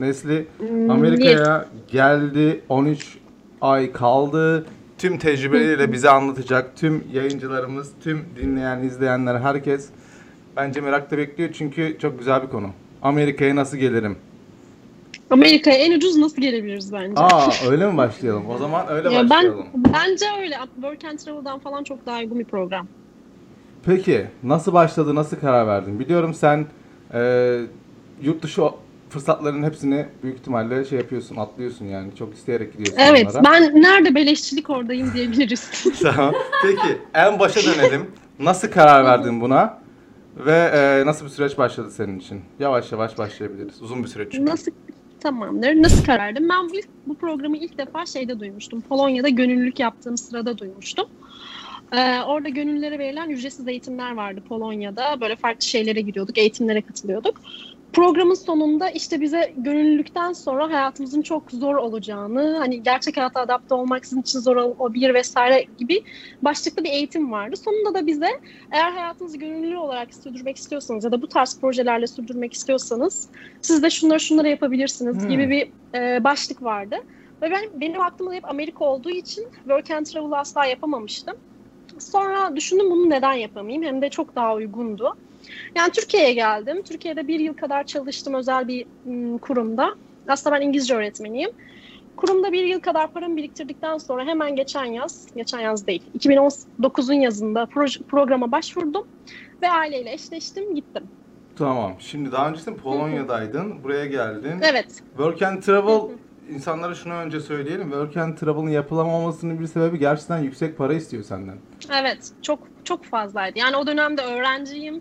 Nesli Hmm, Amerika'ya geldi. 13 ay kaldı. Tüm tecrübeleriyle bize anlatacak. Tüm yayıncılarımız, tüm dinleyen, izleyenler, herkes bence merakla bekliyor. Çünkü çok güzel bir konu. Amerika'ya nasıl gelirim? Amerika'ya en ucuz nasıl gelebiliriz bence? Aa öyle mi başlayalım? O zaman öyle ya ben başlayalım. bence öyle. Work and Travel'dan falan çok daha uygun bir program. Peki nasıl başladı, nasıl karar verdin? Biliyorum sen e, yurt dışı fırsatların hepsini büyük ihtimalle şey yapıyorsun, atlıyorsun yani. Çok isteyerek gidiyorsun Evet, onlara. ben nerede beleşçilik oradayım diyebiliriz. Tamam. Peki en başa dönelim. Nasıl karar verdin buna? Ve e, nasıl bir süreç başladı senin için? Yavaş yavaş başlayabiliriz. Uzun bir süreç çünkü. Nasıl tamamdır. Nasıl karar verdim? Ben bu, ilk, bu programı ilk defa şeyde duymuştum. Polonya'da gönüllülük yaptığım sırada duymuştum. Ee, orada gönüllülere verilen ücretsiz eğitimler vardı Polonya'da. Böyle farklı şeylere giriyorduk, eğitimlere katılıyorduk. Programın sonunda işte bize gönüllülükten sonra hayatımızın çok zor olacağını, hani gerçek hayata adapte olmak sizin için zor olabilir vesaire gibi başlıklı bir eğitim vardı. Sonunda da bize eğer hayatınızı gönüllü olarak sürdürmek istiyorsanız ya da bu tarz projelerle sürdürmek istiyorsanız siz de şunları şunları yapabilirsiniz Hmm. gibi bir e, başlık vardı. Ve ben benim aklımda hep Amerika olduğu için Work and Travel'ı asla yapamamıştım. Sonra düşündüm bunu neden yapamayayım hem de çok daha uygundu. Yani Türkiye'ye geldim. Türkiye'de bir yıl kadar çalıştım özel bir kurumda. Aslında ben İngilizce öğretmeniyim. Kurumda bir yıl kadar paramı biriktirdikten sonra hemen geçen yaz, geçen yaz değil, 2019'un yazında proje, programa başvurdum ve aileyle eşleştim, gittim. Tamam. Şimdi daha öncesinde Polonya'daydın. Buraya geldin. Evet, Work and Travel insanlara şunu önce söyleyelim. Work and Travel'ın yapılamamasının bir sebebi gerçekten yüksek para istiyor senden. evet, çok çok fazlaydı. Yani o dönemde öğrenciyim.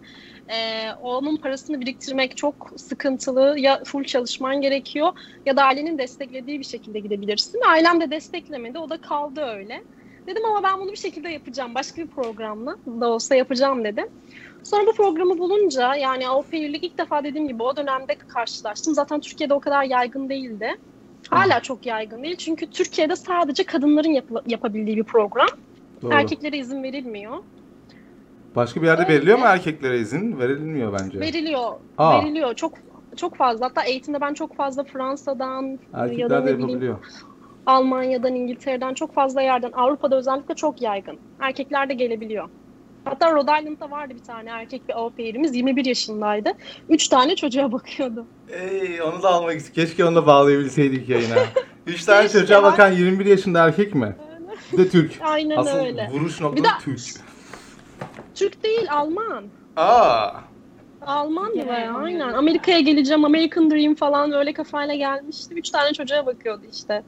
Ee, onun parasını biriktirmek çok sıkıntılı. Ya full çalışman gerekiyor ya da ailenin desteklediği bir şekilde gidebilirsin. Ailem de desteklemedi. O da kaldı öyle. Dedim ama ben bunu bir şekilde yapacağım. Başka bir programla da olsa yapacağım dedim. Sonra bu programı bulunca yani au pair'lik ilk defa dediğim gibi o dönemde karşılaştım. Zaten Türkiye'de o kadar yaygın değildi. Hala çok yaygın değil. Çünkü Türkiye'de sadece kadınların yapı- yapabildiği bir program. Doğru. Erkeklere izin verilmiyor. Başka bir yerde Öyle. veriliyor mu erkeklere izin? Verilmiyor bence. Veriliyor. Aa. Veriliyor. Çok çok fazla. Hatta eğitimde ben çok fazla Fransa'dan ya Erkekler da de bileyim. Almanya'dan, İngiltere'den çok fazla yerden. Avrupa'da özellikle çok yaygın. Erkekler de gelebiliyor. Hatta Rhode Island'da vardı bir tane erkek bir au pair'imiz. 21 yaşındaydı. 3 tane çocuğa bakıyordu. Ey onu da almak istedim. Keşke onu da bağlayabilseydik yayına. Üç tane Keşke çocuğa bak. bakan 21 yaşında erkek mi? Bir de Türk. Aynen Asıl öyle. vuruş Bir noktası de- Türk. Türk değil, Alman. Aa. Alman mı ya? Aynen. Amerika'ya geleceğim, American Dream falan öyle kafayla gelmişti. Üç tane çocuğa bakıyordu işte.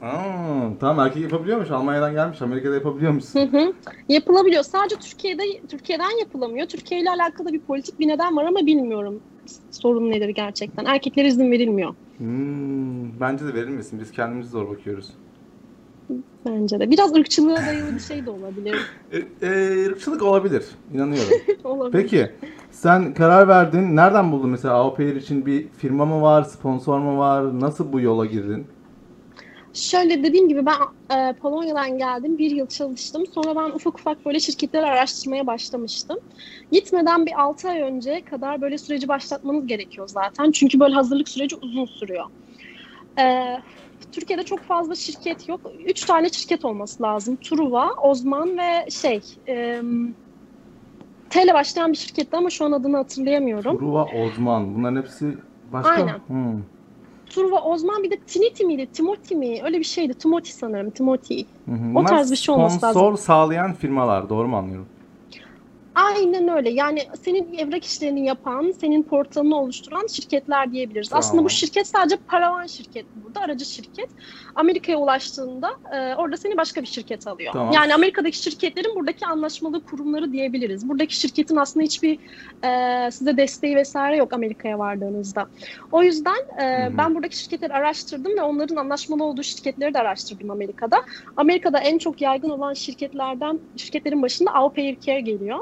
Aa, tamam erkek yapabiliyormuş. Almanya'dan gelmiş. Amerika'da yapabiliyormuş. Hı hı. Yapılabiliyor. Sadece Türkiye'de Türkiye'den yapılamıyor. Türkiye ile alakalı bir politik bir neden var ama bilmiyorum sorun nedir gerçekten. Erkeklere izin verilmiyor Hmm, bence de verilmesin. Biz kendimiz zor bakıyoruz. Bence de. Biraz ırkçılığa dayalı bir şey de olabilir. E, e, ırkçılık olabilir. İnanıyorum. olabilir. Peki sen karar verdin. Nereden buldun mesela au pair için bir firma mı var, sponsor mu var? Nasıl bu yola girdin? Şöyle dediğim gibi ben e, Polonya'dan geldim. Bir yıl çalıştım. Sonra ben ufak ufak böyle şirketleri araştırmaya başlamıştım. Gitmeden bir 6 ay önce kadar böyle süreci başlatmanız gerekiyor zaten. Çünkü böyle hazırlık süreci uzun sürüyor. E, Türkiye'de çok fazla şirket yok. Üç tane şirket olması lazım. Truva, Ozman ve şey... E, T ile başlayan bir şirketti ama şu an adını hatırlayamıyorum. Truva Ozman. Bunların hepsi başka. Aynen. Hmm. Truva, Ozman bir de Tiniti miydi? Timothy mi? Öyle bir şeydi. Timothy sanırım. Timothy. Hı hı. O tarz bir şey olması lazım. Sponsor sağlayan firmalar. Doğru mu anlıyorum? Aynen öyle. Yani senin evrak işlerini yapan, senin portalını oluşturan şirketler diyebiliriz. Tamam. Aslında bu şirket sadece paravan şirket burada, aracı şirket. Amerika'ya ulaştığında e, orada seni başka bir şirket alıyor. Tamam. Yani Amerika'daki şirketlerin buradaki anlaşmalı kurumları diyebiliriz. Buradaki şirketin aslında hiçbir e, size desteği vesaire yok Amerika'ya vardığınızda. O yüzden e, ben buradaki şirketleri araştırdım ve onların anlaşmalı olduğu şirketleri de araştırdım Amerika'da. Amerika'da en çok yaygın olan şirketlerden, şirketlerin başında Au Pair Care geliyor.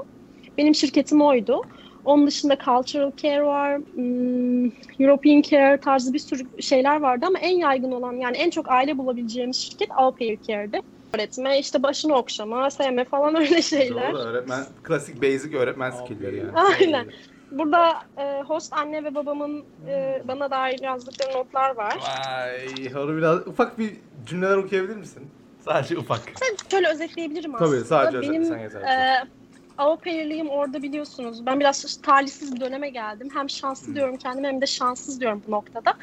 Benim şirketim oydu. Onun dışında Cultural Care var, hmm, European Care tarzı bir sürü şeyler vardı ama en yaygın olan yani en çok aile bulabileceğimiz şirket Au Pair Care'di. Öğretme, işte başını okşama, sevme falan öyle şeyler. Doğru öğretmen. Klasik basic öğretmen skill'leri yani. Aynen. Burada e, host anne ve babamın e, bana dair yazdıkları notlar var. Vay, onu biraz ufak bir cümleler okuyabilir misin? Sadece ufak. Sen şöyle özetleyebilirim Tabii, aslında. sadece özetle, Benim sen yeter. e, pair'liğim orada biliyorsunuz. Ben biraz talihsiz bir döneme geldim. Hem şanslı Hmm. diyorum kendime hem de şanssız diyorum bu noktada.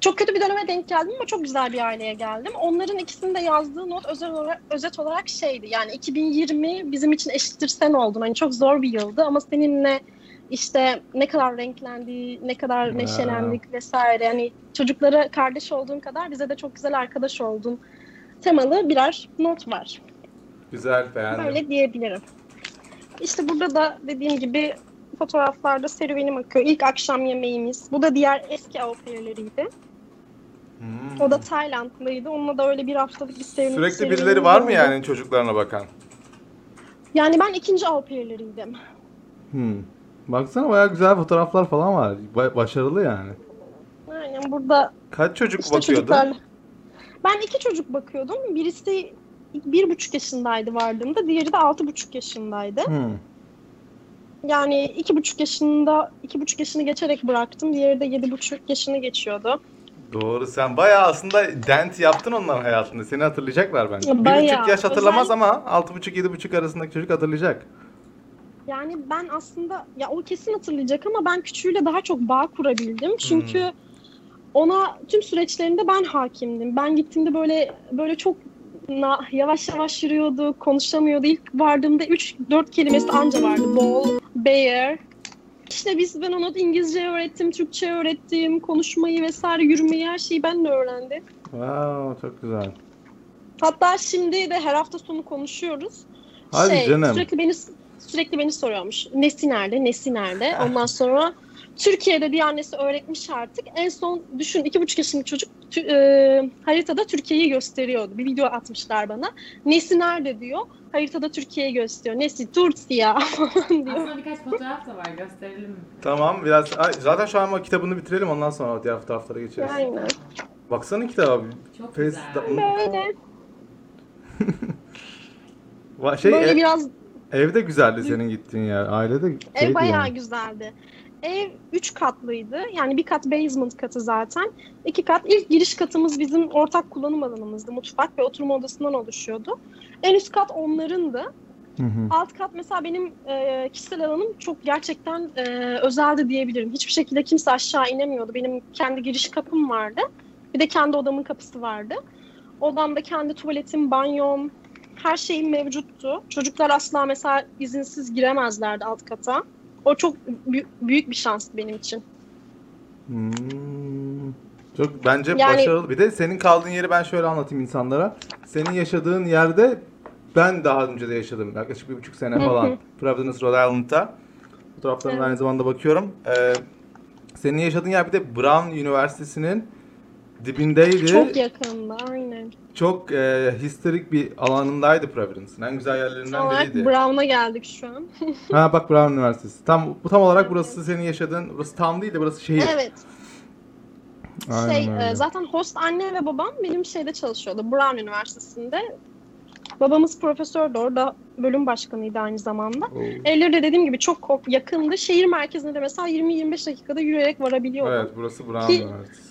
Çok kötü bir döneme denk geldim ama çok güzel bir aileye geldim. Onların ikisinin de yazdığı not özel olarak, özet olarak şeydi. Yani 2020 bizim için eşittir sen oldun. Hani çok zor bir yıldı ama seninle işte ne kadar renklendiği, ne kadar neşelendik vesaire. Yani çocuklara kardeş olduğun kadar bize de çok güzel arkadaş oldun temalı birer not var. Güzel, beğendim. Böyle diyebilirim. İşte burada da dediğim gibi fotoğraflarda serüvenim akıyor. İlk akşam yemeğimiz. Bu da diğer eski au pair'leriydi. Hmm. O da Taylandlıydı. Onunla da öyle bir haftalık bir sevim Sürekli birileri var mı yani çocuklarına bakan? Yani ben ikinci au pair'leriydim. Hmm. Baksana bayağı güzel fotoğraflar falan var. Ba- başarılı yani. Aynen burada Kaç çocuk işte bakıyordu? çocuklarla... Ben iki çocuk bakıyordum. Birisi bir buçuk yaşındaydı vardığımda. Diğeri de altı buçuk yaşındaydı. Hmm. Yani iki buçuk yaşında, iki buçuk yaşını geçerek bıraktım. Diğeri de yedi buçuk yaşını geçiyordu. Doğru sen bayağı aslında dent yaptın onların hayatında. Seni hatırlayacaklar bence. Bir Bayağı. buçuk yaş hatırlamaz Özel- ama altı buçuk yedi buçuk arasındaki çocuk hatırlayacak. Yani ben aslında ya o kesin hatırlayacak ama ben küçüğüyle daha çok bağ kurabildim. Çünkü Hmm. ona tüm süreçlerinde ben hakimdim. Ben gittiğimde böyle böyle çok na- yavaş yavaş yürüyordu, konuşamıyordu. İlk vardığımda 3-4 kelimesi anca vardı. Ball, bear. İşte biz ben ona İngilizce öğrettim, Türkçe öğrettim, konuşmayı vesaire, yürümeyi her şeyi ben de öğrendi. Wow çok güzel. Hatta şimdi de her hafta sonu konuşuyoruz. Hadi şey, canım. Sürekli beni sürekli beni soruyormuş. Nesi nerede? Nesi nerede? Ondan sonra Türkiye'de bir annesi öğretmiş artık. En son düşün iki buçuk yaşındaki çocuk tü- e, haritada Türkiye'yi gösteriyordu. Bir video atmışlar bana. Nesi nerede diyor. Haritada Türkiye'yi gösteriyor. Nesi Tursiya falan diyor. Aslında birkaç fotoğraf da var gösterelim mi? Tamam biraz Ay, zaten şu an kitabını bitirelim ondan sonra diğer fotoğraflara geçeriz. Aynen. Baksana kitaba. Çok Face- güzel. Böyle. Va- Şey böyle ev- biraz evde güzeldi senin gittiğin yer. Ailede Ev bayağı yani. güzeldi. Ev üç katlıydı. Yani bir kat basement katı zaten. İki kat. ilk giriş katımız bizim ortak kullanım alanımızdı. Mutfak ve oturma odasından oluşuyordu. En üst kat onlarındı. Hı hı. Alt kat mesela benim e, kişisel alanım çok gerçekten e, özeldi diyebilirim. Hiçbir şekilde kimse aşağı inemiyordu. Benim kendi giriş kapım vardı. Bir de kendi odamın kapısı vardı. Odamda kendi tuvaletim, banyom, her şeyim mevcuttu. Çocuklar asla mesela izinsiz giremezlerdi alt kata. O çok bü- büyük bir şanstı benim için. Hmm. Çok bence Yani- başarılı. Bir de senin kaldığın yeri ben şöyle anlatayım insanlara. Senin yaşadığın yerde ben daha önce de yaşadım. Yaklaşık bir buçuk sene falan. Providence, Rhode Island'da. Fotoğraflarına Evet. aynı zamanda bakıyorum. Ee, senin yaşadığın yer bir de Brown Üniversitesi'nin dibindeydi. Çok yakında aynen. Çok e, historik bir alanındaydı Providence'ın. En güzel yerlerinden Tam biriydi. Brown'a geldik şu an. ha bak Brown Üniversitesi. Tam bu tam olarak burası senin yaşadığın. Burası tam değil de burası şehir. evet. Aynen şey öyle. e, zaten host anne ve babam benim şeyde çalışıyordu. Brown Üniversitesi'nde. Babamız profesördü orada bölüm başkanıydı aynı zamanda. Oo. Evleri de dediğim gibi çok yakındı. Şehir merkezine de mesela 20-25 dakikada yürüyerek varabiliyordum. Evet burası Brown Üniversitesi.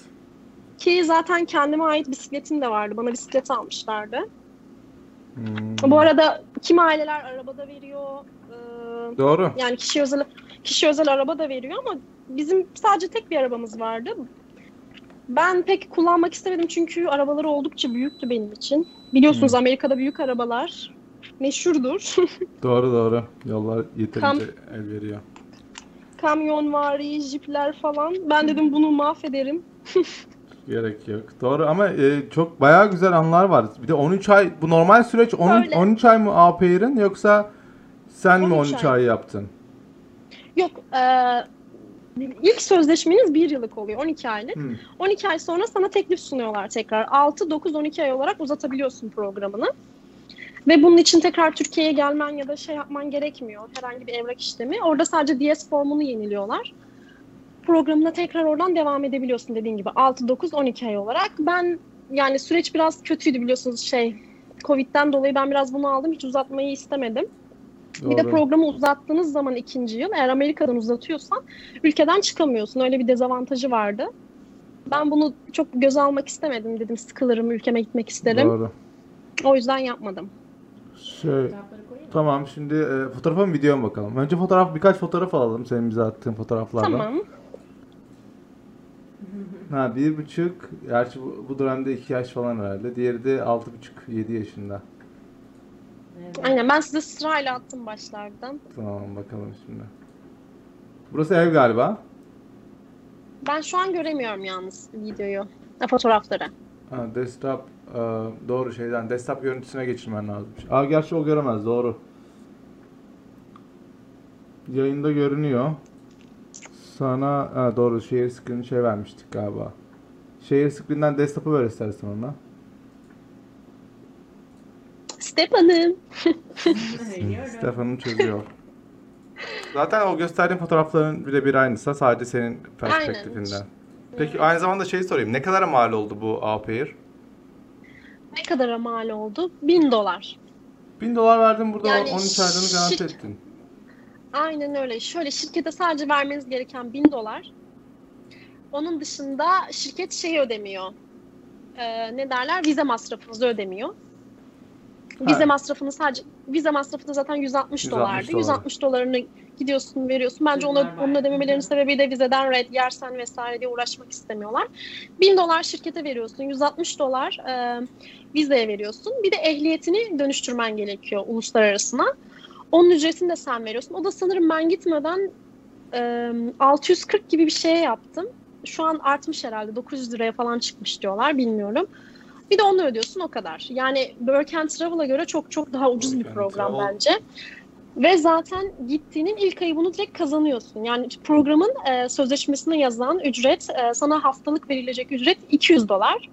Ki zaten kendime ait bisikletim de vardı. Bana bisiklet almışlardı. Hmm. Bu arada kim aileler arabada veriyor. Ee, Doğru. yani kişi özel kişi özel araba da veriyor ama bizim sadece tek bir arabamız vardı. Ben pek kullanmak istemedim çünkü arabaları oldukça büyüktü benim için. Biliyorsunuz Hmm. Amerika'da büyük arabalar meşhurdur. Doğru doğru. Yollar yeterince Kam- el veriyor. Kamyon vari, jipler falan. Ben dedim bunu mahvederim. Gerek yok. Doğru ama e, çok bayağı güzel anlar var. Bir de 13 ay bu normal süreç 10, Öyle. 13 ay mı APR'in yoksa sen mi 13 13 ay. ay yaptın? Yok, eee, ilk sözleşmeniz bir yıllık oluyor, 12 aylık. Hmm. 12 ay sonra sana teklif sunuyorlar tekrar. 6, 9, 12 ay olarak uzatabiliyorsun programını. Ve bunun için tekrar Türkiye'ye gelmen ya da şey yapman gerekmiyor. Herhangi bir evrak işlemi. Orada sadece DS formunu yeniliyorlar. Programına tekrar oradan devam edebiliyorsun dediğin gibi. 6, 9, 12 ay olarak. Ben yani süreç biraz kötüydü biliyorsunuz şey. Covid'den dolayı ben biraz bunu aldım. Hiç uzatmayı istemedim. Bir de Doğru. programı uzattığınız zaman ikinci yıl eğer Amerika'dan uzatıyorsan ülkeden çıkamıyorsun. Öyle bir dezavantajı vardı. Ben bunu çok göze almak istemedim dedim. Sıkılırım, ülkeme gitmek isterim. Doğru. O yüzden yapmadım. Şey, tamam şimdi e, fotoğrafa mı videoya mı bakalım? Önce fotoğraf birkaç fotoğraf alalım senin bize attığın fotoğraflardan. Tamam. Ha bir buçuk. Gerçi bu, bu dönemde iki yaş falan herhalde. Diğeri de altı buçuk, yedi yaşında. Evet. Aynen ben size sırayla attım başlardan. Tamam bakalım şimdi. Burası ev galiba. Ben şu an göremiyorum yalnız videoyu. Ha, fotoğrafları. Ha, desktop e, doğru şeyden desktop görüntüsüne geçirmen lazım. Aa gerçi o göremez doğru. Yayında görünüyor. Sana ha, doğru share screen şey vermiştik galiba. Share screen'den desktop'u ver istersen ona. Veriyorum. Stefan'ın çözüyor. Zaten o gösterdiğin fotoğrafların birebir aynısı sadece senin perspektifinden. Peki aynı zamanda şey sorayım. Ne kadar mal oldu bu A-Pair? Ne kadara mal oldu? 1000 dolar. 1000 dolar verdin burada Yani 13 aylığını garanti ettin. Aynen öyle. Şöyle şirkete sadece vermeniz gereken 1000 dolar. Onun dışında şirket şeyi ödemiyor. Ee, ne derler? Vize masrafınızı ödemiyor. Vize Ha. masrafını sadece vize masrafı da zaten 160, 160 dolardı. dolar. 160 dolarını gidiyorsun veriyorsun. Bence ona, onun ödememelerinin sebebi de vizeden red yersen vesaire diye uğraşmak istemiyorlar. 1000 dolar şirkete veriyorsun. 160 dolar e, vizeye veriyorsun. Bir de ehliyetini dönüştürmen gerekiyor uluslararasına. Onun ücretini de sen veriyorsun. O da sanırım ben gitmeden e, 640 gibi bir şeye yaptım. Şu an artmış herhalde. 900 liraya falan çıkmış diyorlar. Bilmiyorum. Bir de onu ödüyorsun o kadar. Yani Work and Travel'a göre çok çok daha ucuz bir Work and program Travel. bence. Ve zaten gittiğinin ilk ayı bunu direkt kazanıyorsun. Yani programın e, sözleşmesine yazan ücret, e, sana haftalık verilecek ücret 200 dolar.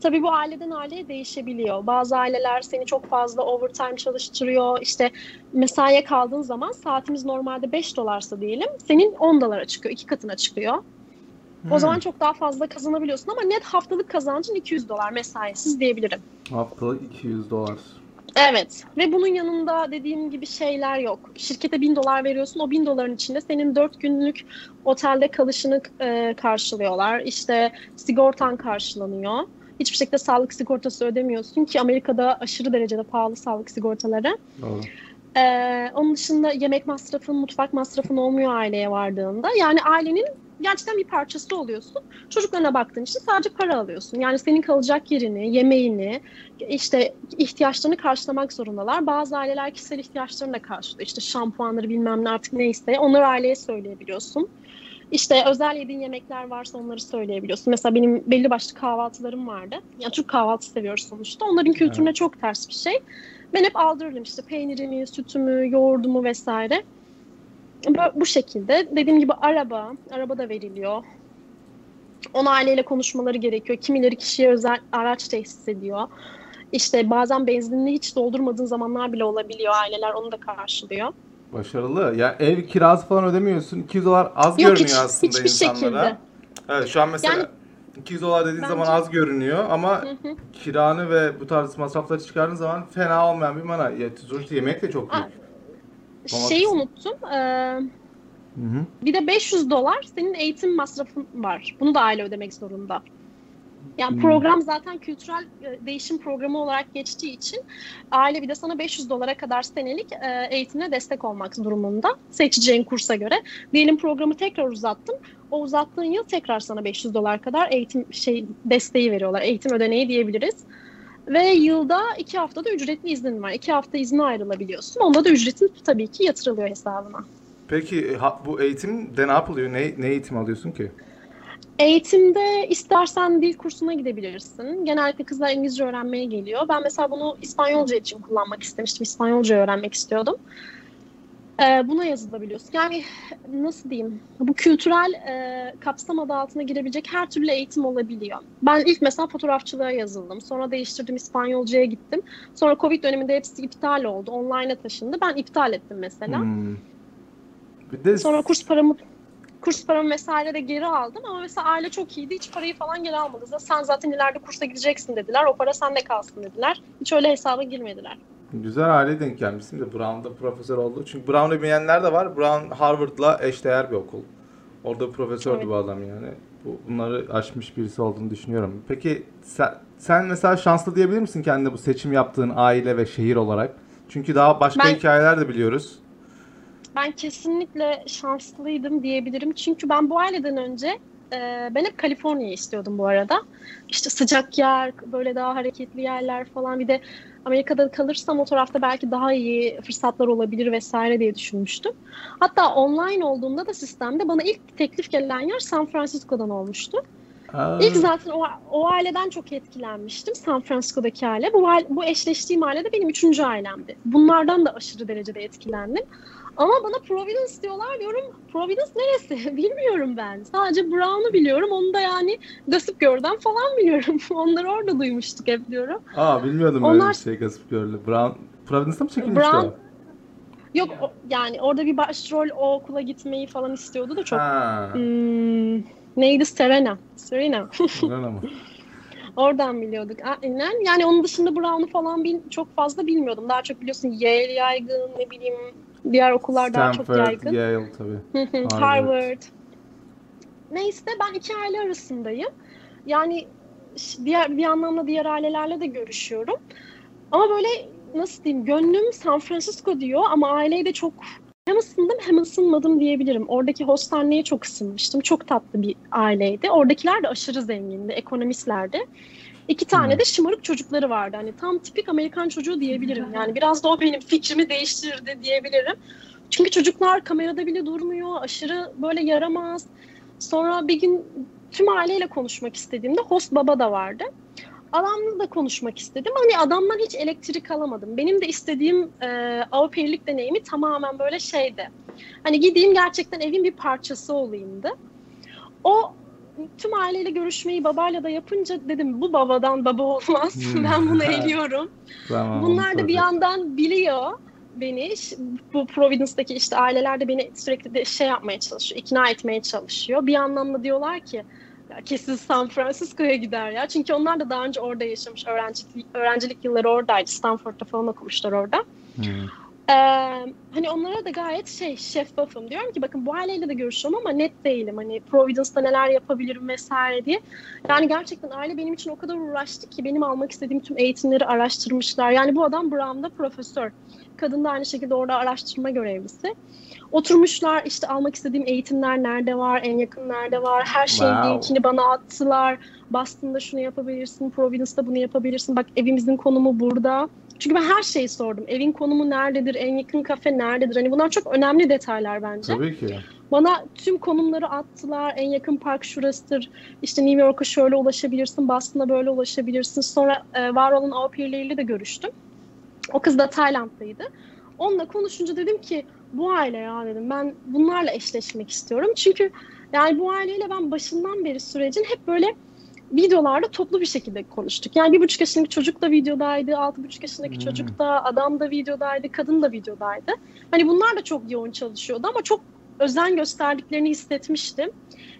Tabii bu aileden aileye değişebiliyor. Bazı aileler seni çok fazla overtime çalıştırıyor. İşte mesaiye kaldığın zaman saatimiz normalde 5 dolarsa diyelim, senin 10 dolara çıkıyor, iki katına çıkıyor. O Hmm. zaman çok daha fazla kazanabiliyorsun ama net haftalık kazancın 200 dolar mesaisiz diyebilirim. Haftalık 200 dolar. Evet ve bunun yanında dediğim gibi şeyler yok. Şirkete 1000 dolar veriyorsun. O 1000 doların içinde senin 4 günlük otelde kalışını e, karşılıyorlar. İşte sigortan karşılanıyor. Hiçbir şekilde sağlık sigortası ödemiyorsun ki Amerika'da aşırı derecede pahalı sağlık sigortaları. Doğru. Ee, onun dışında yemek masrafın, mutfak masrafın olmuyor aileye vardığında. Yani ailenin gerçekten bir parçası oluyorsun. Çocuklarına baktığın için sadece para alıyorsun. Yani senin kalacak yerini, yemeğini, işte ihtiyaçlarını karşılamak zorundalar. Bazı aileler kişisel ihtiyaçlarını da karşılıyor. İşte şampuanları bilmem ne artık neyse onları aileye söyleyebiliyorsun. İşte özel yediğin yemekler varsa onları söyleyebiliyorsun. Mesela benim belli başlı kahvaltılarım vardı. Yani Türk kahvaltısı seviyoruz sonuçta. Onların kültürüne çok ters bir şey. Ben hep aldırırım işte peynirimi, sütümü, yoğurdumu vesaire. Bu, bu şekilde. Dediğim gibi araba, araba da veriliyor. On aileyle konuşmaları gerekiyor. Kimileri kişiye özel araç tesis ediyor. İşte bazen benzinini hiç doldurmadığın zamanlar bile olabiliyor. Aileler onu da karşılıyor. Başarılı. Ya ev kirası falan ödemiyorsun. 200 dolar az Yok görünüyor hiç, aslında hiçbir insanlara. şekilde. Evet şu an mesela Yani- 200 dolar dediğin Bence- zaman az görünüyor ama Hı hı. kiranı ve bu tarz masrafları çıkardığın zaman fena olmayan bir mana. Ya, sonuçta yemek de çok büyük. Aa. Şeyi unuttum. Ee, Hı hı. Bir de 500 dolar senin eğitim masrafın var. Bunu da aile ödemek zorunda. Yani Hmm. program zaten kültürel e, değişim programı olarak geçtiği için aile bir de sana 500 dolara kadar senelik e, eğitimine destek olmak durumunda. Seçeceğin kursa göre. Diyelim programı tekrar uzattım. O uzattığın yıl tekrar sana 500 dolar kadar eğitim şey desteği veriyorlar. Eğitim ödeneği diyebiliriz. Ve yılda iki haftada ücretli iznin var. İki hafta izne ayrılabiliyorsun. Onda da ücretin tabii ki yatırılıyor hesabına. Peki e, bu eğitimde ne yapılıyor? Ne, ne eğitim alıyorsun ki? Eğitimde istersen dil kursuna gidebilirsin. Genellikle kızlar İngilizce öğrenmeye geliyor. Ben mesela bunu İspanyolca için kullanmak istemiştim. İspanyolca öğrenmek istiyordum. Ee, buna yazılabiliyorsun. Yani nasıl diyeyim? Bu kültürel e, kapsam adı altına girebilecek her türlü eğitim olabiliyor. Ben ilk mesela fotoğrafçılığa yazıldım. Sonra değiştirdim İspanyolcaya gittim. Sonra Covid döneminde hepsi iptal oldu. Online'a taşındı. Ben iptal ettim mesela. Hmm. Bir de Sonra kurs paramı kurs paramı vesaire de geri aldım ama mesela aile çok iyiydi. Hiç parayı falan geri almadı. Sen zaten ileride kursa gideceksin dediler. O para sende kalsın dediler. Hiç öyle hesaba girmediler. Güzel aileye denk gelmişsin de Brown'da profesör oldu. Çünkü Brown'u bilmeyenler de var. Brown Harvard'la eşdeğer bir okul. Orada profesördü Evet. bu adam yani. Bu, bunları aşmış birisi olduğunu düşünüyorum. Peki sen, sen mesela şanslı diyebilir misin kendine bu seçim yaptığın aile ve şehir olarak? Çünkü daha başka Ben- hikayeler de biliyoruz. Ben kesinlikle şanslıydım diyebilirim. Çünkü ben bu aileden önce e, ben hep Kaliforniya'yı istiyordum bu arada. İşte sıcak yer, böyle daha hareketli yerler falan. Bir de Amerika'da kalırsam o tarafta belki daha iyi fırsatlar olabilir vesaire diye düşünmüştüm. Hatta online olduğunda da sistemde bana ilk teklif gelen yer San Francisco'dan olmuştu. Aa, İlk zaten o, o aileden çok etkilenmiştim. San Francisco'daki aile. Bu, bu eşleştiğim aile de benim üçüncü ailemdi. Bunlardan da aşırı derecede etkilendim. Ama bana Providence diyorlar diyorum. Providence neresi? Bilmiyorum ben. Sadece Brown'u biliyorum. Onu da yani Gossip Girl'den falan biliyorum. Onları orada duymuştuk hep diyorum. Aa bilmiyordum Onlar- bir şey Gossip Girl'ü. Brown, Providence'da mı çekilmişti Brown- o? Yok o- yani orada bir başrol o okula gitmeyi falan istiyordu da çok. Ha. Hmm, neydi? Serena. Serena. öyle ama. Oradan biliyorduk. Aynen. Yani onun dışında Brown'u falan bil, çok fazla bilmiyordum. Daha çok biliyorsun Yale yaygın, ne bileyim diğer okullar daha çok yaygın. Yale tabii. Harvard. Harvard. Neyse ben iki aile arasındayım. Yani diğer bir anlamda diğer ailelerle de görüşüyorum. Ama böyle nasıl diyeyim gönlüm San Francisco diyor ama aileyi de çok hem ısındım hem ısınmadım diyebilirim. Oradaki hostaneye çok ısınmıştım. Çok tatlı bir aileydi. Oradakiler de aşırı zengindi, ekonomistlerdi. İki tane Hmm. de şımarık çocukları vardı. Hani tam tipik Amerikan çocuğu diyebilirim. Yani biraz da o benim fikrimi değiştirdi diyebilirim. Çünkü çocuklar kamerada bile durmuyor. Aşırı böyle yaramaz. Sonra bir gün tüm aileyle konuşmak istediğimde host baba da vardı. Adamla da konuşmak istedim. Hani adamdan hiç elektrik alamadım. Benim de istediğim e, pair'lik deneyimi tamamen böyle şeydi. Hani gideyim gerçekten evin bir parçası olayımdı. O tüm aileyle görüşmeyi babayla da yapınca dedim bu babadan baba olmaz. Hmm. ben bunu eliyorum. Tamam, Bunlar da bir yandan biliyor beni. Bu Providence'daki işte aileler de beni sürekli de şey yapmaya çalışıyor, ikna etmeye çalışıyor. Bir anlamda diyorlar ki ya kesin San Francisco'ya gider ya. Çünkü onlar da daha önce orada yaşamış. Öğrencilik, öğrencilik yılları oradaydı. Stanford'da falan okumuşlar orada. Hmm. Ee, hani onlara da gayet şey şeffafım. Diyorum ki bakın bu aileyle de görüşüyorum ama net değilim. Hani Providence'da neler yapabilirim vesaire diye. Yani gerçekten aile benim için o kadar uğraştı ki benim almak istediğim tüm eğitimleri araştırmışlar. Yani bu adam Brown'da profesör. Kadın da aynı şekilde orada araştırma görevlisi. Oturmuşlar işte almak istediğim eğitimler nerede var, en yakın nerede var. Her şeyin Wow. linkini bana attılar. Boston'da şunu yapabilirsin, Providence'da bunu yapabilirsin. Bak evimizin konumu burada. Çünkü ben her şeyi sordum. Evin konumu nerededir, en yakın kafe nerededir? Hani bunlar çok önemli detaylar bence. Tabii ki. Bana tüm konumları attılar. En yakın park şurasıdır. İşte New York'a şöyle ulaşabilirsin. Boston'a böyle ulaşabilirsin. Sonra e, var olan au pair'leriyle de görüştüm. O kız da Tayland'daydı. Onunla konuşunca dedim ki bu aile ya dedim. Ben bunlarla eşleşmek istiyorum. Çünkü yani bu aileyle ben başından beri sürecin hep böyle videolarda toplu bir şekilde konuştuk. Yani bir buçuk yaşındaki çocuk da videodaydı, altı buçuk yaşındaki Hmm. çocuk da, adam da videodaydı, kadın da videodaydı. Hani bunlar da çok yoğun çalışıyordu ama çok özen gösterdiklerini hissetmiştim.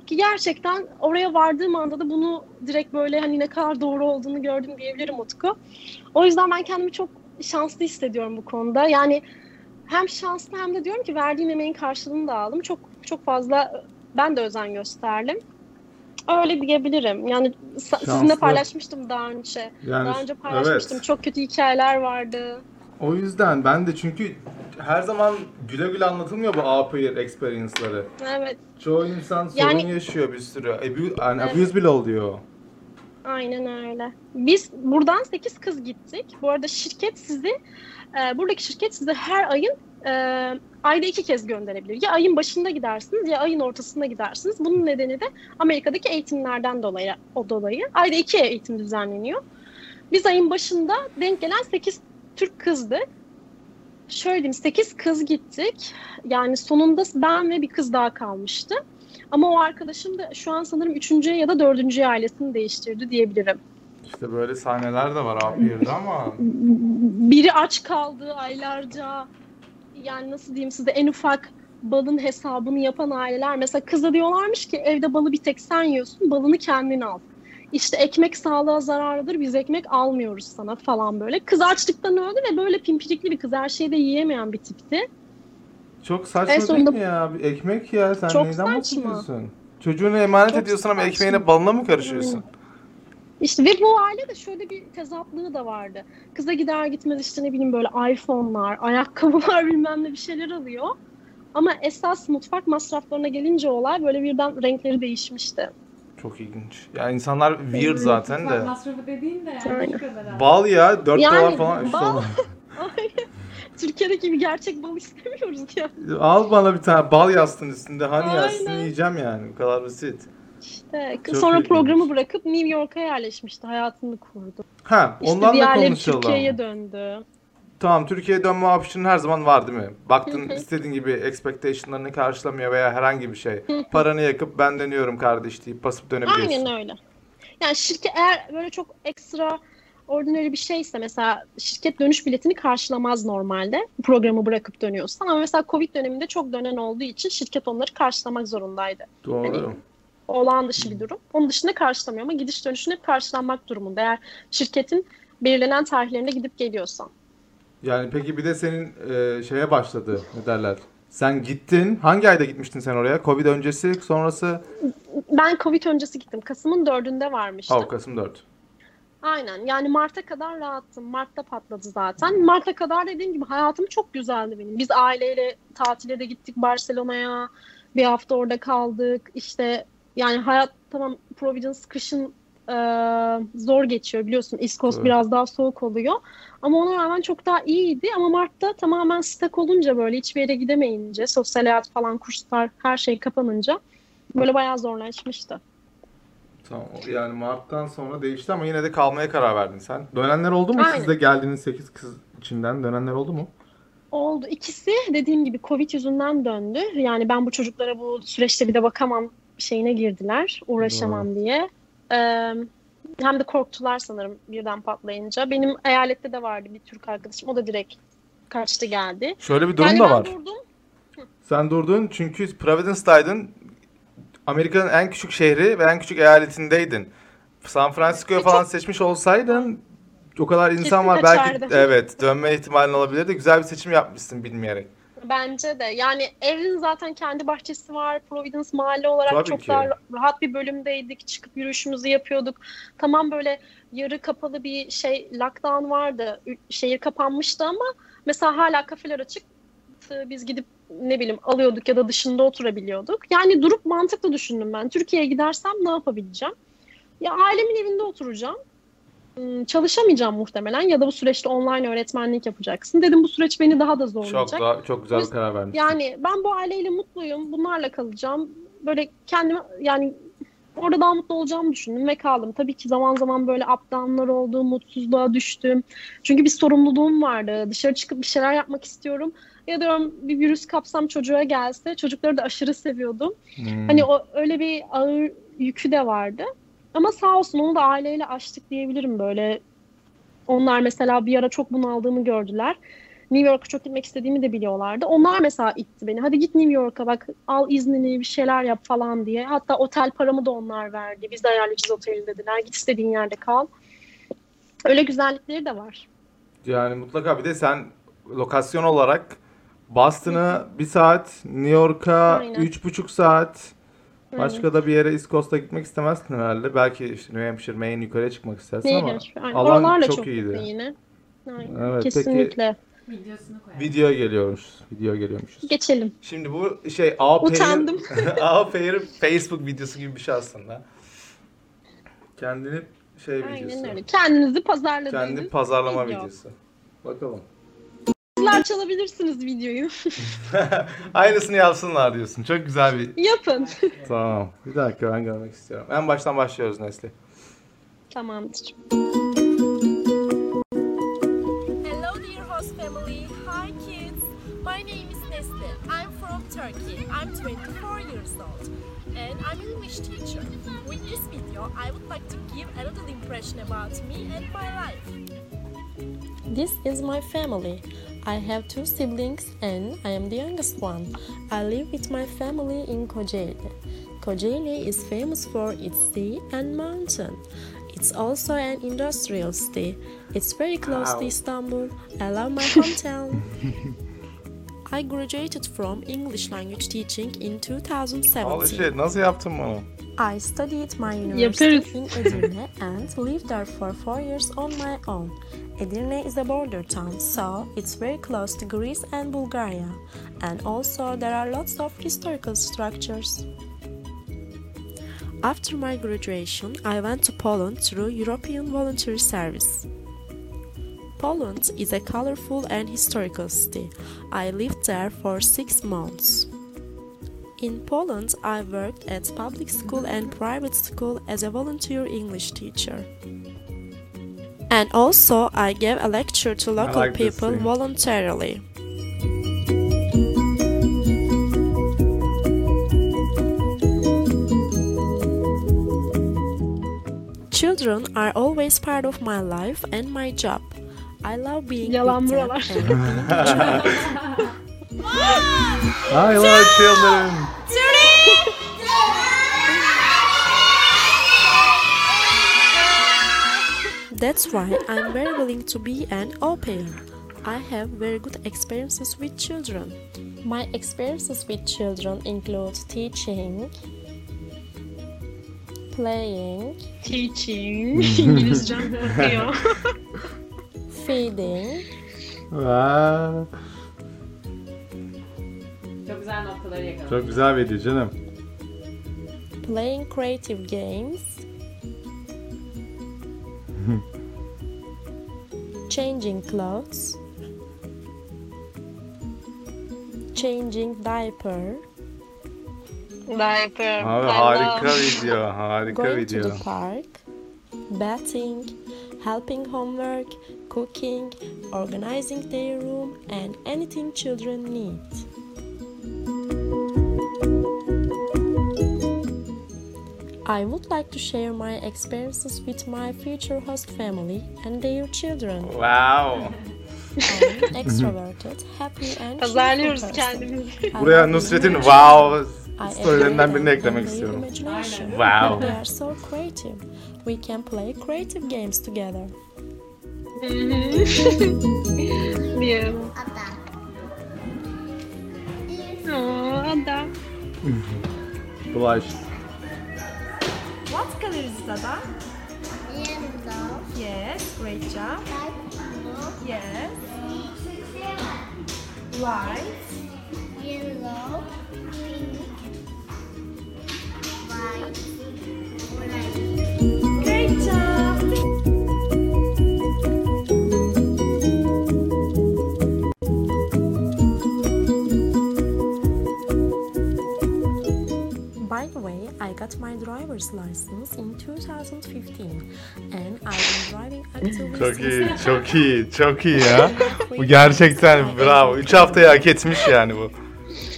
Ki gerçekten oraya vardığım anda da bunu direkt böyle hani ne kadar doğru olduğunu gördüm diyebilirim Utku. O yüzden ben kendimi çok şanslı hissediyorum bu konuda. Yani hem şanslı hem de diyorum ki verdiğim emeğin karşılığını da aldım. Çok çok fazla ben de özen gösterdim. Öyle diyebilirim. Yani sa- sizinle Şanslı. paylaşmıştım daha önce. Yani Daha önce paylaşmıştım. evet. Çok kötü hikayeler vardı. O yüzden ben de çünkü her zaman güle güle anlatılmıyor bu A-Player experience'ları. Evet. Çoğu insan sorun Yani- yaşıyor bir sürü. Abuse, yani Evet. abuse bile oluyor. Aynen öyle. Biz buradan 8 kız gittik. Bu arada şirket sizi, e, buradaki şirket size her ayın e, ayda iki kez gönderebilir. Ya ayın başında gidersiniz ya ayın ortasında gidersiniz. Bunun nedeni de Amerika'daki eğitimlerden dolayı. O dolayı. Ayda iki eğitim düzenleniyor. Biz ayın başında denk gelen 8 Türk kızdı. Şöyle diyeyim 8 kız gittik. Yani sonunda ben ve bir kız daha kalmıştı. Ama o arkadaşım da şu an sanırım üçüncü ya da dördüncü ailesini değiştirdi diyebilirim. İşte böyle sahneler de var A-Player'da ama Biri aç kaldı aylarca. Yani nasıl diyeyim size en ufak balın hesabını yapan aileler. Mesela kıza diyorlarmış ki evde balı bir tek sen yiyorsun balını kendin al. İşte ekmek sağlığa zararlıdır biz ekmek almıyoruz sana falan böyle. Kız açlıktan öldü ve böyle pimpirikli bir kız her şeyi de yiyemeyen bir tipti. Çok saçma En sonunda- değil mi ya? Bir ekmek ya sen Çok neyden saçma. bahsediyorsun? Çocuğunu emanet Çok ediyorsun ama saçma. ekmeğine balına mı karışıyorsun? İşte ve bu aile de şöyle bir tezatlığı da vardı. Kıza gider gitmez işte ne bileyim böyle iPhone'lar, ayakkabılar bilmem ne bir şeyler alıyor. Ama esas mutfak masraflarına gelince olay böyle birden renkleri değişmişti. Çok ilginç. Ya insanlar weird zaten de. Mutfak masrafı dediğin de yani Aynen. kadar. Bal ya 4 Yani dolar falan. üç bal- dolar. Türkiye'deki bir gerçek bal istemiyoruz ya. Al bana bir tane bal yastın üstünde. Hani Aynen. yastın yiyeceğim yani. Bu kadar basit. İşte Çok sonra ilginç. programı bırakıp New York'a yerleşmişti. Hayatını kurdu. Ha İşte ondan da diğerleri konuşalım. Türkiye'ye döndü. Tamam Türkiye'ye dönme option her zaman var değil mi? Baktın istediğin gibi expectation'larını karşılamıyor veya herhangi bir şey. Paranı yakıp ben dönüyorum kardeş deyip basıp dönebiliyorsun. Aynen öyle. Yani şirket eğer böyle çok ekstra ordinary bir şeyse mesela şirket dönüş biletini karşılamaz normalde programı bırakıp dönüyorsan ama mesela Covid döneminde çok dönen olduğu için şirket onları karşılamak zorundaydı. Doğru. Olağan dışı bir durum. Onun dışında karşılamıyor ama gidiş dönüşün hep karşılanmak durumunda eğer şirketin belirlenen tarihlerinde gidip geliyorsan. Yani peki bir de senin e, şeye başladı ne derler? Sen gittin. Hangi ayda gitmiştin sen oraya? Covid öncesi, sonrası? Ben Covid öncesi gittim. Kasım'ın dördünde varmıştım. Ha, Kasım 4. Aynen yani Mart'a kadar rahattım. Mart'ta patladı zaten. Mart'a kadar dediğim gibi hayatım çok güzeldi benim. Biz aileyle tatile de gittik Barcelona'ya. Bir hafta orada kaldık. İşte yani hayat tamam Providence kışın e, zor geçiyor biliyorsun. East Coast Evet. biraz daha soğuk oluyor. Ama ona rağmen çok daha iyiydi. Ama Mart'ta tamamen stak olunca böyle hiçbir yere gidemeyince sosyal hayat falan kurslar her şey kapanınca böyle bayağı zorlaşmıştı. Tamam. Yani Mart'tan sonra değişti ama yine de kalmaya karar verdin sen. Dönenler oldu mu? Aynen. Sizde geldiğiniz 8 kız içinden dönenler oldu mu? Oldu. İkisi dediğim gibi Covid yüzünden döndü. Yani ben bu çocuklara bu süreçte bir de bakamam şeyine girdiler. Uğraşamam diye. Ee, hem de korktular sanırım birden patlayınca. Benim eyalette de vardı bir Türk arkadaşım. O da direkt kaçtı geldi. Şöyle bir durum yani da var. durdum. Sen durdun çünkü Providence'daydın. Amerika'nın en küçük şehri ve en küçük eyaletindeydin. San Francisco'yu E, falan çok- seçmiş olsaydın o kadar insan Kesin var belki evet dönme ihtimalin olabilirdi. Güzel bir seçim yapmışsın bilmeyerek. Bence de. Yani evin zaten kendi bahçesi var. Providence mahalle olarak Tabii çok ki. daha rahat bir bölümdeydik. Çıkıp yürüyüşümüzü yapıyorduk. Tamam böyle yarı kapalı bir şey lockdown vardı. Şehir kapanmıştı ama mesela hala kafeler açık. Biz gidip ne bileyim alıyorduk ya da dışında oturabiliyorduk. Yani durup mantıklı düşündüm ben. Türkiye'ye gidersem ne yapabileceğim? Ya ailemin evinde oturacağım. Hmm, Çalışamayacağım muhtemelen ya da bu süreçte online öğretmenlik yapacaksın. Dedim bu süreç beni daha da zorlayacak. Çok daha, çok güzel bir karar vermişsin. Yani ben bu aileyle mutluyum. Bunlarla kalacağım. Böyle kendimi yani orada daha mutlu olacağımı düşündüm ve kaldım. Tabii ki zaman zaman böyle up down'lar oldu, mutsuzluğa düştüm. Çünkü bir sorumluluğum vardı. Dışarı çıkıp bir şeyler yapmak istiyorum. Ya diyorum bir virüs kapsam çocuğa gelse. Çocukları da aşırı seviyordum. Hmm. Hani o öyle bir ağır yükü de vardı. Ama sağ olsun onu da aileyle aştık diyebilirim böyle. Onlar mesela bir ara çok bunaldığımı gördüler. New York'a çok gitmek istediğimi de biliyorlardı. Onlar mesela itti beni. Hadi git New York'a bak al iznini bir şeyler yap falan diye. Hatta otel paramı da onlar verdi. Biz de ayarlayacağız oteli dediler. Git istediğin yerde kal. Öyle güzellikleri de var. Yani mutlaka bir de sen lokasyon olarak Boston'a bir saat, New York'a üç buçuk saat. Başka da bir yere East Coast'a gitmek istemezsin herhalde. Belki işte New Hampshire, Maine yukarıya çıkmak istersin ama. Aynen. alan çok çok, iyiydi. yine. Aynen. Evet, peki- Kesinlikle. Videosunu koyalım. video geliyoruz. Video geliyormuşuz. Geçelim. Şimdi bu şey A Pair, Utandım. A Pair Facebook videosu gibi bir şey aslında. Kendini şey videosu. Aynen öyle. Kendinizi pazarladığınız Kendi pazarlama video. videosu. Bakalım. Sizler çalabilirsiniz videoyu. Aynısını yapsınlar diyorsun. Çok güzel bir... Yapın. Tamam. Bir dakika ben görmek istiyorum. En baştan başlıyoruz Nesli. Tamamdır. Hello, dear host family. Hi, kids. My name is Nesli. I'm from Turkey. I'm 24 years old, and I'm an English teacher. With this video, I would like to give a little impression about me and my life. This is my family. I have two siblings and I am the youngest one. I live with my family in Kocaeli. Kocaeli is famous for its sea and mountain. It's also an industrial city. It's very close Wow. to Istanbul. I love my hometown. I graduated from English language teaching in Holy 2017. shit nasıl yaptın bunu? I studied my university in Edirne and lived there for four years on my own. Edirne is a border town, so it's very close to Greece and Bulgaria. And also, there are lots of historical structures. After my graduation, I went to Poland through European Voluntary Service. Poland is a colorful and historical city. I lived there for six months. In Poland, I worked at public school and private school as a volunteer English teacher. And also, I gave a lecture to local like people voluntarily. Children are always part of my life and my job. I love being Yalan with them and being I love children. That's why I'm very willing to be an au pair. I have very good experiences with children. My experiences with children include teaching, playing, Teaching. İngilizcem diyor. feeding, Vay, güzel yakaladım. Çok güzel video canım. playing creative games, changing clothes, changing diaper, Diaper. Abi I harika love. video, harika going to the park, bathing, helping homework, cooking, organizing their room, and anything children need. I would like to share my experiences with my future host family and their children. Wow. I'm extroverted, happy, and cheerful Pazarlıyoruz kendimizi. Buraya Nusret'in wow I storylerinden birini eklemek istiyorum. Wow. They are so creative. We can play creative games together. Diyorum. Aa, adam. Blush. What color is Dada? Yellow, Yes, great job. Yes. White. yellow, pink, white, red. I got my driver's license in 2015 and I've been driving actively Çok since iyi, çok iyi, çok iyi ya. Bu gerçekten bravo. 3 haftayı hak etmiş yani bu.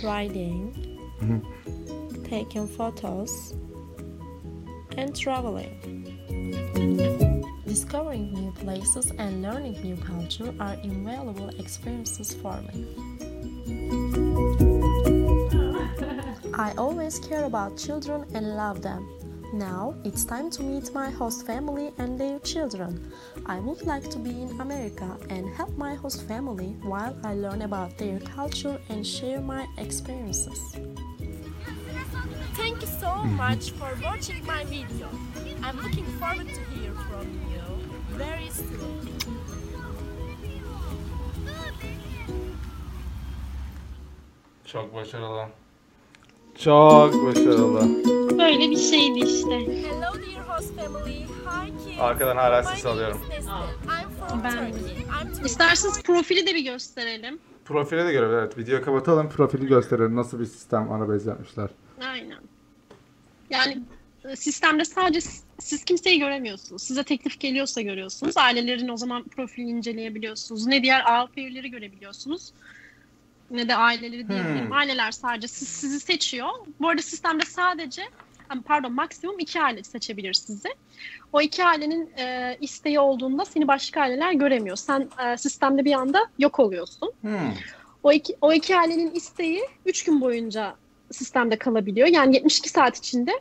riding, taking photos, and traveling. Discovering new places and learning new culture are invaluable experiences for me. I always care about children and love them. Now it's time to meet my host family and their children. I would like to be in America and help my host family while I learn about their culture and share my experiences. Thank you so mm-hmm. much for watching my video. I'm looking forward to hear from you very soon. Çok başarılı. Çok başarılı. Böyle bir şeydi işte. Hello dear host family. Hi kids. Arkadan hala ses alıyorum. Ben- Turkey. I'm 24. İsterseniz profili de bir gösterelim. Profile de göre evet. Videoyu kapatalım. Profili gösterelim. Nasıl bir sistem arabez yapmışlar. Aynen. Yani e, sistemde sadece siz, kimseyi göremiyorsunuz. Size teklif geliyorsa görüyorsunuz. Ailelerin o zaman profilini inceleyebiliyorsunuz. Ne diğer AP'leri görebiliyorsunuz. Ne de aileleri diyebilirim. Hmm. Aileler sadece siz, sizi seçiyor. Bu arada sistemde sadece pardon maksimum iki aile seçebilir sizi. O iki ailenin e, isteği olduğunda seni başka aileler göremiyor. Sen e, sistemde bir anda yok oluyorsun. Hmm. O iki, o iki ailenin isteği üç gün boyunca sistemde kalabiliyor. Yani 72 saat içinde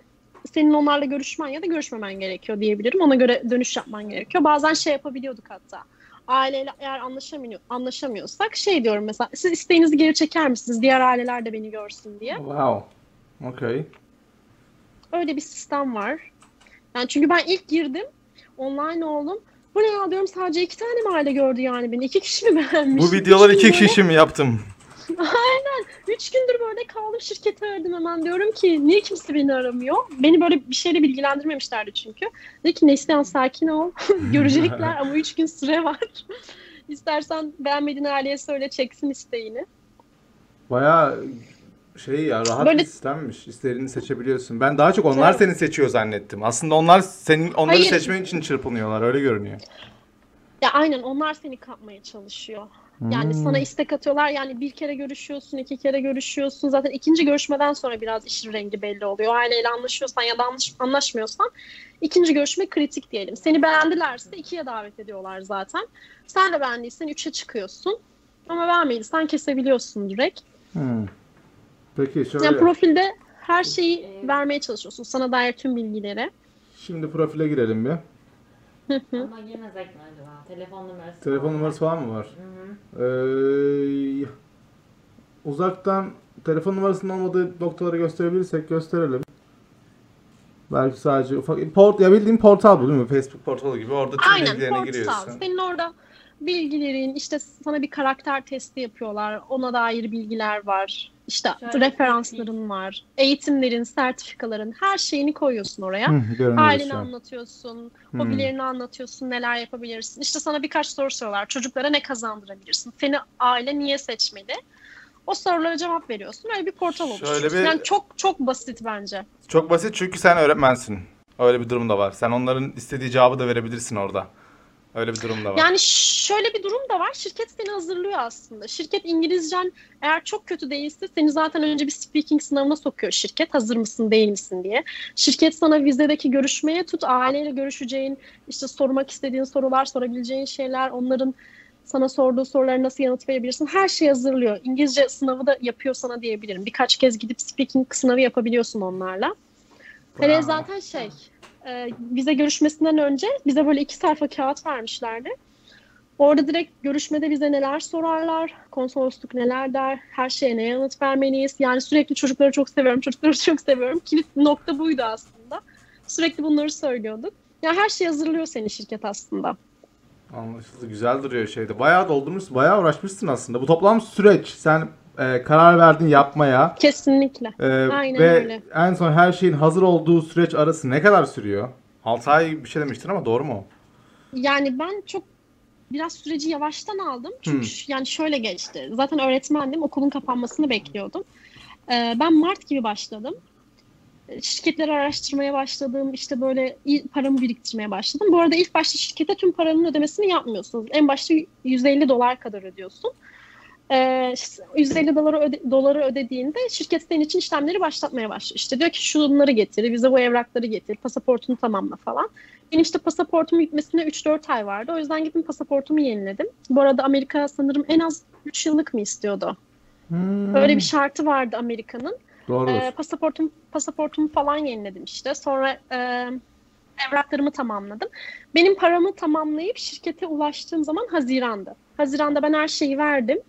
senin onlarla görüşmen ya da görüşmemen gerekiyor diyebilirim. Ona göre dönüş yapman gerekiyor. Bazen şey yapabiliyorduk hatta. Aileyle eğer anlaşamıyor, anlaşamıyorsak şey diyorum mesela siz isteğinizi geri çeker misiniz? Diğer aileler de beni görsün diye. Wow. Okay. Öyle bir sistem var. Yani çünkü ben ilk girdim. Online oldum. Bu ne ya diyorum sadece iki tane mi aile gördü yani beni? İki kişi mi beğenmiş? Bu videoları Üç iki kişi mi yaptım? Üç gündür böyle kaldım şirketi aradım hemen diyorum ki niye kimse beni aramıyor? Beni böyle bir şeyle bilgilendirmemişlerdi çünkü. Dedi ki Neslihan sakin ol görecekler ama üç gün süre var. İstersen beğenmediğin aileye söyle çeksin isteğini. Bayağı şey ya rahat Böyle- bir sistemmiş. İstediğini seçebiliyorsun. Ben daha çok onlar Evet. seni seçiyor zannettim. Aslında onlar senin onları Hayır. seçmen için çırpınıyorlar. Öyle görünüyor. Ya aynen onlar seni kapmaya çalışıyor. Yani Hmm. sana istek atıyorlar. Yani bir kere görüşüyorsun, iki kere görüşüyorsun. Zaten ikinci görüşmeden sonra biraz işin rengi belli oluyor. Aileyle anlaşıyorsan ya da anlaş- anlaşmıyorsan ikinci görüşme kritik diyelim. Seni beğendilerse ikiye davet ediyorlar zaten. Sen de beğendiysen üçe çıkıyorsun. Ama beğenmediysen kesebiliyorsun direkt. Hmm. Peki şöyle. Yani profilde her şeyi vermeye çalışıyorsun. Sana dair tüm bilgileri. Şimdi profile girelim bir. Ama girmesek mi acaba? Telefon numarası. Telefon numarası falan mı var? Hı hı. Ee, uzaktan telefon numarasının olmadığı noktaları gösterebilirsek gösterelim. Belki sadece ufak port ya bildiğin portal bu değil mi? Facebook portalı gibi. Orada tüm Aynen bilgilerine portal. giriyorsun. Senin orada bilgilerin işte sana bir karakter testi yapıyorlar. Ona dair bilgiler var. İşte Şöyle referansların var. Eğitimlerin, sertifikaların her şeyini koyuyorsun oraya. Hı, an. anlatıyorsun, Hmm. hobilerini anlatıyorsun, neler yapabilirsin. İşte sana birkaç soru soruyorlar. Çocuklara ne kazandırabilirsin? Seni aile niye seçmeli? O sorulara cevap veriyorsun. Öyle bir portal oluşturuyorsun. bir- Yani çok çok basit bence. Çok basit çünkü sen öğretmensin. Öyle bir durum da var. Sen onların istediği cevabı da verebilirsin orada. Öyle bir durum da var. Yani şöyle bir durum da var. Şirket seni hazırlıyor aslında. Şirket İngilizcen eğer çok kötü değilse seni zaten önce bir speaking sınavına sokuyor şirket. Hazır mısın değil misin diye. Şirket sana vizedeki görüşmeye tut. Aileyle görüşeceğin, işte sormak istediğin sorular, sorabileceğin şeyler, onların sana sorduğu sorulara nasıl yanıt verebilirsin. Her şeyi hazırlıyor. İngilizce sınavı da yapıyor sana diyebilirim. Birkaç kez gidip speaking sınavı yapabiliyorsun onlarla. Hele zaten şey, e, vize görüşmesinden önce bize böyle iki sayfa kağıt vermişlerdi. Orada direkt görüşmede bize neler sorarlar, konsolosluk neler der, her şeye ne yanıt vermeliyiz. Yani sürekli çocukları çok seviyorum, çocukları çok seviyorum. Kilit nokta buydu aslında. Sürekli bunları söylüyorduk. Ya her şey hazırlıyor seni şirket aslında. Anlaşıldı. Güzel duruyor şeyde. Bayağı doldurmuşsun. Bayağı uğraşmışsın aslında. Bu toplam süreç. Sen e, karar verdin yapmaya. Kesinlikle. E, Aynen ve öyle. en son her şeyin hazır olduğu süreç arası ne kadar sürüyor? 6 ay bir şey demiştin ama doğru mu? Yani ben çok biraz süreci yavaştan aldım. Çünkü Hmm. yani şöyle geçti. Zaten öğretmendim. Okulun kapanmasını bekliyordum. Ee, ben Mart gibi başladım. Ee, Şirketleri araştırmaya başladım. İşte böyle paramı biriktirmeye başladım. Bu arada ilk başta şirkete tüm paranın ödemesini yapmıyorsunuz. En başta 150 dolar kadar ödüyorsun. Ee, 150 doları, öde- doları ödediğinde şirket senin için işlemleri başlatmaya başlıyor. İşte diyor ki şunları getir, bize bu evrakları getir, pasaportunu tamamla falan. Benim işte pasaportumun bitmesine 3-4 ay vardı. O yüzden gittim pasaportumu yeniledim. Bu arada Amerika sanırım en az 3 yıllık mı istiyordu? Hmm. Öyle bir şartı vardı Amerika'nın. Doğrudur. Ee, pasaportum pasaportumu falan yeniledim işte. Sonra e, evraklarımı tamamladım. Benim paramı tamamlayıp şirkete ulaştığım zaman Haziran'dı. Haziran'da ben her şeyi verdim.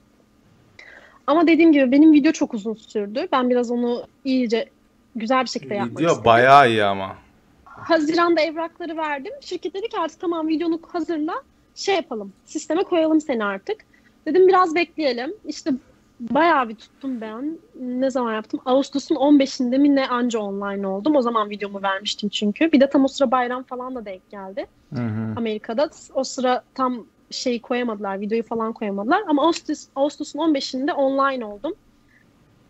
Ama dediğim gibi benim video çok uzun sürdü. Ben biraz onu iyice güzel bir şekilde yapmak Video istedim. bayağı iyi ama. Haziran'da evrakları verdim. Şirket dedi ki artık tamam videonu hazırla. Şey yapalım. Sisteme koyalım seni artık. Dedim biraz bekleyelim. İşte bayağı bir tuttum ben. Ne zaman yaptım? Ağustos'un 15'inde mi ne anca online oldum. O zaman videomu vermiştim çünkü. Bir de tam o sıra bayram falan da denk geldi. Hı hı. Amerika'da. O sıra tam şeyi koyamadılar. Videoyu falan koyamadılar. Ama Ağustos, Ağustos'un 15'inde online oldum.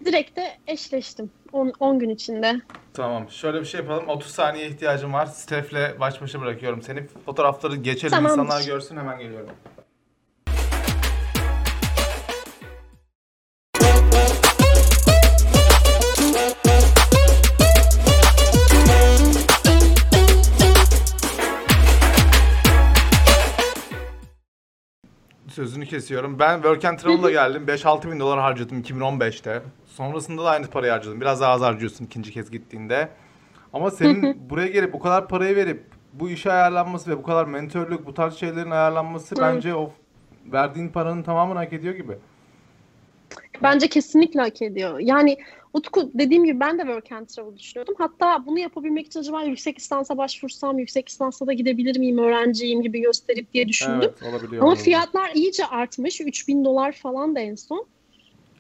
Direkt de eşleştim. 10, 10 gün içinde. Tamam. Şöyle bir şey yapalım. 30 saniye ihtiyacım var. Stef'le baş başa bırakıyorum seni. Fotoğrafları geçelim. Tamamdır. insanlar görsün hemen geliyorum. Sözünü kesiyorum. Ben Work and Travel'la geldim. 5-6 bin dolar harcadım 2015'te. Sonrasında da aynı parayı harcadın. Biraz daha az harcıyorsun ikinci kez gittiğinde. Ama senin buraya gelip bu kadar parayı verip bu işe ayarlanması ve bu kadar mentörlük, bu tarz şeylerin ayarlanması bence o verdiğin paranın tamamını hak ediyor gibi. Bence kesinlikle hak ediyor. Yani Utku dediğim gibi ben de work and travel düşünüyordum. Hatta bunu yapabilmek için acaba yüksek lisansa başvursam, yüksek lisansa da gidebilir miyim, öğrenciyim gibi gösterip diye düşündüm. Evet, olabiliyor. Ama olabiliyor. fiyatlar iyice artmış. 3000 dolar falan da en son.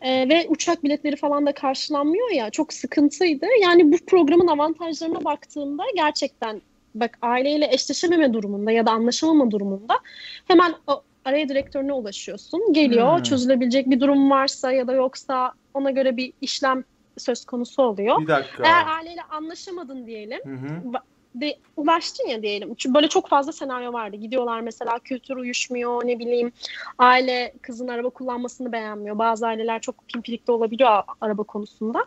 Ee, ve uçak biletleri falan da karşılanmıyor ya. Çok sıkıntıydı. Yani bu programın avantajlarına baktığımda gerçekten bak aileyle eşleşememe durumunda ya da anlaşamama durumunda hemen araya direktörüne ulaşıyorsun. Geliyor, Hmm. çözülebilecek bir durum varsa ya da yoksa ona göre bir işlem söz konusu oluyor. Bir dakika. Eğer aileyle anlaşamadın diyelim Hı hı. de ulaştın ya diyelim. Çünkü böyle çok fazla senaryo vardı. Gidiyorlar mesela kültür uyuşmuyor ne bileyim aile kızın araba kullanmasını beğenmiyor. Bazı aileler çok pimpirikli olabiliyor araba konusunda.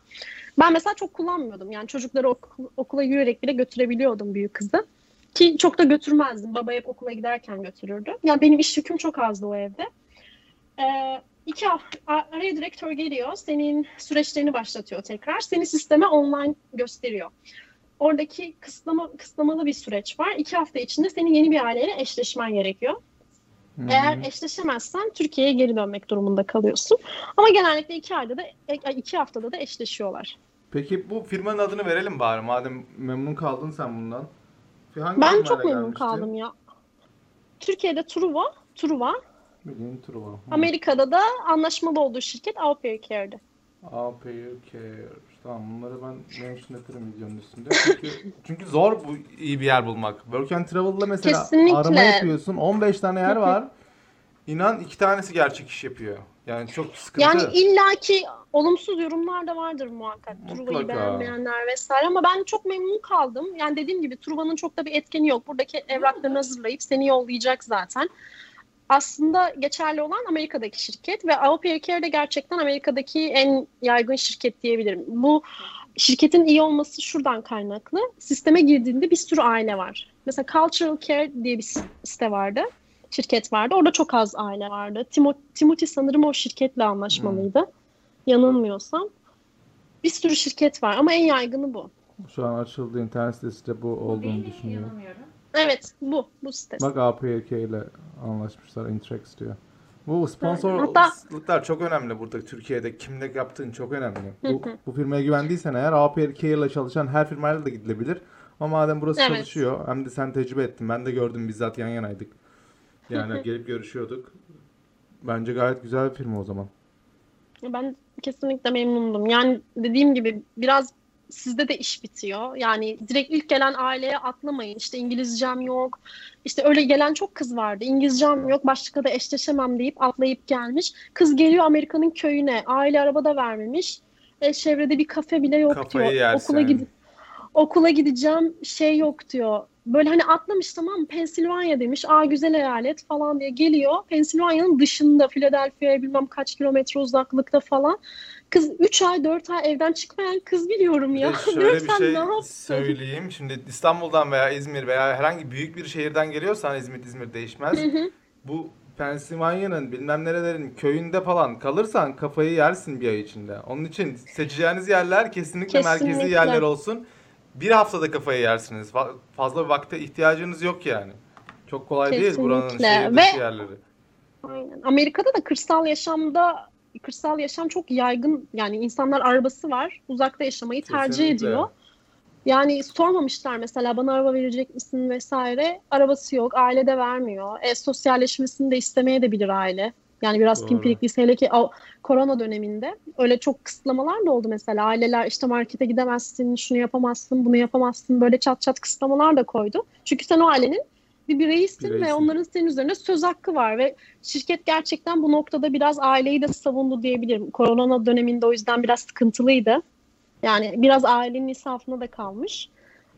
Ben mesela çok kullanmıyordum. Yani çocukları ok- okula yürüyerek bile götürebiliyordum büyük kızı. Ki çok da götürmezdim. Baba hep okula giderken götürürdü. Yani benim iş yüküm çok azdı o evde. Ee, iki hafta araya direktör geliyor. Senin süreçlerini başlatıyor tekrar. Seni sisteme online gösteriyor oradaki kısıtlama, kısıtlamalı bir süreç var. İki hafta içinde senin yeni bir aileyle eşleşmen gerekiyor. Hı Eğer eşleşemezsen Türkiye'ye geri dönmek durumunda kalıyorsun. Ama genellikle iki ayda da e, iki haftada da eşleşiyorlar. Peki bu firmanın adını verelim bari madem memnun kaldın sen bundan. Hangi Ben çok memnun kaldım ya. Türkiye'de Truva, Truva, Bildiğin Truva. Hı. Amerika'da da anlaşmalı olduğu şirket Au Pair Care'di. Au pair care. Tamam bunları ben mention ederim videonun üstünde. Çünkü, çünkü zor bu iyi bir yer bulmak. Work and Travel'da mesela Kesinlikle. arama yapıyorsun. 15 tane yer var. İnan iki tanesi gerçek iş yapıyor. Yani çok sıkıntı. Yani illaki olumsuz yorumlar da vardır muhakkak. Truva'yı Mutlaka. beğenmeyenler vesaire ama ben çok memnun kaldım. Yani dediğim gibi Truva'nın çok da bir etkeni yok. Buradaki evraklarını hazırlayıp seni yollayacak zaten. Aslında geçerli olan Amerika'daki şirket ve Pair Care de gerçekten Amerika'daki en yaygın şirket diyebilirim. Bu şirketin iyi olması şuradan kaynaklı. Sisteme girdiğinde bir sürü aile var. Mesela Cultural Care diye bir site vardı. Şirket vardı. Orada çok az aile vardı. Timo, Timothy sanırım o şirketle anlaşmalıydı. Yanılmıyorsam. Bir sürü şirket var ama en yaygını bu. Şu an açıldı internet sitesi de bu Bu olduğunu değil mi? düşünüyorum. Yanılmıyorum. Evet bu. Bu site. Bak APK ile anlaşmışlar Intrex diyor. Bu Hatta- sponsorluklar çok önemli burada Türkiye'de. Kimle yaptığın çok önemli. Bu, bu firmaya güvendiysen eğer APK ile çalışan her firmayla da gidilebilir. Ama madem burası Evet. çalışıyor hem de sen tecrübe ettin. Ben de gördüm bizzat yan yanaydık. Yani gelip görüşüyorduk. Bence gayet güzel bir firma o zaman. Ben kesinlikle memnundum. Yani dediğim gibi biraz sizde de iş bitiyor. Yani direkt ilk gelen aileye atlamayın. İşte İngilizcem yok. İşte öyle gelen çok kız vardı. İngilizcem yok. Başka da eşleşemem deyip atlayıp gelmiş. Kız geliyor Amerika'nın köyüne. Aile araba da vermemiş. E, çevrede bir kafe bile yok Kafayı diyor. yersin. Okula gidip okula gideceğim şey yok diyor. Böyle hani atlamış tamam mı? Pensilvanya demiş. Aa güzel eyalet falan diye geliyor. Pensilvanya'nın dışında Philadelphia'ya bilmem kaç kilometre uzaklıkta falan. Kız 3 ay 4 ay evden çıkmayan kız biliyorum ya. de şöyle bir şey ne söyleyeyim. Şimdi İstanbul'dan veya İzmir veya herhangi büyük bir şehirden geliyorsan İzmir İzmir değişmez. Bu Pensilvanya'nın bilmem nerelerin köyünde falan kalırsan kafayı yersin bir ay içinde. Onun için seçeceğiniz yerler kesinlikle, merkezi Kesinlikle. yerler olsun. Bir haftada kafayı yersiniz. Fa- Fazla bir vakte ihtiyacınız yok yani. Çok kolay değil buranın Kesinlikle. şehir dışı Ve- yerleri. Aynen. Amerika'da da kırsal yaşamda kırsal yaşam çok yaygın. Yani insanlar arabası var. Uzakta yaşamayı tercih Kesinlikle. ediyor. Yani sormamışlar mesela bana araba verecek misin vesaire. Arabası yok. Aile de vermiyor. E, sosyalleşmesini de istemeye de bilir aile. Yani biraz Doğru. pimpirikliyse hele ki o, korona döneminde öyle çok kısıtlamalar da oldu mesela. Aileler işte markete gidemezsin, şunu yapamazsın, bunu yapamazsın. Böyle çat çat kısıtlamalar da koydu. Çünkü sen o ailenin bir bireysin Bireysin. ve onların senin üzerine söz hakkı var ve şirket gerçekten bu noktada biraz aileyi de savundu diyebilirim. Korona döneminde o yüzden biraz sıkıntılıydı. Yani biraz ailenin insafına da kalmış.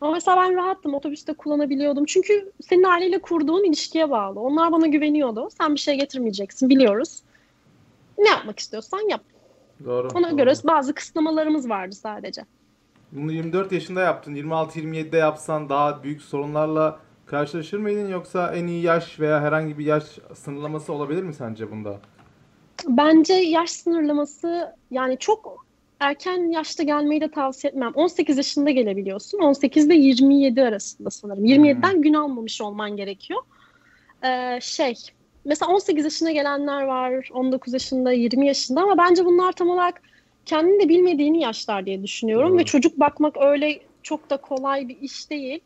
Ama mesela ben rahattım. Otobüste kullanabiliyordum. Çünkü senin aileyle kurduğun ilişkiye bağlı. Onlar bana güveniyordu. Sen bir şey getirmeyeceksin biliyoruz. Ne yapmak istiyorsan yap. Doğru. Ona doğru. göre bazı kısıtlamalarımız vardı sadece. Bunu 24 yaşında yaptın. 26-27'de yapsan daha büyük sorunlarla karşılaşır mıydın yoksa en iyi yaş veya herhangi bir yaş sınırlaması olabilir mi sence bunda? Bence yaş sınırlaması yani çok erken yaşta gelmeyi de tavsiye etmem. 18 yaşında gelebiliyorsun. 18 ile 27 arasında sanırım. 27'den gün almamış olman gerekiyor. Ee, şey mesela 18 yaşına gelenler var, 19 yaşında, 20 yaşında ama bence bunlar tam olarak kendini de bilmediğini yaşlar diye düşünüyorum Doğru. ve çocuk bakmak öyle çok da kolay bir iş değil.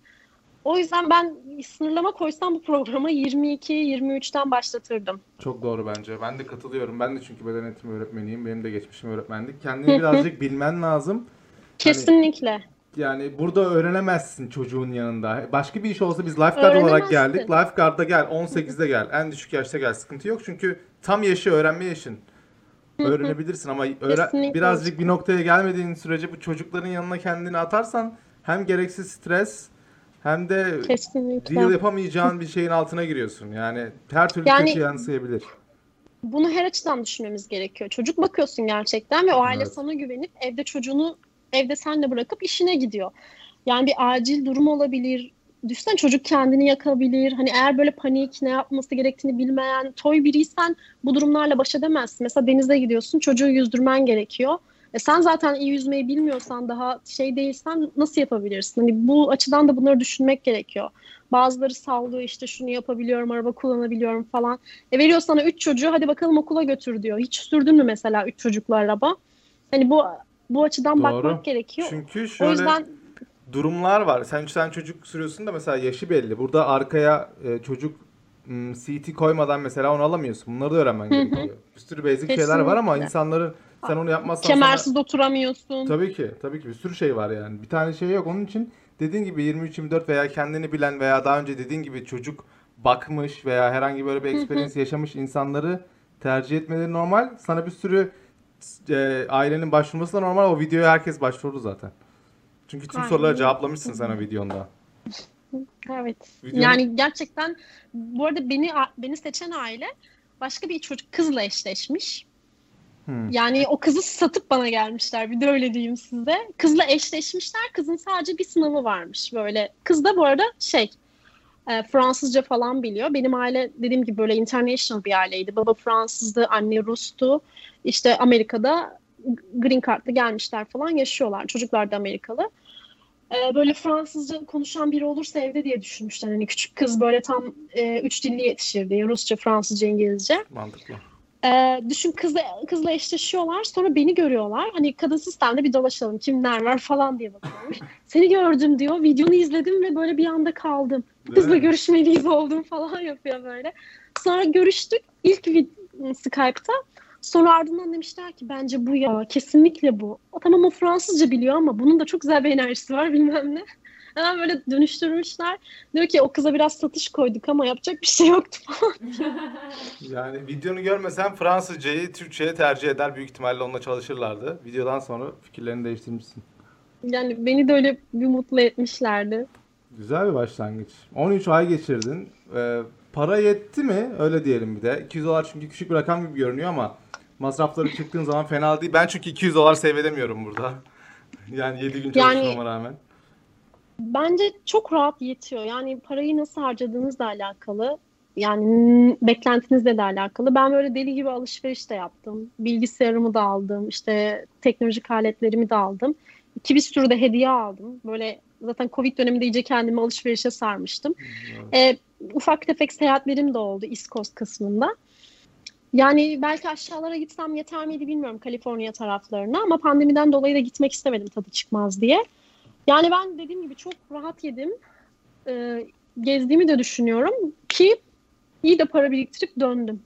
O yüzden ben sınırlama koysam bu programa 22-23'ten başlatırdım. Çok doğru bence. Ben de katılıyorum. Ben de çünkü beden eğitimi öğretmeniyim. Benim de geçmişim öğretmenlik. Kendini birazcık bilmen lazım. Kesinlikle. Yani burada öğrenemezsin çocuğun yanında. Başka bir iş olsa biz lifeguard olarak geldik. Lifeguard'a gel, 18'de gel. En düşük yaşta gel. Sıkıntı yok çünkü tam yaşı öğrenme yaşın. Öğrenebilirsin ama öğre- birazcık bir noktaya gelmediğin sürece bu çocukların yanına kendini atarsan hem gereksiz stres hem de Kesinlikle. deal yapamayacağın bir şeyin altına giriyorsun. Yani her türlü Yani- kötü yansıyabilir. Bunu her açıdan düşünmemiz gerekiyor. Çocuk bakıyorsun gerçekten ve o aile Evet. sana güvenip evde çocuğunu evde senle bırakıp işine gidiyor. Yani bir acil durum olabilir. Düşünsene çocuk kendini yakabilir. Hani eğer böyle panik ne yapması gerektiğini bilmeyen toy biriysen bu durumlarla baş edemezsin. Mesela denize gidiyorsun çocuğu yüzdürmen gerekiyor. E sen zaten iyi yüzmeyi bilmiyorsan daha şey değilsen nasıl yapabilirsin? Hani bu açıdan da bunları düşünmek gerekiyor. Bazıları sallıyor işte şunu yapabiliyorum, araba kullanabiliyorum falan. E veriyor sana üç çocuğu hadi bakalım okula götür diyor. Hiç sürdün mü mesela üç çocuklu araba? Hani bu bu açıdan Doğru. bakmak gerekiyor. Çünkü o şöyle yüzden durumlar var. Sen sen çocuk sürüyorsun da mesela yaşı belli. Burada arkaya e, çocuk CT koymadan mesela onu alamıyorsun. Bunları da öğrenmen gerekiyor. Bir sürü basic şeyler var ama Kesinlikle. insanların sen onu yapmazsan sana- kemersiz oturamıyorsun. Tabii ki. Tabii ki bir sürü şey var yani. Bir tane şey yok. Onun için dediğin gibi 23-24 veya kendini bilen veya daha önce dediğin gibi çocuk bakmış veya herhangi böyle bir experience yaşamış insanları tercih etmeleri normal. Sana bir sürü e, ailenin başvurması da normal. O videoya herkes başvurdu zaten. Çünkü tüm Aynen. soruları cevaplamışsın sen o videonda. Evet. Videonun- Yani gerçekten bu arada beni beni seçen aile başka bir çocuk kızla eşleşmiş. Hmm. Yani o kızı satıp bana gelmişler. Bir de öyle diyeyim size. Kızla eşleşmişler. Kızın sadece bir sınavı varmış böyle. Kız da bu arada şey e, Fransızca falan biliyor. Benim aile dediğim gibi böyle international bir aileydi. Baba Fransızdı, anne Rus'tu. İşte Amerika'da green card'la gelmişler falan yaşıyorlar. Çocuklar da Amerikalı. E, böyle Fransızca konuşan biri olursa evde diye düşünmüşler. Hani küçük kız böyle tam e, üç dilli yetişirdi. Rusça, Fransızca, İngilizce. Mantıklı. Ee, düşün kızla, kızla eşleşiyorlar sonra beni görüyorlar. Hani kadın sistemde bir dolaşalım kimler var falan diye bakıyormuş. Seni gördüm diyor. Videonu izledim ve böyle bir anda kaldım. Kızla görüşmeliyiz oldum falan yapıyor böyle. Sonra görüştük ilk Skype'ta. Sonra ardından demişler ki bence bu ya kesinlikle bu. O tamam o Fransızca biliyor ama bunun da çok güzel bir enerjisi var bilmem ne. Hemen böyle dönüştürmüşler. Diyor ki o kıza biraz satış koyduk ama yapacak bir şey yoktu falan. Yani videonu görmesen Fransızcayı Türkçe'ye tercih eder. Büyük ihtimalle onunla çalışırlardı. Videodan sonra fikirlerini değiştirmişsin. Yani beni de öyle bir mutlu etmişlerdi. Güzel bir başlangıç. 13 ay geçirdin. Ee, para yetti mi? Öyle diyelim bir de. 200 dolar çünkü küçük bir rakam gibi görünüyor ama masrafları çıktığın zaman fena değil. Ben çünkü 200 dolar save edemiyorum burada. Yani 7 gün Yani- çalışmama rağmen. Bence çok rahat yetiyor. Yani parayı nasıl harcadığınızla alakalı. Yani beklentinizle de alakalı. Ben böyle deli gibi alışveriş de yaptım. Bilgisayarımı da aldım. işte teknolojik aletlerimi de aldım. Ki bir sürü de hediye aldım. Böyle zaten Covid döneminde iyice kendimi alışverişe sarmıştım. E, ufak tefek seyahatlerim de oldu East Coast kısmında. Yani belki aşağılara gitsem yeter miydi bilmiyorum Kaliforniya taraflarına ama pandemiden dolayı da gitmek istemedim tadı çıkmaz diye. Yani ben dediğim gibi çok rahat yedim. Ee, gezdiğimi de düşünüyorum ki iyi de para biriktirip döndüm.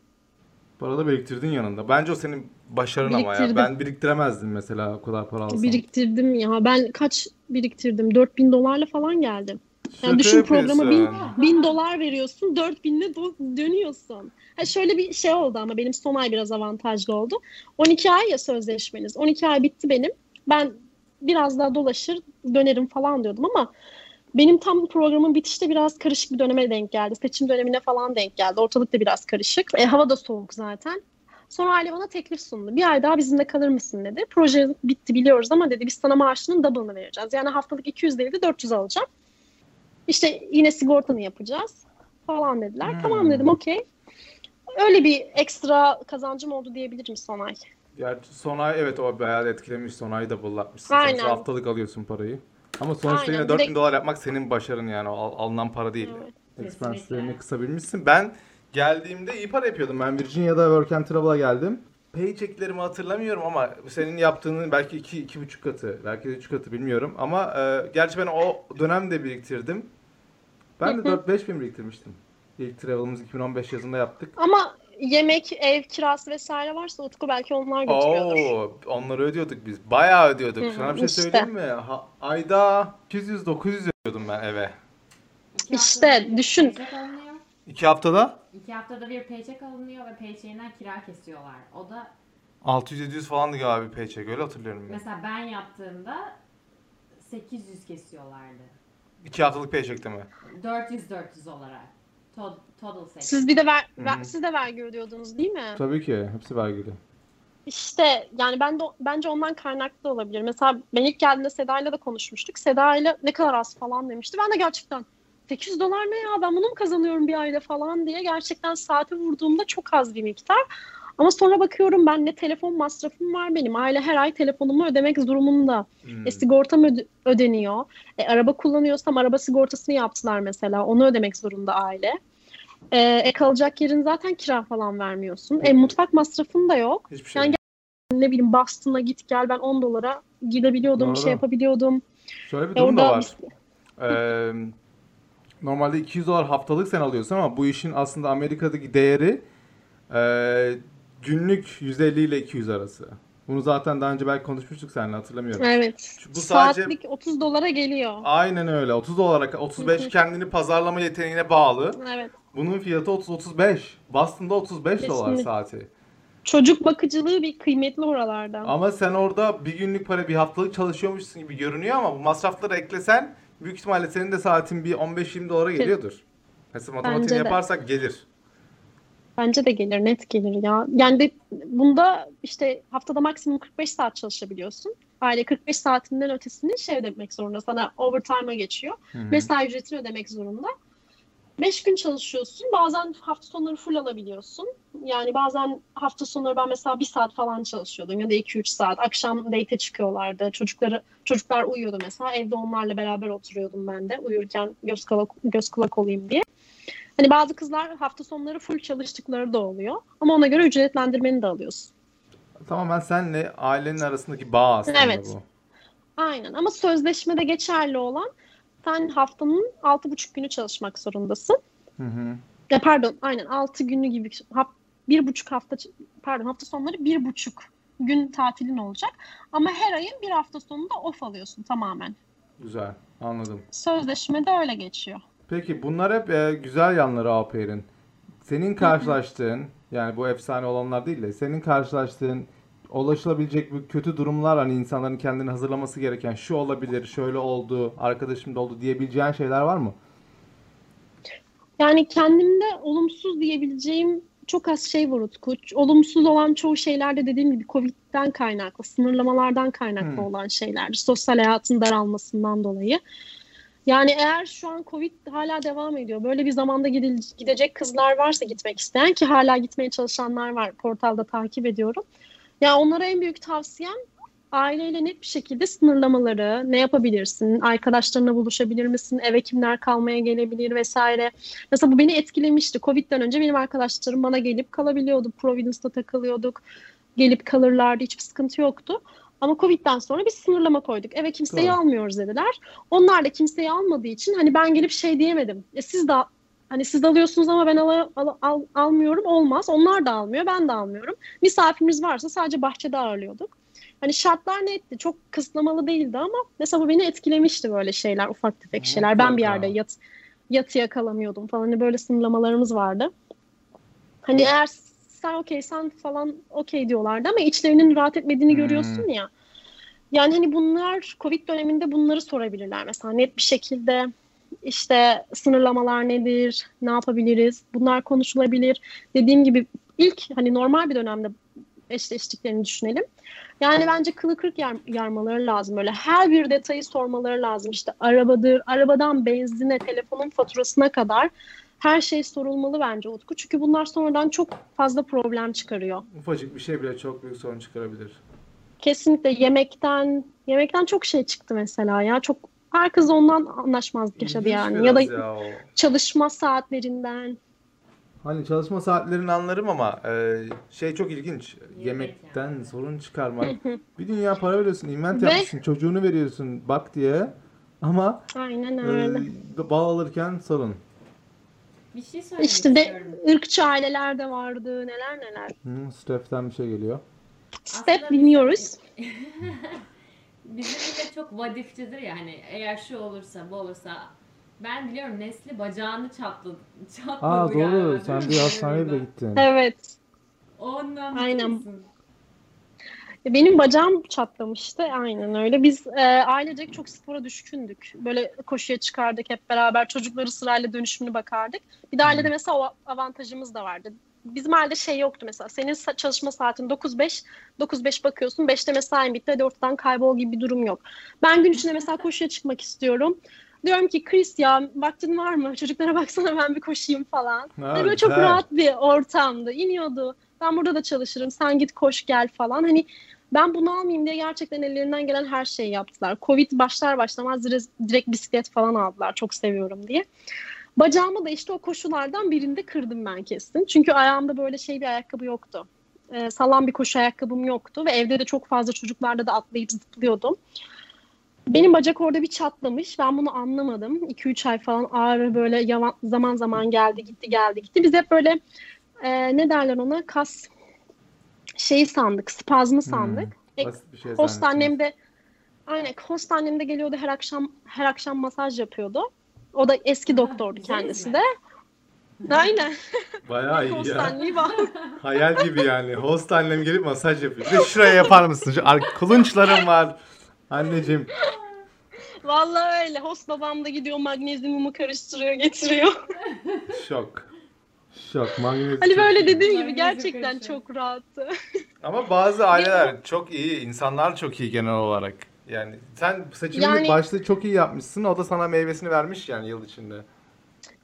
Para da biriktirdin yanında. Bence o senin başarın ama ya. Ben biriktiremezdim mesela o kadar para alsam. Biriktirdim ya. Ben kaç biriktirdim? 4000 dolarla falan geldim. Yani Şaka düşün programa bin, yapıyorsun. bin dolar veriyorsun, 4000'le do- dönüyorsun. Ha şöyle bir şey oldu ama benim son ay biraz avantajlı oldu. 12 ay ya sözleşmeniz. 12 ay bitti benim. Ben biraz daha dolaşır dönerim falan diyordum ama benim tam programın bitişte biraz karışık bir döneme denk geldi. Seçim dönemine falan denk geldi. Ortalık da biraz karışık. E, hava da soğuk zaten. Sonra aile bana teklif sundu. Bir ay daha bizimle kalır mısın dedi. Proje bitti biliyoruz ama dedi biz sana maaşının double'ını vereceğiz. Yani haftalık 200 değil de 400 alacağım. İşte yine sigortanı yapacağız falan dediler. Hmm. Tamam dedim okey. Öyle bir ekstra kazancım oldu diyebilirim son ay. Gerçi son ay evet o bayağı etkilemiş. Son ayı da bullatmışsın. Aynen. Sonuçta haftalık alıyorsun parayı. Ama sonuçta Aynen, yine bir 4000 de- dolar yapmak senin başarın yani. O al- alınan para değil. Evet. Expense'lerini kısabilmişsin. Ben geldiğimde iyi para yapıyordum. Ben Virginia'da Work and Travel'a geldim. Paycheck'lerimi hatırlamıyorum ama senin yaptığının belki iki, iki buçuk katı, belki de üç katı bilmiyorum. Ama e, gerçi ben o dönemde biriktirdim. Ben de 4-5 bin biriktirmiştim. İlk travel'ımız 2015 yazında yaptık. Ama yemek, ev kirası vesaire varsa Utku belki onlar götürüyordur. Oo, onları ödüyorduk biz. Bayağı ödüyorduk. Hı, Sana bir şey işte. söyleyeyim mi? Ha- ayda 800-900 ödüyordum ben eve. İki İşte düşün. İki haftada İki haftada bir paycheck alınıyor ve paycheck'inden kira kesiyorlar. O da 600-700 falandı galiba bir paycheck öyle hatırlıyorum ben. mesela ben yaptığımda 800 kesiyorlardı. İki haftalık paycheck'te mi? 400-400 olarak. To- total seç. Siz bir de ver, ver- siz de vergi ödüyordunuz değil mi? Tabii ki. Hepsi vergili. İşte yani ben de bence ondan kaynaklı da olabilir. Mesela ben ilk geldiğimde Seda'yla da konuşmuştuk. Seda'yla ne kadar az falan demişti. Ben de gerçekten 800 dolar ne ya ben bunu mu kazanıyorum bir ayda falan diye gerçekten saate vurduğumda çok az bir miktar. Ama sonra bakıyorum ben ne telefon masrafım var benim. Aile her ay telefonumu ödemek durumunda. Hmm. E, sigortam öde- ödeniyor. E, araba kullanıyorsam araba sigortasını yaptılar mesela. Onu ödemek zorunda aile. E, e, kalacak yerin zaten kira falan vermiyorsun. E, mutfak masrafın da yok. Hiçbir şey. Yani ne bileyim Boston'a git gel ben 10 dolara gidebiliyordum, Doğru. şey yapabiliyordum. Şöyle bir E, durum da var. Ee, normalde 200 dolar haftalık sen alıyorsun ama bu işin aslında Amerika'daki değeri e, günlük 150 ile 200 arası. Bunu zaten daha önce belki konuşmuştuk seninle hatırlamıyorum. Evet. Bu sadece- Saatlik 30 dolara geliyor. Aynen öyle. 30 dolara 35 Hı hı. kendini pazarlama yeteneğine bağlı. Evet. Bunun fiyatı 30-35. Boston'da 35 dolar Kesinlikle. saati. Çocuk bakıcılığı bir kıymetli oralarda. Ama sen orada bir günlük para bir haftalık çalışıyormuşsun gibi görünüyor ama bu masrafları eklesen büyük ihtimalle senin de saatin bir 15-20 dolara geliyordur. Mesela matematiğini yaparsak gelir. Bence de gelir, net gelir ya. Yani de bunda işte haftada maksimum 45 saat çalışabiliyorsun. Aile 45 saatinden ötesini şey ödemek zorunda. Sana overtime'a geçiyor. Mesai ücretini ödemek zorunda. 5 gün çalışıyorsun. Bazen hafta sonları full alabiliyorsun. Yani bazen hafta sonları ben mesela 1 saat falan çalışıyordum ya da 2-3 saat. Akşam date çıkıyorlardı. Çocukları çocuklar uyuyordu mesela. Evde onlarla beraber oturuyordum ben de. Uyurken göz kulak, göz kulak olayım diye. Hani bazı kızlar hafta sonları full çalıştıkları da oluyor. Ama ona göre ücretlendirmeni de alıyorsun. Tamamen senle ailenin arasındaki bağ aslında Evet. bu. Aynen ama sözleşmede geçerli olan sen haftanın 6,5 günü çalışmak zorundasın. Hı hı. Ya pardon aynen 6 günü gibi bir buçuk hafta pardon hafta sonları bir buçuk gün tatilin olacak. Ama her ayın bir hafta sonunda off alıyorsun tamamen. Güzel. Anladım. Sözleşmede öyle geçiyor. Peki bunlar hep e, güzel yanları au pair'in. Senin karşılaştığın yani bu efsane olanlar değil de senin karşılaştığın ulaşılabilecek bu kötü durumlar hani insanların kendini hazırlaması gereken şu olabilir, şöyle oldu, arkadaşım da oldu diyebileceğin şeyler var mı? Yani kendimde olumsuz diyebileceğim çok az şey var Utku. Olumsuz olan çoğu şeylerde dediğim gibi Covid'den kaynaklı, sınırlamalardan kaynaklı Hmm. olan şeyler. Sosyal hayatın daralmasından dolayı. Yani eğer şu an Covid hala devam ediyor. Böyle bir zamanda gidecek kızlar varsa gitmek isteyen ki hala gitmeye çalışanlar var. Portalda takip ediyorum. Ya onlara en büyük tavsiyem aileyle net bir şekilde sınırlamaları, ne yapabilirsin, arkadaşlarına buluşabilir misin, eve kimler kalmaya gelebilir vesaire. Mesela bu beni etkilemişti. Covid'den önce benim arkadaşlarım bana gelip kalabiliyordu. Providence'da takılıyorduk. Gelip kalırlardı. Hiçbir sıkıntı yoktu. Ama Covid'den sonra bir sınırlama koyduk. Eve kimseyi Doğru. almıyoruz dediler. Onlar da kimseyi almadığı için hani ben gelip şey diyemedim. E siz de hani siz alıyorsunuz ama ben al, al- al- almıyorum olmaz. Onlar da almıyor, ben de almıyorum. Misafirimiz varsa sadece bahçede ağırlıyorduk. Hani şartlar netti. Çok kısıtlamalı değildi ama mesela bu beni etkilemişti böyle şeyler, ufak tefek şeyler. Ben bir yerde yat, yatı yakalamıyordum falan. Hani böyle sınırlamalarımız vardı. Hani eğer sen okey sen falan okey diyorlardı ama içlerinin rahat etmediğini Hmm. görüyorsun ya. Yani hani bunlar Covid döneminde bunları sorabilirler mesela net bir şekilde işte sınırlamalar nedir, ne yapabiliriz, bunlar konuşulabilir. Dediğim gibi ilk hani normal bir dönemde eşleştiklerini düşünelim. Yani bence kılı kırk yar- yarmaları lazım böyle. Her bir detayı sormaları lazım. İşte arabadır, arabadan benzine, telefonun faturasına kadar Her şey sorulmalı bence Utku. Çünkü bunlar sonradan çok fazla problem çıkarıyor. Ufacık bir şey bile çok büyük sorun çıkarabilir. Kesinlikle yemekten yemekten çok şey çıktı mesela ya. Çok herkes ondan anlaşmazlık yaşadı İlginç yani. Ya da ya o. çalışma saatlerinden. Hani çalışma saatlerini anlarım ama e, şey çok ilginç. Yemekten yani. sorun çıkarmak. bir dünya para veriyorsun, invent Ve- yapmışsın, çocuğunu veriyorsun bak diye. Ama Aynen e, öyle. bal alırken sorun. Bir şey söylemek İşte de ırkçı aileler de vardı. Neler neler. Hı, Step'ten bir şey geliyor. Step Aslında dinliyoruz. Bizim millet çok vadifçidir ya hani eğer şu olursa bu olursa ben biliyorum Nesli bacağını çatladı. çatladı Aa galiba, doğru. Sen bir hastaneye Burada. gittin. Evet. Ondan Aynen. Benim bacağım çatlamıştı. Aynen öyle. Biz e, ailecek çok spora düşkündük. Böyle koşuya çıkardık hep beraber. Çocukları sırayla dönüşümünü bakardık. Bir de ailede mesela o avantajımız da vardı. Bizim ailede şey yoktu mesela. Senin çalışma saatin 9-5. 9-5 bakıyorsun. 5'te mesain bitti. Hadi ortadan kaybol gibi bir durum yok. Ben gün içinde mesela koşuya çıkmak istiyorum. Diyorum ki Chris ya vaktin var mı? Çocuklara baksana ben bir koşayım falan. Ha, Hani böyle çok rahat bir ortamdı. İniyordu. Ben burada da çalışırım. Sen git koş gel falan. Hani ben bunu almayayım diye gerçekten ellerinden gelen her şeyi yaptılar. Covid başlar başlamaz direkt bisiklet falan aldılar. Çok seviyorum diye. Bacağımı da işte o koşulardan birinde kırdım ben kesin. Çünkü ayağımda böyle şey bir ayakkabı yoktu. Ee, sağlam bir koşu ayakkabım yoktu ve evde de çok fazla çocuklarla da atlayıp zıplıyordum. Benim bacak orada bir çatlamış. Ben bunu anlamadım. 2-3 ay falan ağrı böyle yavan- zaman zaman geldi gitti geldi gitti. Biz hep böyle e, ne derler ona kas şeyi sandık, spazmı sandık. E, Basit bir şey host annem de aynen host annem de geliyordu her akşam her akşam masaj yapıyordu. O da eski doktordu kendisi de. Aynen. Bayağı iyi host ya. Hayal gibi yani. Host annem gelip masaj yapıyor. Bir de şuraya yapar mısın? Şu ar- kulunçlarım var. Anneciğim. Vallahi öyle. Host babam da gidiyor magnezyumumu karıştırıyor getiriyor. Şok. Şok. Magnezyum hani böyle iyi. dediğim gibi gerçekten çok rahattı. Ama bazı aileler çok iyi. insanlar çok iyi genel olarak. Yani sen saçını Yani- başta çok iyi yapmışsın. O da sana meyvesini vermiş yani yıl içinde.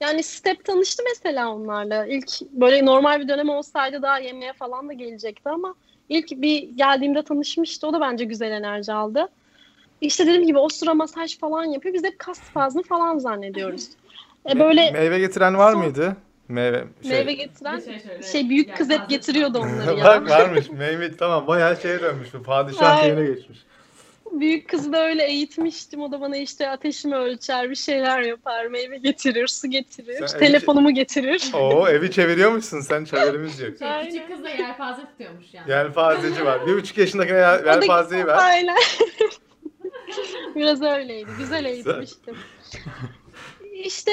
Yani Step tanıştı mesela onlarla. İlk böyle normal bir dönem olsaydı daha yemeğe falan da gelecekti ama ilk bir geldiğimde tanışmıştı. O da bence güzel enerji aldı. İşte dediğim gibi o sıra masaj falan yapıyor. Biz hep kas spazmı falan zannediyoruz. E Me- böyle meyve getiren var Son- mıydı? Meyve şey. meyve getiren şey şöyle- şey büyük kız Yani hep getiriyordu onları ya. Bak varmış. Meyve tamam bayağı şeye dönmüş bu. Padişah şeyine geçmiş. Büyük kızı da öyle eğitmiştim. O da bana işte ateşimi ölçer, bir şeyler yapar, meyve getirir, su getirir, Sen- telefonumu getirir. Oo evi çeviriyormuşsun sen haberimiz yok. Şey, Aynen. küçük kız da yelpaze tutuyormuş yani. Yelpazeci var. Bir buçuk yaşındakine yel- yelpazeyi ver. Aynen. Biraz öyleydi. Güzel eğitmiştim. işte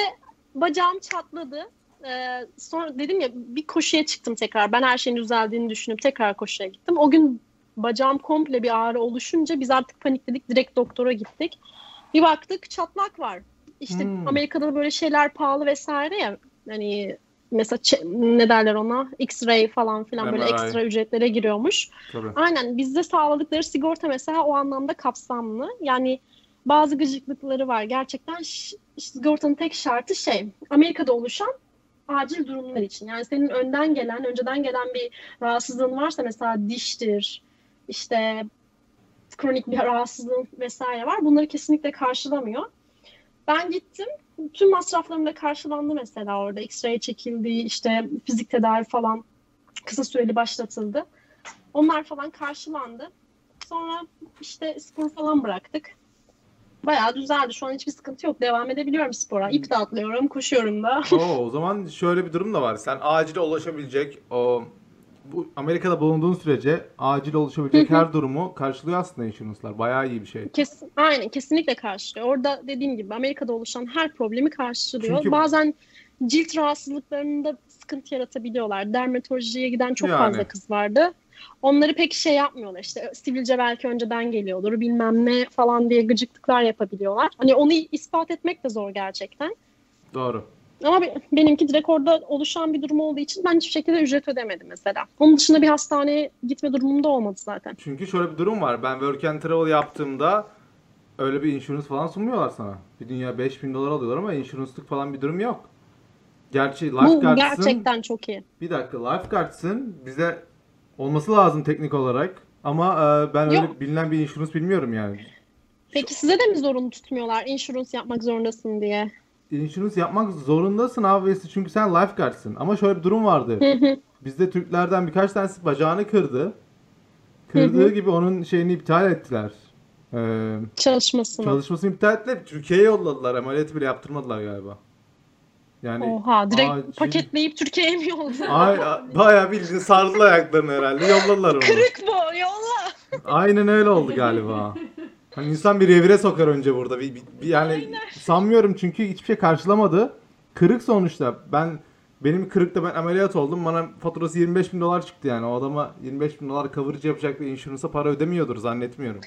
bacağım çatladı. Ee, sonra dedim ya bir koşuya çıktım tekrar. Ben her şeyin düzeldiğini düşünüp tekrar koşuya gittim. O gün bacağım komple bir ağrı oluşunca biz artık panikledik. Direkt doktora gittik. Bir baktık çatlak var. İşte Hmm. Amerika'da böyle şeyler pahalı vesaire ya. Hani mesela ne derler ona? X-ray falan filan böyle ekstra ücretlere giriyormuş. Tabii. Aynen bizde sağladıkları sigorta mesela o anlamda kapsamlı. Yani bazı gıcıklıkları var. Gerçekten sigortanın tek şartı şey Amerika'da oluşan acil durumlar için. Yani senin önden gelen, önceden gelen bir rahatsızlığın varsa mesela diştir, işte kronik bir rahatsızlığın vesaire var. Bunları kesinlikle karşılamıyor. Ben gittim. Tüm masraflarım da karşılandı mesela orada. X-ray çekildi, işte fizik tedavi falan kısa süreli başlatıldı. Onlar falan karşılandı. Sonra işte spor falan bıraktık. Bayağı düzeldi. Şu an hiçbir sıkıntı yok. Devam edebiliyorum spora. İp de atlıyorum, koşuyorum da. Oo, o zaman şöyle bir durum da var. Sen acile ulaşabilecek o bu Amerika'da bulunduğun sürece acil ulaşabilecek her durumu karşılıyor aslında insurance'lar. Bayağı iyi bir şey. Kes, aynen kesinlikle karşılıyor. Orada dediğim gibi Amerika'da oluşan her problemi karşılıyor. Çünkü- Bazen cilt rahatsızlıklarında sıkıntı yaratabiliyorlar. Dermatolojiye giden çok Yani. fazla kız vardı. Onları pek şey yapmıyorlar. İşte sivilce belki önceden geliyordur bilmem ne falan diye gıcıklıklar yapabiliyorlar. Hani onu ispat etmek de zor gerçekten. Doğru. Ama be- benimki direkt orada oluşan bir durum olduğu için ben hiçbir şekilde ücret ödemedim mesela. Onun dışında bir hastaneye gitme durumum da olmadı zaten. Çünkü şöyle bir durum var. Ben work and travel yaptığımda öyle bir insurance falan sunmuyorlar sana. Bir dünya 5000 dolar alıyorlar ama insurance'lık falan bir durum yok. Gerçi Bu lifeguards'ın gerçekten çok iyi. bir dakika lifeguards'ın bize olması lazım teknik olarak ama e, ben öyle Yok. bilinen bir insurance bilmiyorum yani. Peki size de mi zorunlu tutmuyorlar? Insurance yapmak zorundasın diye. Insurance yapmak zorundasın abi çünkü sen lifeguards'ın. Ama şöyle bir durum vardı. Bizde Türklerden birkaç tanesi bacağını kırdı. Kırdığı gibi onun şeyini iptal ettiler. Ee, Çalışmasını. çalışmasını iptal ettiler. Türkiye'ye yolladılar. Ameliyatı bile yaptırmadılar galiba. Yani Oha direkt acil- paketleyip Türkiye'ye mi yolladılar? Ay, bayağı bildiğin sardılar ayaklarını herhalde. Yolladılar onu. Kırık bu yolla. Aynen öyle oldu galiba. Hani insan bir revire sokar önce burada. Bir, bir- bir- yani sanmıyorum çünkü hiçbir şey karşılamadı. Kırık sonuçta. Ben benim kırıkta ben ameliyat oldum. Bana faturası 25 bin dolar çıktı yani. O adama 25 bin dolar coverage yapacak bir insurance'a para ödemiyordur zannetmiyorum.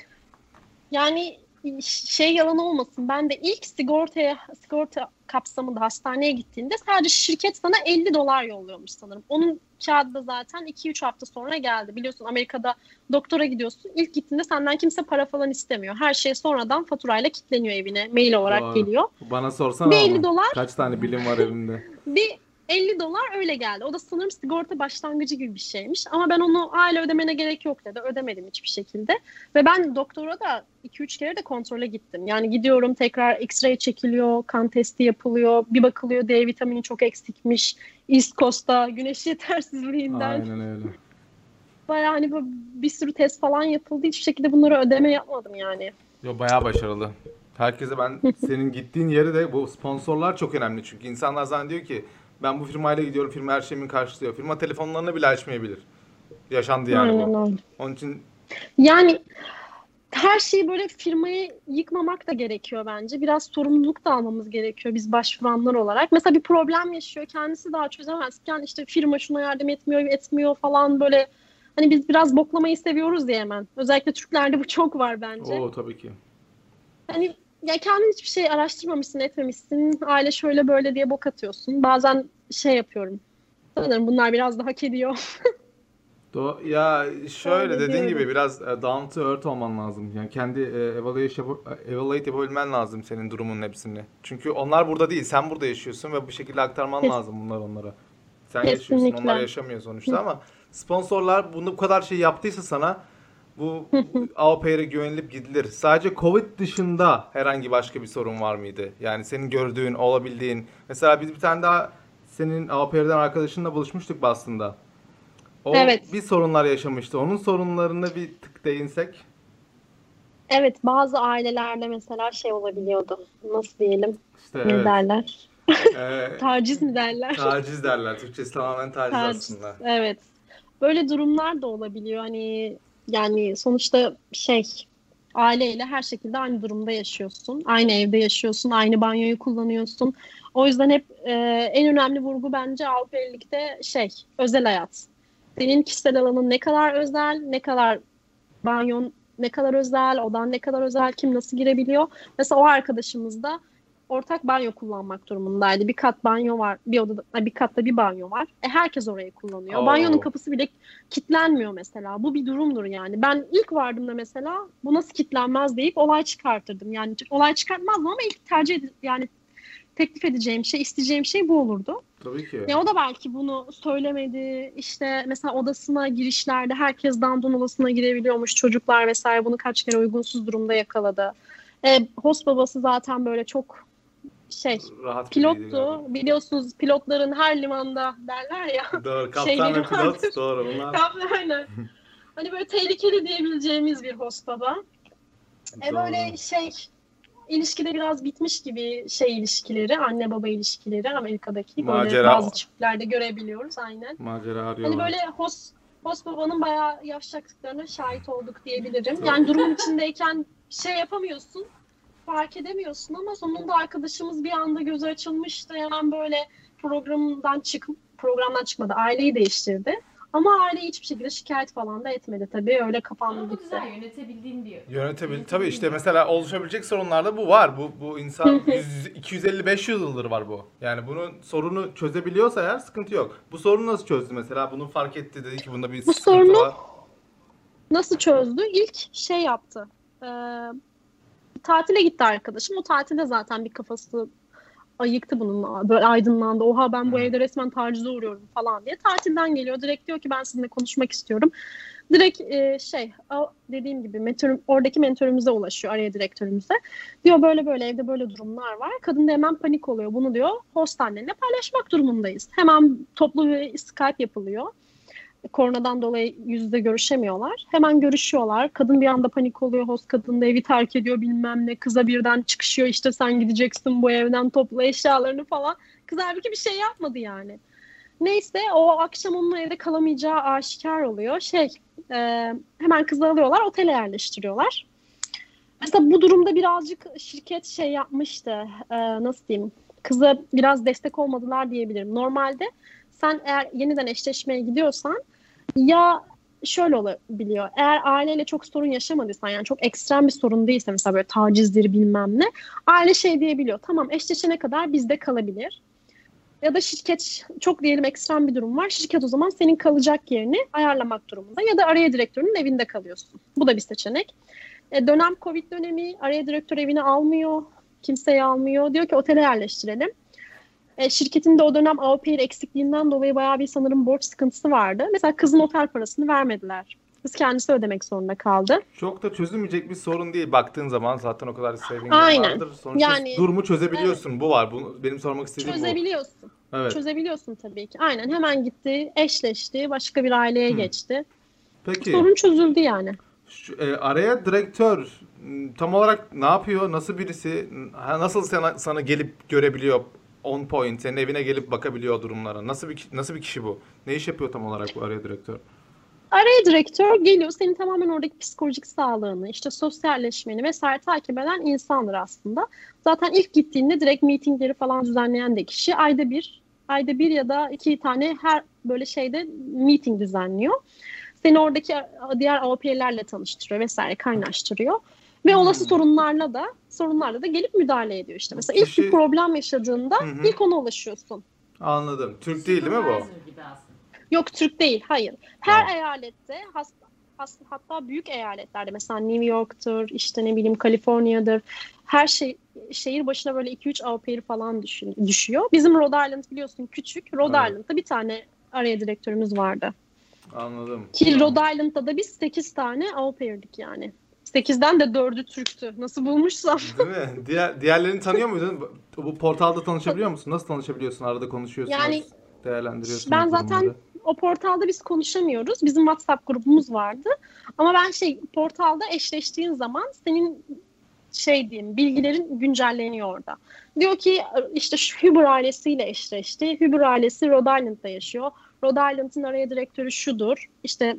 Yani şey yalan olmasın. Ben de ilk sigortaya sigorta kapsamında hastaneye gittiğinde sadece şirket sana 50 dolar yolluyormuş sanırım. Onun kağıdı da zaten 2-3 hafta sonra geldi. Biliyorsun Amerika'da doktora gidiyorsun. İlk gittiğinde senden kimse para falan istemiyor. Her şey sonradan faturayla kilitleniyor evine. Mail olarak Doğru. geliyor. Bana sorsana Bir 50 ama. dolar. Kaç tane bilim var evinde? Bir 50 dolar öyle geldi. O da sanırım sigorta başlangıcı gibi bir şeymiş. Ama ben onu aile ödemene gerek yok dedi. Ödemedim hiçbir şekilde. Ve ben doktora da 2-3 kere de kontrole gittim. Yani gidiyorum tekrar x-ray çekiliyor, kan testi yapılıyor. Bir bakılıyor D vitamini çok eksikmiş. East Coast'ta güneş yetersizliğinden. Aynen öyle. Bayağı hani bir sürü test falan yapıldı. Hiçbir şekilde bunlara ödeme yapmadım yani. Yo bayağı başarılı. Herkese ben senin gittiğin yeri de bu sponsorlar çok önemli çünkü insanlar zannediyor ki ben bu firmayla gidiyorum firma her şeyimi karşılıyor. Firma telefonlarını bile açmayabilir. Yaşandı yani Aynen bu. öyle. Onun için Yani her şeyi böyle firmayı yıkmamak da gerekiyor bence. Biraz sorumluluk da almamız gerekiyor biz başvuranlar olarak. Mesela bir problem yaşıyor, kendisi daha çözemezken işte firma şuna yardım etmiyor, etmiyor falan böyle. Hani biz biraz boklamayı seviyoruz diye hemen. Özellikle Türklerde bu çok var bence. o tabii ki. Hani ya kendin hiçbir şey araştırmamışsın, etmemişsin. Aile şöyle böyle diye bok atıyorsun. Bazen şey yapıyorum. Sanırım bunlar biraz da hak ediyor. Do ya şöyle Öyle dediğin gibi biraz down to earth olman lazım. Yani kendi e, evaluate, yap- evaluate yapabilmen lazım senin durumunun hepsini. Çünkü onlar burada değil, sen burada yaşıyorsun ve bu şekilde aktarman Kes- lazım bunları onlara. Sen yaşıyorsun, Kesinlikle. onlar yaşamıyor sonuçta ama sponsorlar bunu bu kadar şey yaptıysa sana bu AOP'ye güvenilip gidilir. Sadece Covid dışında herhangi başka bir sorun var mıydı? Yani senin gördüğün, olabildiğin. Mesela biz bir tane daha senin AOP'den arkadaşınla buluşmuştuk Boston'da. O Evet. bir sorunlar yaşamıştı. Onun sorunlarına bir tık değinsek. Evet, bazı ailelerde mesela şey olabiliyordu. Nasıl diyelim? İşte Ne evet. derler? Ee, Taciz mi derler? taciz derler. Türkçesi tamamen taciz, Taciz. aslında. Evet. Böyle durumlar da olabiliyor. Hani yani sonuçta şey aileyle her şekilde aynı durumda yaşıyorsun. Aynı evde yaşıyorsun. Aynı banyoyu kullanıyorsun. O yüzden hep e, en önemli vurgu bence Avrupa şey özel hayat. Senin kişisel alanın ne kadar özel, ne kadar banyon ne kadar özel, odan ne kadar özel, kim nasıl girebiliyor. Mesela o arkadaşımız da ortak banyo kullanmak durumundaydı. Bir kat banyo var, bir odada bir katta bir banyo var. E herkes orayı kullanıyor. Oo. Banyonun kapısı bile kilitlenmiyor mesela. Bu bir durumdur yani. Ben ilk vardığımda mesela bu nasıl kilitlenmez deyip olay çıkartırdım. Yani olay çıkartmazdım ama ilk tercih ed- yani teklif edeceğim şey, isteyeceğim şey bu olurdu. Tabii ki. Ya o da belki bunu söylemedi. İşte mesela odasına girişlerde herkes dandun odasına girebiliyormuş. Çocuklar vesaire bunu kaç kere uygunsuz durumda yakaladı. E, host babası zaten böyle çok şey Rahat pilottu. Biliyorsunuz pilotların her limanda derler ya. Doğru. Kaptan ve pilot. vardır. Doğru. Bunlar Aynen. Hani böyle tehlikeli diyebileceğimiz bir host baba. E Doğru. böyle şey ilişkide biraz bitmiş gibi şey ilişkileri, anne baba ilişkileri Amerika'daki böyle Macera. bazı çiftlerde görebiliyoruz aynen. macera arıyorlar. Hani böyle host host babanın bayağı yavşaklıklarına şahit olduk diyebilirim. Yani durumun içindeyken şey yapamıyorsun, fark edemiyorsun ama sonunda arkadaşımız bir anda gözü açılmıştı. Hemen böyle programdan çık programdan çıkmadı, aileyi değiştirdi. Ama aile hiçbir şekilde şikayet falan da etmedi tabii. Öyle kapandı Ama bu gitti. güzel yönetebildiğin bir Yönetebil tabii işte mesela oluşabilecek sorunlarda bu var. Bu bu insan 100 250 500 yıldır var bu. Yani bunun sorunu çözebiliyorsa eğer sıkıntı yok. Bu sorunu nasıl çözdü mesela? Bunu fark etti dedi ki bunda bir Bu sıkıntı sorunu- var. Nasıl çözdü? İlk şey yaptı. Ee, tatile gitti arkadaşım. O tatilde zaten bir kafası ayıktı bununla. Böyle aydınlandı. Oha ben bu evde resmen tacize uğruyorum falan diye. Tatilden geliyor. Direkt diyor ki ben sizinle konuşmak istiyorum. Direkt e, şey dediğim gibi mentor, oradaki mentörümüze ulaşıyor. Araya direktörümüze. Diyor böyle böyle evde böyle durumlar var. Kadın da hemen panik oluyor. Bunu diyor host annenle paylaşmak durumundayız. Hemen toplu bir Skype yapılıyor. Koronadan dolayı yüz yüze görüşemiyorlar. Hemen görüşüyorlar. Kadın bir anda panik oluyor. Host kadın da evi terk ediyor bilmem ne. Kıza birden çıkışıyor işte sen gideceksin bu evden topla eşyalarını falan. Kız halbuki bir şey yapmadı yani. Neyse o akşam onun evde kalamayacağı aşikar oluyor. Şey e, hemen kızı alıyorlar otele yerleştiriyorlar. Mesela bu durumda birazcık şirket şey yapmıştı. E, nasıl diyeyim? Kıza biraz destek olmadılar diyebilirim. Normalde sen eğer yeniden eşleşmeye gidiyorsan ya şöyle olabiliyor. Eğer aileyle çok sorun yaşamadıysan yani çok ekstrem bir sorun değilse mesela böyle tacizdir bilmem ne. Aile şey diyebiliyor. Tamam eşleşene kadar bizde kalabilir. Ya da şirket çok diyelim ekstrem bir durum var. Şirket o zaman senin kalacak yerini ayarlamak durumunda. Ya da araya direktörün evinde kalıyorsun. Bu da bir seçenek. E, dönem Covid dönemi araya direktör evini almıyor. Kimseyi almıyor. Diyor ki otele yerleştirelim. E, şirketin de o dönem AOP'nin eksikliğinden dolayı bayağı bir sanırım borç sıkıntısı vardı. Mesela kızın otel parasını vermediler. Kız kendisi ödemek zorunda kaldı. Çok da çözülmeyecek bir sorun değil. Baktığın zaman zaten o kadar saving vardır. Sonuçta Yani- durumu çözebiliyorsun. Bu var. Bunu, benim sormak istediğim bu. Çözebiliyorsun. Evet. Çözebiliyorsun tabii ki. Aynen hemen gitti, eşleşti, başka bir aileye Hı. geçti. Peki. Sorun çözüldü yani. Şu, e, araya direktör tam olarak ne yapıyor? Nasıl birisi? Nasıl sana, sana gelip görebiliyor? On point. Senin evine gelip bakabiliyor durumlara. Nasıl bir nasıl bir kişi bu? Ne iş yapıyor tam olarak bu araya direktör? Araya direktör geliyor senin tamamen oradaki psikolojik sağlığını, işte sosyalleşmeni vesaire takip eden insandır aslında. Zaten ilk gittiğinde direkt meetingleri falan düzenleyen de kişi ayda bir, ayda bir ya da iki tane her böyle şeyde meeting düzenliyor. Seni oradaki diğer AOP'lerle tanıştırıyor vesaire kaynaştırıyor. Ve olası sorunlarla da sorunlarla da gelip müdahale ediyor işte. Mesela ilk Kişi- bir problem yaşadığında Hı hı. ilk ona ulaşıyorsun. Anladım. Türk değil değil mi bu? Yok Türk değil, hayır. Her Tamam. eyalette has, has- hatta büyük eyaletlerde mesela New York'tur, işte ne bileyim Kaliforniya'dır. Her şey şehir başına böyle 2-3 au pair falan düşün- düşüyor. Bizim Rhode Island biliyorsun küçük. Rhode Evet. Island'da bir tane araya direktörümüz vardı. Anladım. Ki Rhode Island'da da biz 8 tane au pair'dik yani. 8'den de 4'ü Türktü. Nasıl bulmuşsam. Değil mi? Diğer, diğerlerini tanıyor muydun? Bu- portalda tanışabiliyor musun? Nasıl tanışabiliyorsun? Arada konuşuyorsunuz. Yani değerlendiriyorsunuz ben zaten durumları. o portalda biz konuşamıyoruz. Bizim WhatsApp grubumuz vardı. Ama ben şey portalda eşleştiğin zaman senin şey diyeyim bilgilerin güncelleniyor orada. Diyor ki işte şu Huber ailesiyle eşleşti. Huber ailesi Rhode Island'da yaşıyor. Rhode Island'ın araya direktörü şudur. İşte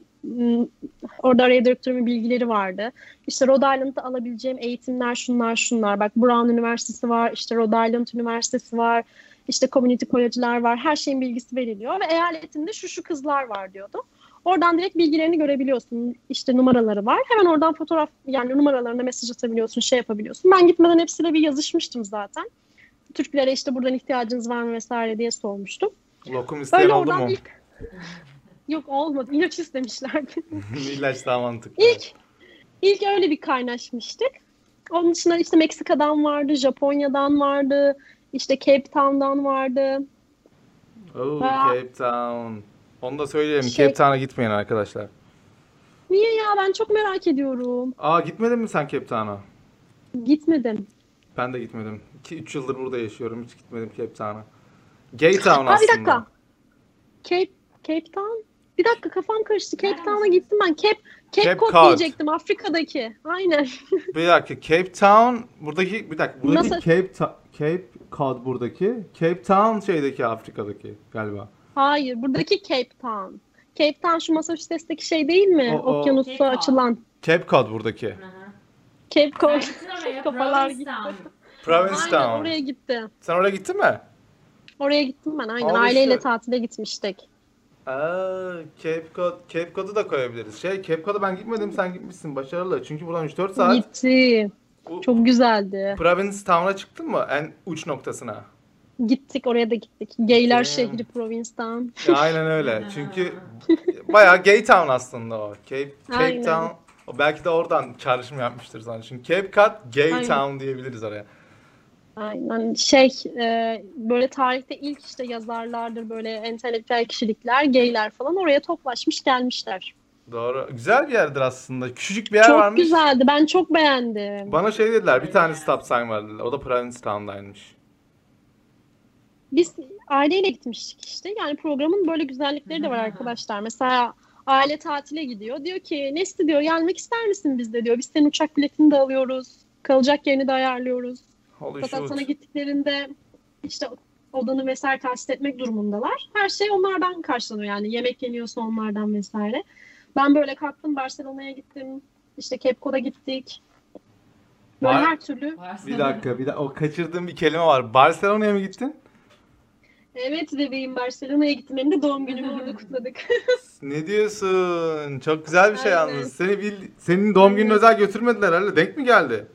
orada araya direktörümün bilgileri vardı. İşte Rhode Island'da alabileceğim eğitimler şunlar şunlar. Bak Brown Üniversitesi var. işte Rhode Island Üniversitesi var. İşte community college'lar var. Her şeyin bilgisi veriliyor ve eyaletinde şu şu kızlar var diyordu. Oradan direkt bilgilerini görebiliyorsun. İşte numaraları var. Hemen oradan fotoğraf yani numaralarına mesaj atabiliyorsun, şey yapabiliyorsun. Ben gitmeden hepsiyle bir yazışmıştım zaten. Türklere işte buradan ihtiyacınız var mı vesaire diye sormuştum. Lokum isteyen Öyle oldu mu? ilk Yok olmadı. İlaç istemişlerdi. İlaç daha mantıklı. İlk ilk öyle bir kaynaşmıştık. Onun dışında işte Meksika'dan vardı, Japonya'dan vardı, işte Cape Town'dan vardı. Oh, Ha. Cape Town. Onu da söyleyelim. Şey- Cape Town'a gitmeyin arkadaşlar. Niye ya? Ben çok merak ediyorum. Aa gitmedin mi sen Cape Town'a? Gitmedim. Ben de gitmedim. 2-3 yıldır burada yaşıyorum. Hiç gitmedim Cape Town'a. Gay Town aslında. Ha bir dakika. Cape Cape Town? Bir dakika kafam karıştı. Cape Town'a gittim ben. Cape Cape, Cape Cod Cod. diyecektim Afrika'daki. Aynen. Bir dakika. Cape Town buradaki bir dakika. Buradaki Nasıl? Cape Ta- Cape Cod buradaki. Cape Town şeydeki Afrika'daki galiba. Hayır, buradaki Cape Town. Cape Town şu Massachusetts'teki şey değil mi? O- o- Okyanusta Cape Cod. açılan. Cape Cod buradaki. Hı hı. Cape Cod. Kafalar gitti. Provincetown. Aynen oraya gitti. Sen oraya gittin mi? Oraya gittim ben aynen. Al Aileyle işte. tatile gitmiştik. Aa, Cape Cod, Cape Cod'u da koyabiliriz. Şey, Cape Cod'a ben gitmedim, sen gitmişsin. Başarılı. Çünkü buradan 3-4 saat Gitti. Bu- Çok güzeldi. Provincetown'a çıktın mı? En uç noktasına. Gittik oraya da gittik. Gayler Damn. şehri Provincetown. Ya, aynen öyle. Çünkü bayağı gay town aslında o. Cape, Cape Aynen. Town. O belki de oradan çağrışım yapmıştır sana. Çünkü Cape Cod, gay Aynen. town diyebiliriz oraya. Aynen şey e, böyle tarihte ilk işte yazarlardır böyle entelektüel kişilikler, gayler falan oraya toplaşmış gelmişler. Doğru. Güzel bir yerdir aslında. Küçücük bir yer çok varmış. güzeldi. Ben çok beğendim. Bana şey dediler, bir tane stop sign var dediler. O da Provincetown'daymış. Biz aileyle gitmiştik işte. Yani programın böyle güzellikleri de var arkadaşlar. Mesela aile tatile gidiyor. Diyor ki Nesli diyor gelmek ister misin bizde diyor. Biz senin uçak biletini de alıyoruz. Kalacak yerini de ayarlıyoruz. Fakat shoot. sana gittiklerinde işte odanı vesaire tahsis etmek durumundalar. Her şey onlardan karşılanıyor yani. Yemek yeniyorsa onlardan vesaire. Ben böyle kalktım Barcelona'ya gittim. İşte Cape Cod'a gittik. Böyle Var- her türlü. Bir dakika, bir dakika. O kaçırdığım bir kelime var. Barcelona'ya mı gittin? Evet bebeğim Barcelona'ya gittim. Hem de doğum günümü orada kutladık. Ne diyorsun? Çok güzel bir şey Aynen. yalnız. Seni bil, senin doğum gününü özel götürmediler herhalde. Denk mi geldi?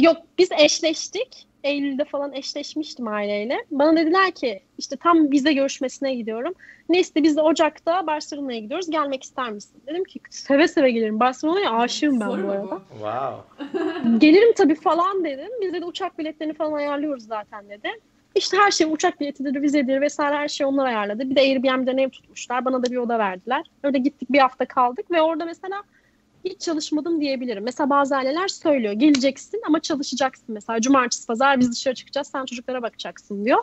Yok biz eşleştik. Eylül'de falan eşleşmiştim aileyle. Bana dediler ki işte tam vize görüşmesine gidiyorum. Neyse biz de Ocak'ta Barcelona'ya gidiyoruz. Gelmek ister misin? Dedim ki seve seve gelirim. Barcelona'ya aşığım ben Soru bu arada. Wow. Gelirim tabii falan dedim. Biz de uçak biletlerini falan ayarlıyoruz zaten dedi. İşte her şey uçak biletidir, vizedir vesaire her şey onlar ayarladı. Bir de Airbnb'den ev tutmuşlar. Bana da bir oda verdiler. Öyle gittik bir hafta kaldık ve orada mesela hiç çalışmadım diyebilirim. Mesela bazı aileler söylüyor geleceksin ama çalışacaksın mesela. Cumartesi pazar biz dışarı çıkacağız sen çocuklara bakacaksın diyor.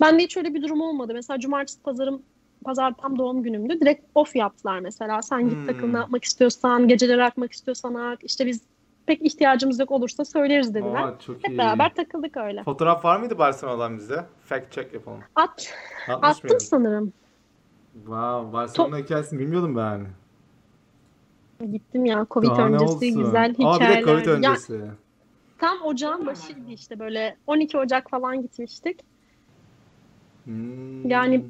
Ben de hiç öyle bir durum olmadı. Mesela cumartesi pazarım pazar tam doğum günümdü. Direkt off yaptılar mesela. Sen git Hmm. takıl ne yapmak istiyorsan, geceleri akmak istiyorsan ak. İşte biz pek ihtiyacımız yok olursa söyleriz dediler. Aa, çok Hep iyi. beraber takıldık öyle. Fotoğraf var mıydı Barcelona'dan bize? Fact check yapalım. At, Atmış attım mıydın? sanırım. Wow, Barcelona hikayesini bilmiyordum ben. Gittim ya Covid Daha öncesi güzel Aa bir de hikayeler. Covid Ya, öncesi. tam ocağın başıydı işte böyle 12 Ocak falan gitmiştik. Hmm. Yani-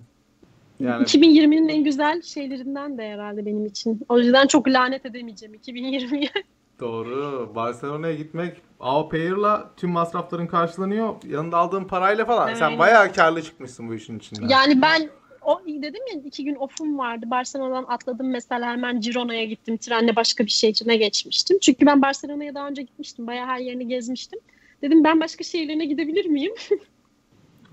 yani 2020'nin en güzel şeylerinden de herhalde benim için. O yüzden çok lanet edemeyeceğim 2020'ye. doğru. Barcelona'ya gitmek au pair'la tüm masrafların karşılanıyor. Yanında aldığın parayla falan. Sen Aynen. bayağı karlı çıkmışsın bu işin içinden. Yani ben o dedim ya iki gün off'um vardı. Barcelona'dan atladım mesela hemen Girona'ya gittim. Trenle başka bir şehrine geçmiştim. Çünkü ben Barcelona'ya daha önce gitmiştim. Bayağı her yerini gezmiştim. Dedim ben başka şehirlerine gidebilir miyim?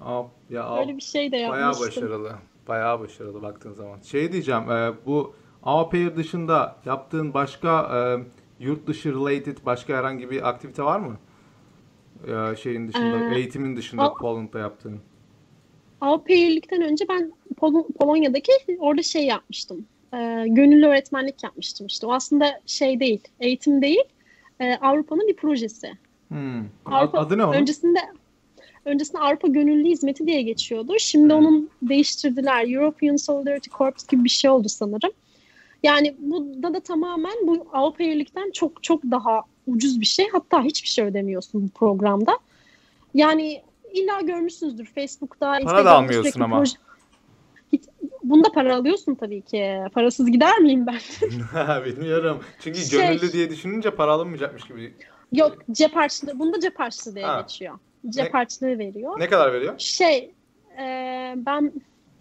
Aa, ya au- Öyle bir şey de bayağı yapmıştım. başarılı. Bayağı başarılı baktığın zaman. Şey diyeceğim, e, bu au pair dışında yaptığın başka e, yurt dışı related başka herhangi bir aktivite var mı? E, şeyin dışında, Ee, eğitimin dışında o- Poland'da yaptığın. Au pair'likten önce ben Pol- Polonya'daki orada şey yapmıştım. Ee, gönüllü öğretmenlik yapmıştım işte. O aslında şey değil, eğitim değil. Ee, Avrupa'nın bir projesi. Hmm. Avrupa, Adı ne onun? Öncesinde öncesinde Avrupa Gönüllü Hizmeti diye geçiyordu. Şimdi Hmm. onun değiştirdiler. European Solidarity Corps gibi bir şey oldu sanırım. Yani burada da tamamen bu Avrupa Birlik'ten çok çok daha ucuz bir şey. Hatta hiçbir şey ödemiyorsun bu programda. Yani illa görmüşsünüzdür Facebook'ta, Instagram'da almıyorsun sürekli ama. proje- Bunda para alıyorsun tabii ki. Parasız gider miyim ben? Bilmiyorum. Çünkü Şey- gönüllü diye düşününce para alınmayacakmış gibi. Yok cep harçlığı. Bunda cep harçlığı diye Ha. geçiyor. Cep Ne- harçlığı veriyor. Ne kadar veriyor? Şey, e, ben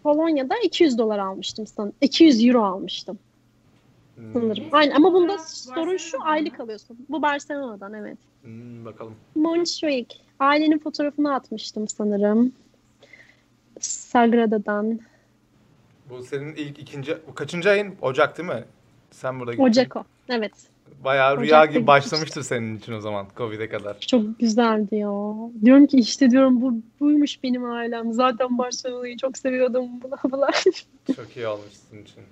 Polonya'da 200 dolar almıştım sanırım. 200 euro almıştım Hmm, sanırım. Aynen ama bunda Barcelona'dan sorun şu aylık alıyorsun. Bu Barcelona'dan evet. hmm, bakalım. Montjuic. Ailenin fotoğrafını atmıştım sanırım. Sagrada'dan. Bu senin ilk ikinci, bu kaçıncı ayın? Ocak değil mi? Sen burada gittin. Ocako. Evet. Bayağı rüya Ocak'ta gibi gitmiştim. başlamıştır senin için o zaman Covid'e kadar. Çok güzeldi ya. Diyorum ki işte diyorum bu buymuş benim ailem. Zaten Barcelona'yı çok seviyordum. Bla bla. Çok iyi olmuş sizin için.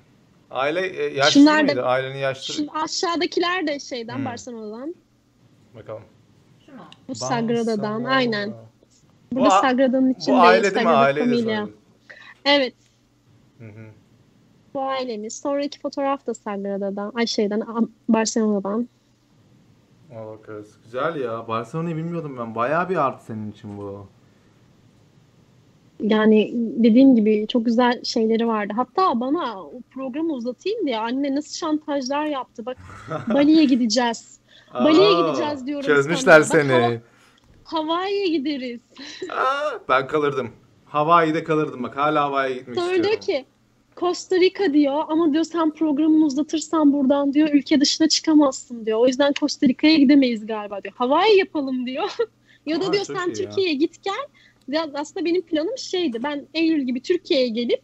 Aile e, yaşlı Şunlar değil da-? Ailenin yaşlı. Şimdi aşağıdakiler de şeyden Hmm. Barcelona'dan. Bakalım. Şu mu? Bu Sagrada'dan. Aynen. Bu Burada a- Sagrada'nın içinde. Bu aile değil mi? Aile de. Evet. Hı hı. Bu ailemiz. Sonraki fotoğraf da Sagrada'dan. Ay şeyden Barcelona'dan. Ona bakarız. Güzel ya. Barcelona'yı bilmiyordum ben. Bayağı bir artı senin için bu. Yani dediğim gibi çok güzel şeyleri vardı. Hatta bana o programı uzatayım diye anne nasıl şantajlar yaptı. Bak Bali'ye gideceğiz. Bali'ye gideceğiz diyorum Çözmüşler sana. Bak, seni. hava- Hawaii'ye gideriz. Aa, ben kalırdım. Hawaii'de kalırdım bak. Hala Hawaii'ye gitmek Sonra istiyorum. diyor ki Costa Rica diyor ama diyor sen programını uzatırsan buradan diyor ülke dışına çıkamazsın diyor. O yüzden Costa Rica'ya gidemeyiz galiba diyor. Hawaii yapalım diyor. Ya da Aa, diyor sen. Türkiye'ye git gel. Ya aslında benim planım şeydi. Ben Eylül gibi Türkiye'ye gelip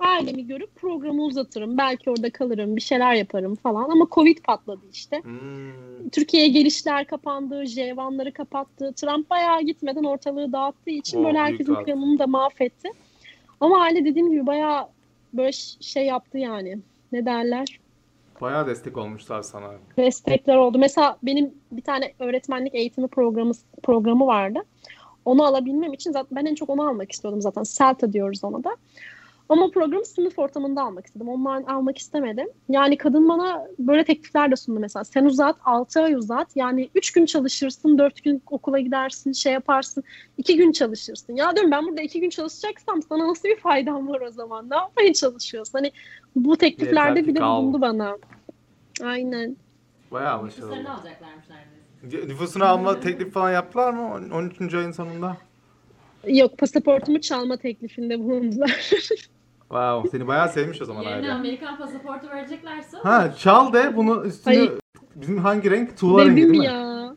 ailemi görüp programı uzatırım. Belki orada kalırım, bir şeyler yaparım falan. Ama Covid patladı işte. Hmm. Türkiye'ye gelişler kapandı, J1'ları kapattı. Trump bayağı gitmeden ortalığı dağıttığı için O böyle herkesin planını da mahvetti. Ama aile dediğim gibi bayağı böyle şey yaptı yani. Ne derler? Bayağı destek olmuşlar sana. destekler oldu. Mesela benim bir tane öğretmenlik eğitimi programı programı vardı. Onu alabilmem için zaten ben en çok onu almak istiyordum zaten. CELTA diyoruz ona da. Ama programı sınıf ortamında almak istedim. Online almak istemedim. Yani kadın bana böyle teklifler de sundu mesela. Sen uzat, 6 ay uzat. Yani 3 gün çalışırsın, 4 gün okula gidersin, şey yaparsın. 2 gün çalışırsın. Ya diyorum ben burada 2 gün çalışacaksam sana nasıl bir faydam var o zaman? Ne yapmaya çalışıyorsun? Hani bu tekliflerde bile bulundu bana. Aynen. Bayağı başarılı. Nüfuslarını alacaklarmış neredeyse. Nüfusunu alma teklif falan yaptılar mı 13. ayın sonunda? Yok pasaportumu çalma teklifinde bulundular. Wow, seni bayağı sevmiş o zaman Yerine aile. Amerikan pasaportu vereceklerse Ha çal de bunu üstünü Hayır. bizim hangi renk? Tuğla rengi değil mi? ya.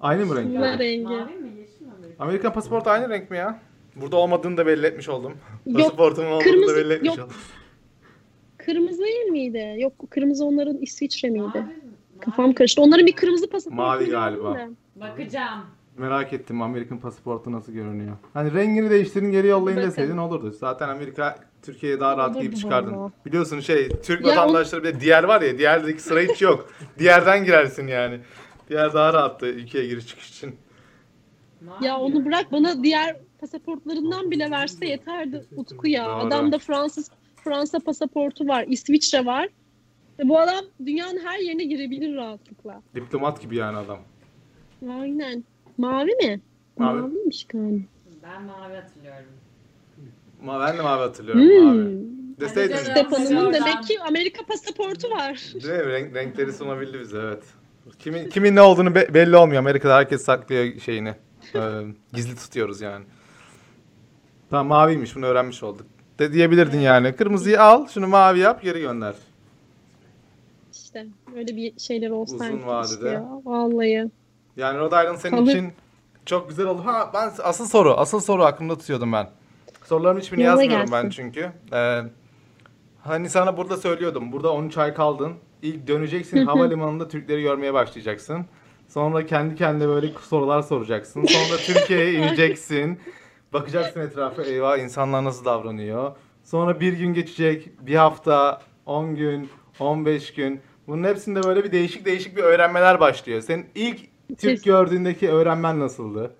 Aynı mı renk? Tuğla rengi. mavi mi yeşil mi Amerikan? Amerikan pasaportu aynı renk mi ya? Burada olmadığını da belli etmiş oldum. Yok, Pasaportumun olmadığını da kırmızı- belli etmiş yok. oldum. Kırmızı değil miydi? Yok kırmızı onların İsviçre miydi? Mavi mi? Kafam karıştı. Onların bir kırmızı pasaportu Mavi galiba. Bakacağım. Merak ettim Amerikan pasaportu nasıl görünüyor. Hani rengini değiştirin geri yollayın Bakın. deseydin olurdu. Zaten Amerika Türkiye'ye daha rahat girip çıkardın. vallahi. Biliyorsun şey Türk Ya vatandaşları bir de diğer var ya diğerdeki sıra hiç yok. Diğerden girersin yani. Diğer daha rahattı ülkeye giriş çıkış için. Ya onu bırak bana diğer pasaportlarından bile verse yeterdi Utku ya. Doğru. Adamda Fransız Fransa pasaportu var, İsviçre var. Ve bu adam dünyanın her yerine girebilir rahatlıkla. Diplomat gibi yani adam. Aynen. Mavi mi? Mavi. Maviymiş galiba. Ben mavi hatırlıyorum. Ma ben de mavi hatırlıyorum Hmm. mavi. Deseydin. Stefan'ın demek ki Amerika pasaportu var. Değil mi? Renk, renkleri sunabildi bize evet. Kimin kimin ne olduğunu be- belli olmuyor. Amerika'da herkes saklıyor şeyini. Ee, gizli tutuyoruz yani. Tamam maviymiş bunu öğrenmiş olduk. De diyebilirdin yani. Kırmızıyı al, şunu mavi yap, geri gönder. İşte öyle bir şeyler olsaydı. Uzun işte vadede. ya, Vallahi. Yani Rhode Island senin Kalır. için çok güzel oldu. Ha ben asıl soru, asıl soru aklımda tutuyordum ben. Sorularımın hiçbirini Yolla yazmıyorum ben gelsin. çünkü. Ee, hani sana burada söylüyordum. Burada 13 ay kaldın. İlk döneceksin havalimanında Türkleri görmeye başlayacaksın. Sonra kendi kendine böyle sorular soracaksın. Sonra Türkiye'ye ineceksin. Bakacaksın etrafa eyvah insanlar nasıl davranıyor. Sonra bir gün geçecek, bir hafta, 10 gün, 15 gün. Bunun hepsinde böyle bir değişik değişik bir öğrenmeler başlıyor. Senin ilk Türk gördüğündeki öğrenmen nasıldı?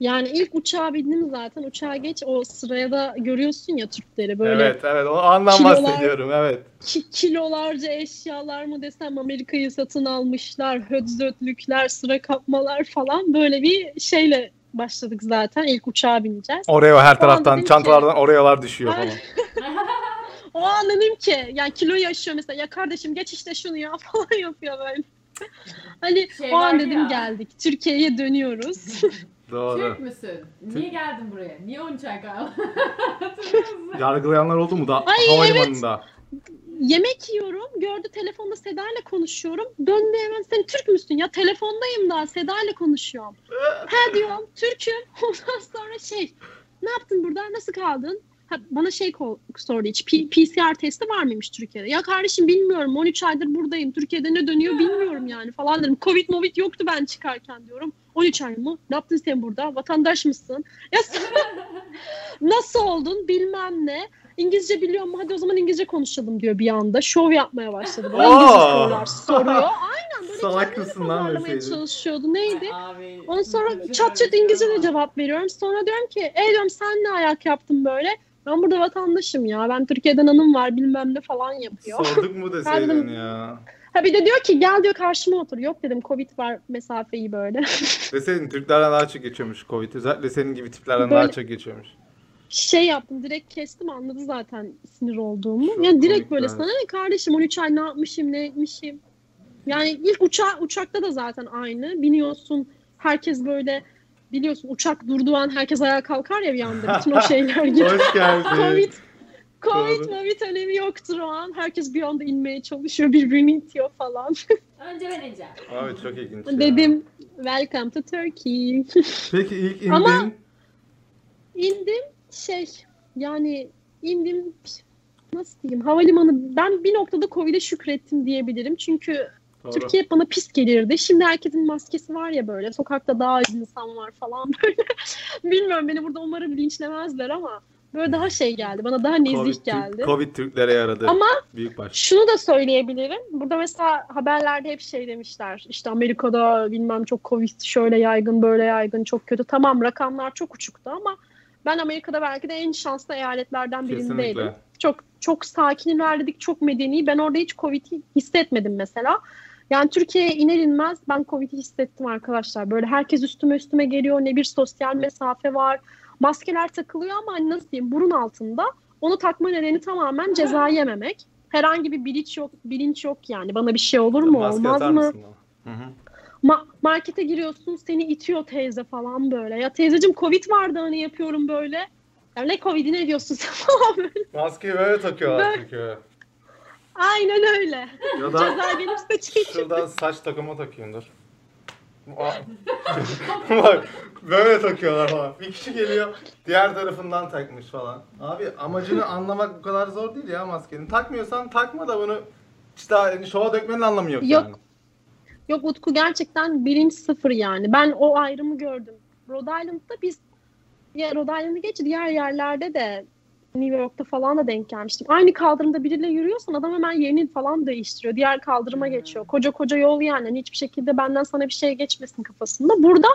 Yani ilk uçağa bindim zaten. Uçağa geç o sıraya da görüyorsun ya Türkleri böyle Evet, evet. O andan kilolar- bahsediyorum. Evet. ki- kilolarca eşyalar mı desem Amerika'yı satın almışlar, hödzötlükler, sıra kapmalar falan böyle bir şeyle başladık zaten. İlk uçağa bineceğiz. Oreo her taraftan, dedim ki- çantalardan Oreo'lar düşüyor falan. O an dedim ki yani kilo yaşıyor mesela ya kardeşim geç işte şunu ya falan yapıyor böyle. Hani Şey o an dedim ya. geldik. Türkiye'ye dönüyoruz. Doğru. Türk müsün? Niye geldin buraya? Niye 13 ay kaldın? Yargılayanlar oldu mu da Ay, havalimanında? Yemek yiyorum. Gördü telefonda Seda ile konuşuyorum. Döndü hemen sen Türk müsün? Ya telefondayım daha Seda ile konuşuyorum. ha diyorum Türk'üm. Ondan sonra şey ne yaptın burada? Nasıl kaldın? Bana şey sordu hiç P- PCR testi var mıymış Türkiye'de? Ya kardeşim bilmiyorum 13 aydır buradayım. Türkiye'de ne dönüyor bilmiyorum yani falan dedim. Covid movid yoktu ben çıkarken diyorum. 13 ay mı? Ne yaptın sen burada? Vatandaş mısın? Ya nasıl oldun bilmem ne. İngilizce biliyor mu? Hadi o zaman İngilizce konuşalım diyor bir anda. Şov yapmaya başladı. Bana. İngilizce sorular soruyor. Aynen böyle Salak kendini mısın lan çalışıyordu. Neydi? Abi, Ondan sonra çat çat öğretiyorum İngilizce de cevap veriyorum. Sonra diyorum ki e diyorum sen ne ayak yaptın böyle? Ben burada vatandaşım ya. Ben Türkiye'den hanım var bilmem ne falan yapıyor. Sorduk mu deseydin Pardon. ya. Ha bir de diyor ki gel diyor karşıma otur. Yok dedim Covid var mesafeyi böyle. Deseydin Türklerden daha çok geçiyormuş Covid. Özellikle senin gibi tiplerden Böyle- daha çok geçiyormuş. şey yaptım direkt kestim anladı zaten sinir olduğumu. Çok yani direkt böyle ben. sana ne kardeşim 13 ay ne yapmışım ne etmişim. Yani ilk uça uçakta da zaten aynı. Biniyorsun herkes böyle biliyorsun uçak durduğu an herkes ayağa kalkar ya bir anda bütün o şeyler gibi. Hoş geldin. Covid Covid. Covid önemi yoktur o an. Herkes bir anda inmeye çalışıyor, birbirini itiyor falan. Önce ben ineceğim. Abi çok ilginç ya. Dedim welcome to Turkey. Peki ilk indin. Ama- İndim şey yani indim nasıl diyeyim havalimanı ben bir noktada Covid'e şükrettim diyebilirim. Çünkü Doğru. Türkiye bana pis gelirdi. Şimdi herkesin maskesi var ya böyle. Sokakta daha az insan var falan böyle. Bilmiyorum beni burada umarım linçlemezler ama böyle daha şey geldi. Bana daha nezih Covid, geldi. Covid Türklere yaradı. Ama Büyük baş. şunu da söyleyebilirim. Burada mesela haberlerde hep şey demişler. İşte Amerika'da bilmem çok Covid şöyle yaygın böyle yaygın çok kötü. Tamam rakamlar çok uçuktu ama ben Amerika'da belki de en şanslı eyaletlerden birindeydim. Kesinlikle. Çok çok sakin ilerledik, çok medeni. Ben orada hiç Covid'i hissetmedim mesela. Yani Türkiye'ye iner inmez ben Covid'i hissettim arkadaşlar. Böyle herkes üstüme üstüme geliyor. Ne bir sosyal mesafe var. Maskeler takılıyor ama hani nasıl diyeyim burun altında. Onu takma nedeni tamamen ceza yememek. Herhangi bir bilinç yok, bilinç yok yani. Bana bir şey olur mu, Maske olmaz mı? Hı hı. Ma- markete giriyorsun seni itiyor teyze falan böyle. Ya teyzeciğim Covid vardı hani yapıyorum böyle. Ya ne Covid'i ne diyorsun sen falan böyle. Maskeyi böyle takıyorlar çünkü. Aynen öyle. Ya da Ceza şuradan saç takımı takıyordur. Bak böyle takıyorlar falan. Bir kişi geliyor diğer tarafından takmış falan. Abi amacını anlamak bu kadar zor değil ya maskenin. Takmıyorsan takma da bunu işte yani şova dökmenin anlamı yok, Yok. yani. Yok Utku gerçekten bilinç sıfır yani. Ben o ayrımı gördüm. Rhode Island'da biz ya Rhode Island'ı geç diğer yerlerde de New York'ta falan da denk gelmiştim. Aynı kaldırımda biriyle yürüyorsan adam hemen yerini falan değiştiriyor. Diğer kaldırıma geçiyor. Koca koca yol yani. Hani hiçbir şekilde benden sana bir şey geçmesin kafasında. Burada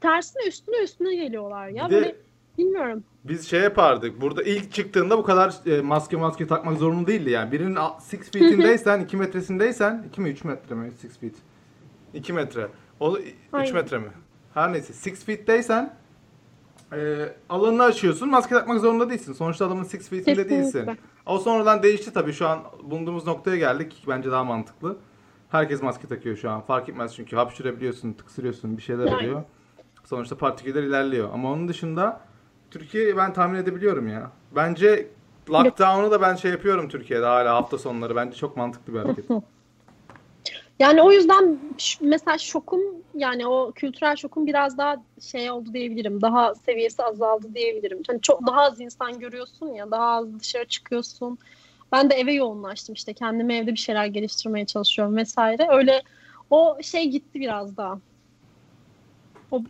tersine üstüne üstüne geliyorlar ya. Bir Böyle bilmiyorum. Biz şey yapardık. Burada ilk çıktığında bu kadar e, maske maske takmak zorunlu değildi yani. Birinin 6 feet'indeysen, 2 metresindeysen, 2 mi 3 metre mi? 6 feet. 2 metre. O 3 Aynen. metre mi? Her neyse 6 feet'teysen e, alanını açıyorsun. Maske takmak zorunda değilsin. Sonuçta adamın 6 feet'inde değilsin. O sonradan değişti tabii. Şu an bulunduğumuz noktaya geldik. Bence daha mantıklı. Herkes maske takıyor şu an. Fark etmez çünkü hapşırabiliyorsun, tıksırıyorsun, bir şeyler Yani. oluyor. Sonuçta partiküller ilerliyor. Ama onun dışında Türkiye'yi ben tahmin edebiliyorum ya. Bence lockdown'u da ben şey yapıyorum Türkiye'de hala hafta sonları. Bence çok mantıklı bir hareket. Yani o yüzden mesela şokum yani o kültürel şokum biraz daha şey oldu diyebilirim. Daha seviyesi azaldı diyebilirim. Hani çok daha az insan görüyorsun ya, daha az dışarı çıkıyorsun. Ben de eve yoğunlaştım işte kendime evde bir şeyler geliştirmeye çalışıyorum vesaire. Öyle o şey gitti biraz daha.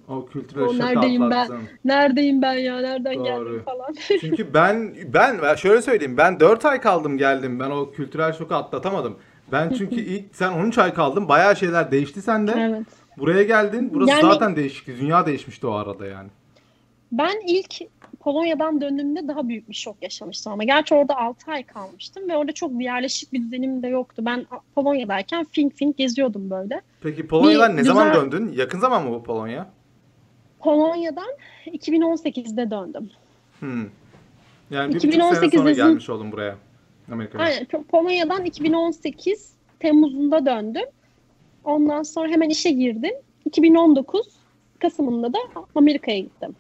O kültürel O neredeyim ben? atlattın. Neredeyim ben ya? Nereden Doğru. geldim falan. Çünkü ben ben ben şöyle söyleyeyim. Ben 4 ay kaldım geldim. Ben o kültürel şoku atlatamadım. Ben çünkü ilk sen 13 ay kaldın. Bayağı şeyler değişti sende. evet. Buraya geldin. Burası Yani- zaten değişikti. Dünya değişmişti o arada yani. Ben ilk Polonya'dan döndüğümde daha büyük bir şok yaşamıştım ama gerçi orada 6 ay kalmıştım ve orada çok bir yerleşik bir düzenim de yoktu. Ben Polonya'dayken fink fink geziyordum böyle. Peki Polonya'dan Bir ne zaman güzel- döndün? Yakın zaman mı bu Polonya? Polonya'dan 2018'de döndüm. Hmm. Yani bir buçuk sene 2018 sonra yazın- gelmiş oldum buraya. Amerika'ya. Aynen Po- Polonya'dan 2018 Temmuz'unda döndüm. Ondan sonra hemen işe girdim. 2019 Kasım'ında da Amerika'ya gittim.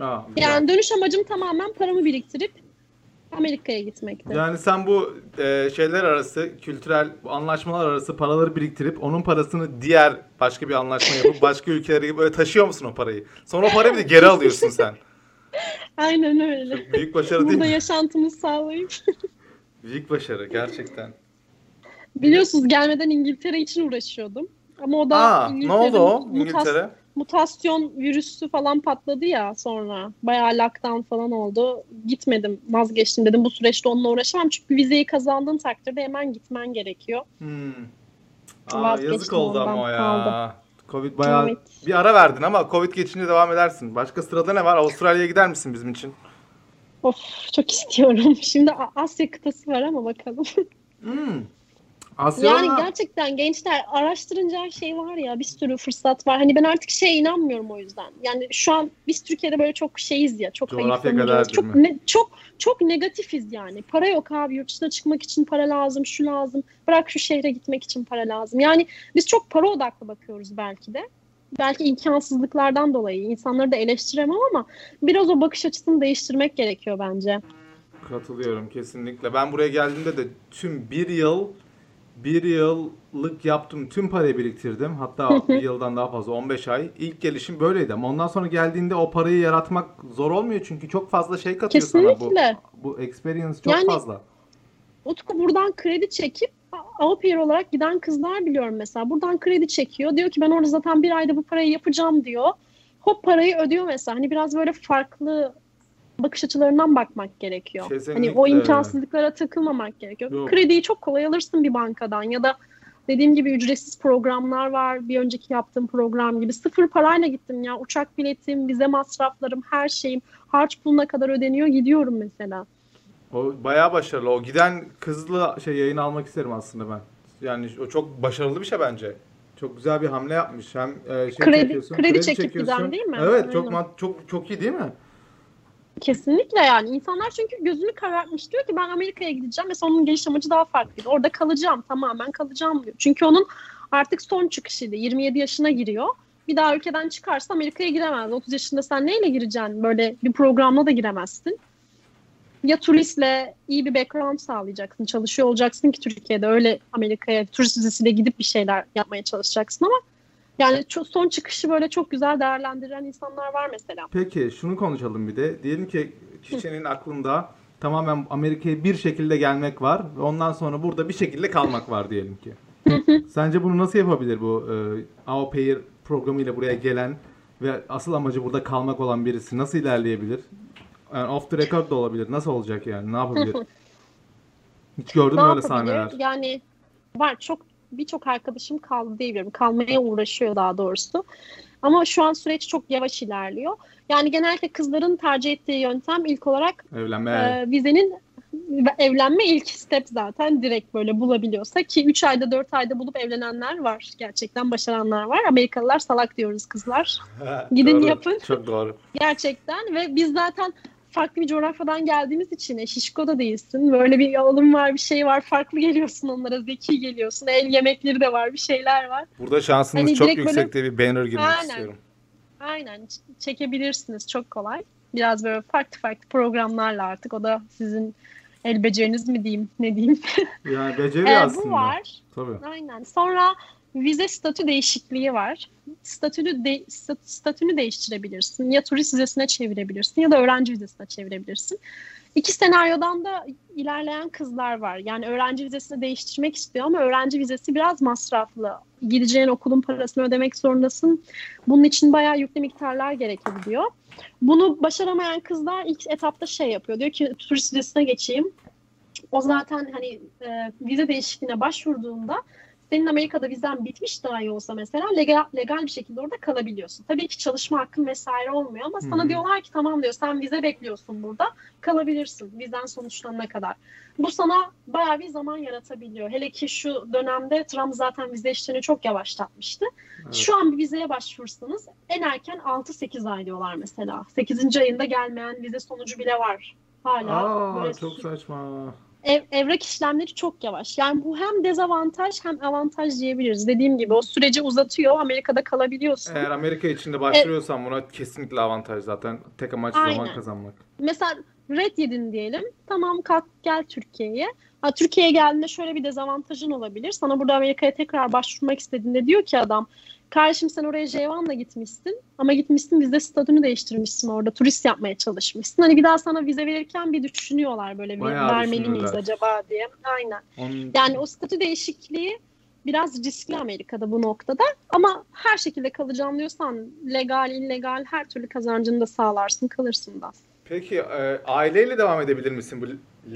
Aa, güzel. Yani dönüş amacım tamamen paramı biriktirip Amerika'ya gitmekti. Yani sen bu e, şeyler arası, kültürel anlaşmalar arası paraları biriktirip onun parasını diğer başka bir anlaşma yapıp başka ülkelere böyle taşıyor musun o parayı? Sonra o parayı bir de geri alıyorsun sen. Aynen öyle. Çok büyük başarı değil Burada mi? yaşantımı sağlayıp. Büyük başarı gerçekten. Biliyorsunuz gelmeden İngiltere için uğraşıyordum. Ama o da Aa, ne oldu o İngiltere? mutasyon virüsü falan patladı ya sonra. Bayağı lockdown falan oldu. Gitmedim, vazgeçtim dedim. Bu süreçte onunla uğraşamam. Çünkü vizeyi kazandığın takdirde hemen gitmen gerekiyor. Hmm. Aa, Vazgeçtim yazık oldu ama o ya. kaldı. Covid bayağı Evet. bir ara verdin ama Covid geçince devam edersin. Başka sırada ne var? Avustralya'ya gider misin bizim için? Of çok istiyorum. Şimdi Asya kıtası var ama bakalım. Hmm. Asya Yani gerçekten gençler araştırınca her şey var ya bir sürü fırsat var. Hani ben artık şeye inanmıyorum o yüzden. Yani şu an biz Türkiye'de böyle çok şeyiz ya. Çok Coğrafya kaderdir Çok ne, çok çok negatifiz yani. Para yok abi yurt dışına çıkmak için para lazım, şu lazım. Bırak şu şehre gitmek için para lazım. Yani biz çok para odaklı bakıyoruz belki de. Belki imkansızlıklardan dolayı insanları da eleştiremem ama biraz o bakış açısını değiştirmek gerekiyor bence. Katılıyorum kesinlikle. Ben buraya geldiğimde de tüm bir yıl bir yıllık yaptım tüm parayı biriktirdim. Hatta bir yıldan daha fazla 15 ay. İlk gelişim böyleydi ama ondan sonra geldiğinde o parayı yaratmak zor olmuyor çünkü çok fazla şey katıyor sana bu. Kesinlikle. Bu experience çok Yani- fazla. Utku buradan kredi çekip au pair olarak giden kızlar biliyorum mesela. Buradan kredi çekiyor. Diyor ki ben orada zaten bir ayda bu parayı yapacağım diyor. Hop parayı ödüyor mesela. Hani biraz böyle farklı bakış açılarından bakmak gerekiyor. Hani Kesinlikle. o imkansızlıklara takılmamak gerekiyor. Yok. Krediyi çok kolay alırsın bir bankadan ya da dediğim gibi ücretsiz programlar var. Bir önceki yaptığım program gibi. Sıfır parayla gittim ya. Uçak biletim, vize masraflarım, her şeyim harç puluna kadar ödeniyor. Gidiyorum mesela. O bayağı başarılı. O giden kızla şey yayın almak isterim aslında ben. Yani o çok başarılı bir şey bence. Çok güzel bir hamle yapmış. Hem e, şey Kredi- çekiyorsun, kredi çekip çekiyorsun. giden değil mi? Evet, çok Aynen. man- çok çok iyi değil mi? Kesinlikle yani. insanlar çünkü gözünü karartmış. Diyor ki ben Amerika'ya gideceğim. Mesela onun geliş amacı daha farklıydı. Orada kalacağım. Tamamen kalacağım diyor. Çünkü onun artık son çıkışıydı. 27 yaşına giriyor. Bir daha ülkeden çıkarsa Amerika'ya giremez. 30 yaşında sen neyle gireceksin? Böyle bir programla da giremezsin. Ya turistle iyi bir background sağlayacaksın. Çalışıyor olacaksın ki Türkiye'de öyle Amerika'ya turist vizesiyle gidip bir şeyler yapmaya çalışacaksın ama yani çok, son çıkışı böyle çok güzel değerlendiren insanlar var mesela. Peki şunu konuşalım bir de. Diyelim ki kişinin aklında tamamen Amerika'ya bir şekilde gelmek var ve ondan sonra burada bir şekilde kalmak var diyelim ki. Sence bunu nasıl yapabilir bu e, Au Pair programıyla buraya gelen ve asıl amacı burada kalmak olan birisi nasıl ilerleyebilir? Yani off the record da olabilir. Nasıl olacak yani? Ne yapabilir? Hiç gördün mü öyle sahneler? Yani var çok birçok arkadaşım kaldı diyebilirim. Kalmaya uğraşıyor daha doğrusu. Ama şu an süreç çok yavaş ilerliyor. Yani genellikle kızların tercih ettiği yöntem ilk olarak Evlenme. e, vizenin evlenme ilk step zaten direkt böyle bulabiliyorsa ki 3 ayda 4 ayda bulup evlenenler var. Gerçekten başaranlar var. Amerikalılar salak diyoruz kızlar. gidin Doğru, yapın. Çok doğru. Gerçekten ve biz zaten farklı bir coğrafyadan geldiğimiz için e, şişko da değilsin. Böyle bir yolun var, bir şey var. Farklı geliyorsun onlara, zeki geliyorsun. El yemekleri de var, bir şeyler var. Burada şansınız Hani çok direkt böyle- bir banner girmek Aynen. istiyorum. Aynen ç- çekebilirsiniz. Çok kolay. Biraz böyle farklı farklı programlarla artık. O da sizin el beceriniz mi diyeyim, ne diyeyim. Yani beceri Ee, aslında. bu var. Tabii. Aynen. Sonra vize statü değişikliği var. Statünü de, sta- statünü değiştirebilirsin. Ya turist vizesine çevirebilirsin ya da öğrenci vizesine çevirebilirsin. İki senaryodan da ilerleyen kızlar var. Yani öğrenci vizesini değiştirmek istiyor ama öğrenci vizesi biraz masraflı. Gideceğin okulun parasını ödemek zorundasın. Bunun için bayağı yüklü miktarlar gerekebiliyor. Bunu başaramayan kızlar ilk etapta şey yapıyor. Diyor ki turist vizesine geçeyim. O zaten hani e, vize değişikliğine başvurduğunda senin Amerika'da vizen bitmiş dahi olsa mesela legal, legal bir şekilde orada kalabiliyorsun. Tabii ki çalışma hakkın vesaire olmuyor ama sana Hı hı. diyorlar ki tamam diyor sen vize bekliyorsun burada kalabilirsin vizen sonuçlanana kadar. Bu sana bayağı bir zaman yaratabiliyor. Hele ki şu dönemde Trump zaten vize işlerini çok yavaşlatmıştı. Evet. Şu an bir vizeye başvursanız en erken 6-8 ay diyorlar mesela. 8. ayında gelmeyen vize sonucu bile var. Hala Aa, çok saçma. Ev, evrak işlemleri çok yavaş. Yani bu hem dezavantaj hem avantaj diyebiliriz. Dediğim gibi o süreci uzatıyor. Amerika'da kalabiliyorsun. Eğer Amerika içinde başvuruyorsan buna kesinlikle avantaj zaten. Tek amaç zaman Aynen. kazanmak. Mesela red yedin diyelim. Tamam kalk gel Türkiye'ye. Ha, Türkiye'ye geldiğinde şöyle bir dezavantajın olabilir. Sana burada Amerika'ya tekrar başvurmak istediğinde diyor ki adam kardeşim sen oraya J1'la gitmişsin ama gitmişsin vize statünü değiştirmişsin orada turist yapmaya çalışmışsın. Hani bir daha sana vize verirken bir düşünüyorlar böyle bir Bayağı vermeli miyiz acaba diye. Aynen. Onun Yani o statü değişikliği biraz riskli Amerika'da bu noktada ama her şekilde kalacağım diyorsan legal, illegal her türlü kazancını da sağlarsın, kalırsın da. Peki e, aileyle devam edebilir misin bu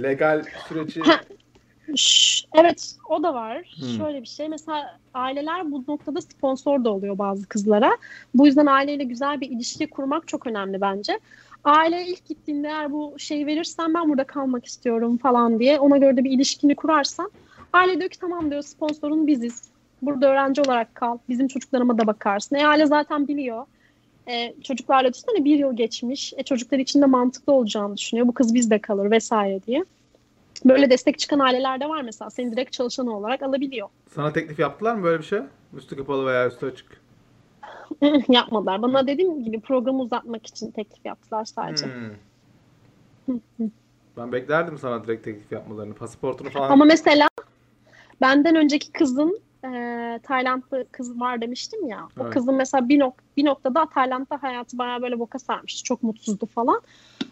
legal süreci? Evet, o da var. Hmm. Şöyle bir şey. Mesela aileler bu noktada sponsor da oluyor bazı kızlara. Bu yüzden aileyle güzel bir ilişki kurmak çok önemli bence. Aile ilk gittiğinde eğer bu şeyi verirsen ben burada kalmak istiyorum falan diye ona göre de bir ilişkini kurarsan aile diyor ki tamam diyor sponsorun biziz. Burada öğrenci olarak kal. Bizim çocuklarıma da bakarsın. E aile zaten biliyor. E, çocuklarla düşünsene bir yıl geçmiş. E, çocuklar için de mantıklı olacağını düşünüyor. Bu kız bizde kalır vesaire diye. Böyle destek çıkan aileler de var mesela. Seni direkt çalışan olarak alabiliyor. Sana teklif yaptılar mı böyle bir şey? Üstü kapalı veya üstü açık. Yapmadılar. Bana dediğim gibi programı uzatmak için teklif yaptılar sadece. Hmm. Ben beklerdim sana direkt teklif yapmalarını. Pasaportunu falan. Ama mesela benden önceki kızın e, Taylandlı kız var demiştim ya. O Evet. kızın mesela bir, nok bir noktada Tayland'da hayatı bayağı böyle boka sarmıştı. Çok mutsuzdu falan.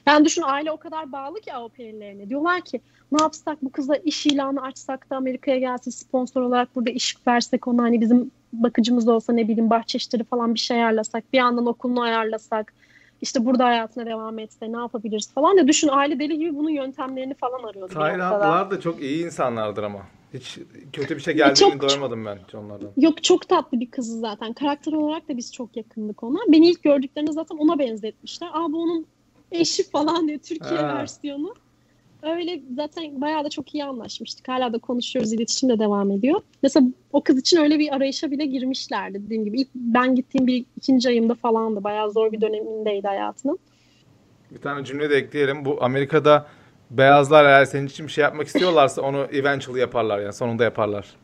Yani düşün aile o kadar bağlı ki au pair'lerine. Diyorlar ki ne yapsak bu kıza iş ilanı açsak da Amerika'ya gelsin sponsor olarak burada iş versek ona hani bizim bakıcımız olsa ne bileyim bahçe işleri falan bir şey ayarlasak. Bir yandan okulunu ayarlasak. işte burada hayatına devam etse ne yapabiliriz falan da düşün aile deli gibi bunun yöntemlerini falan arıyordu. noktada. Taylandlılar da çok iyi insanlardır ama. Hiç kötü bir şey geldiğini Çok- doymadım ben hiç onlardan. Yok çok tatlı bir kızı zaten. Karakter olarak da biz çok yakındık ona. Beni ilk gördüklerinde zaten ona benzetmişler. Aa bu onun eşi falan diye Türkiye Ha. versiyonu. Öyle zaten bayağı da çok iyi anlaşmıştık. Hala da konuşuyoruz, iletişim de devam ediyor. Mesela o kız için öyle bir arayışa bile girmişlerdi dediğim gibi. İlk ben gittiğim bir ikinci ayımda falandı. Bayağı zor bir dönemindeydi hayatının. Bir tane cümle de ekleyelim. Bu Amerika'da beyazlar eğer senin için bir şey yapmak istiyorlarsa onu eventually yaparlar yani sonunda yaparlar.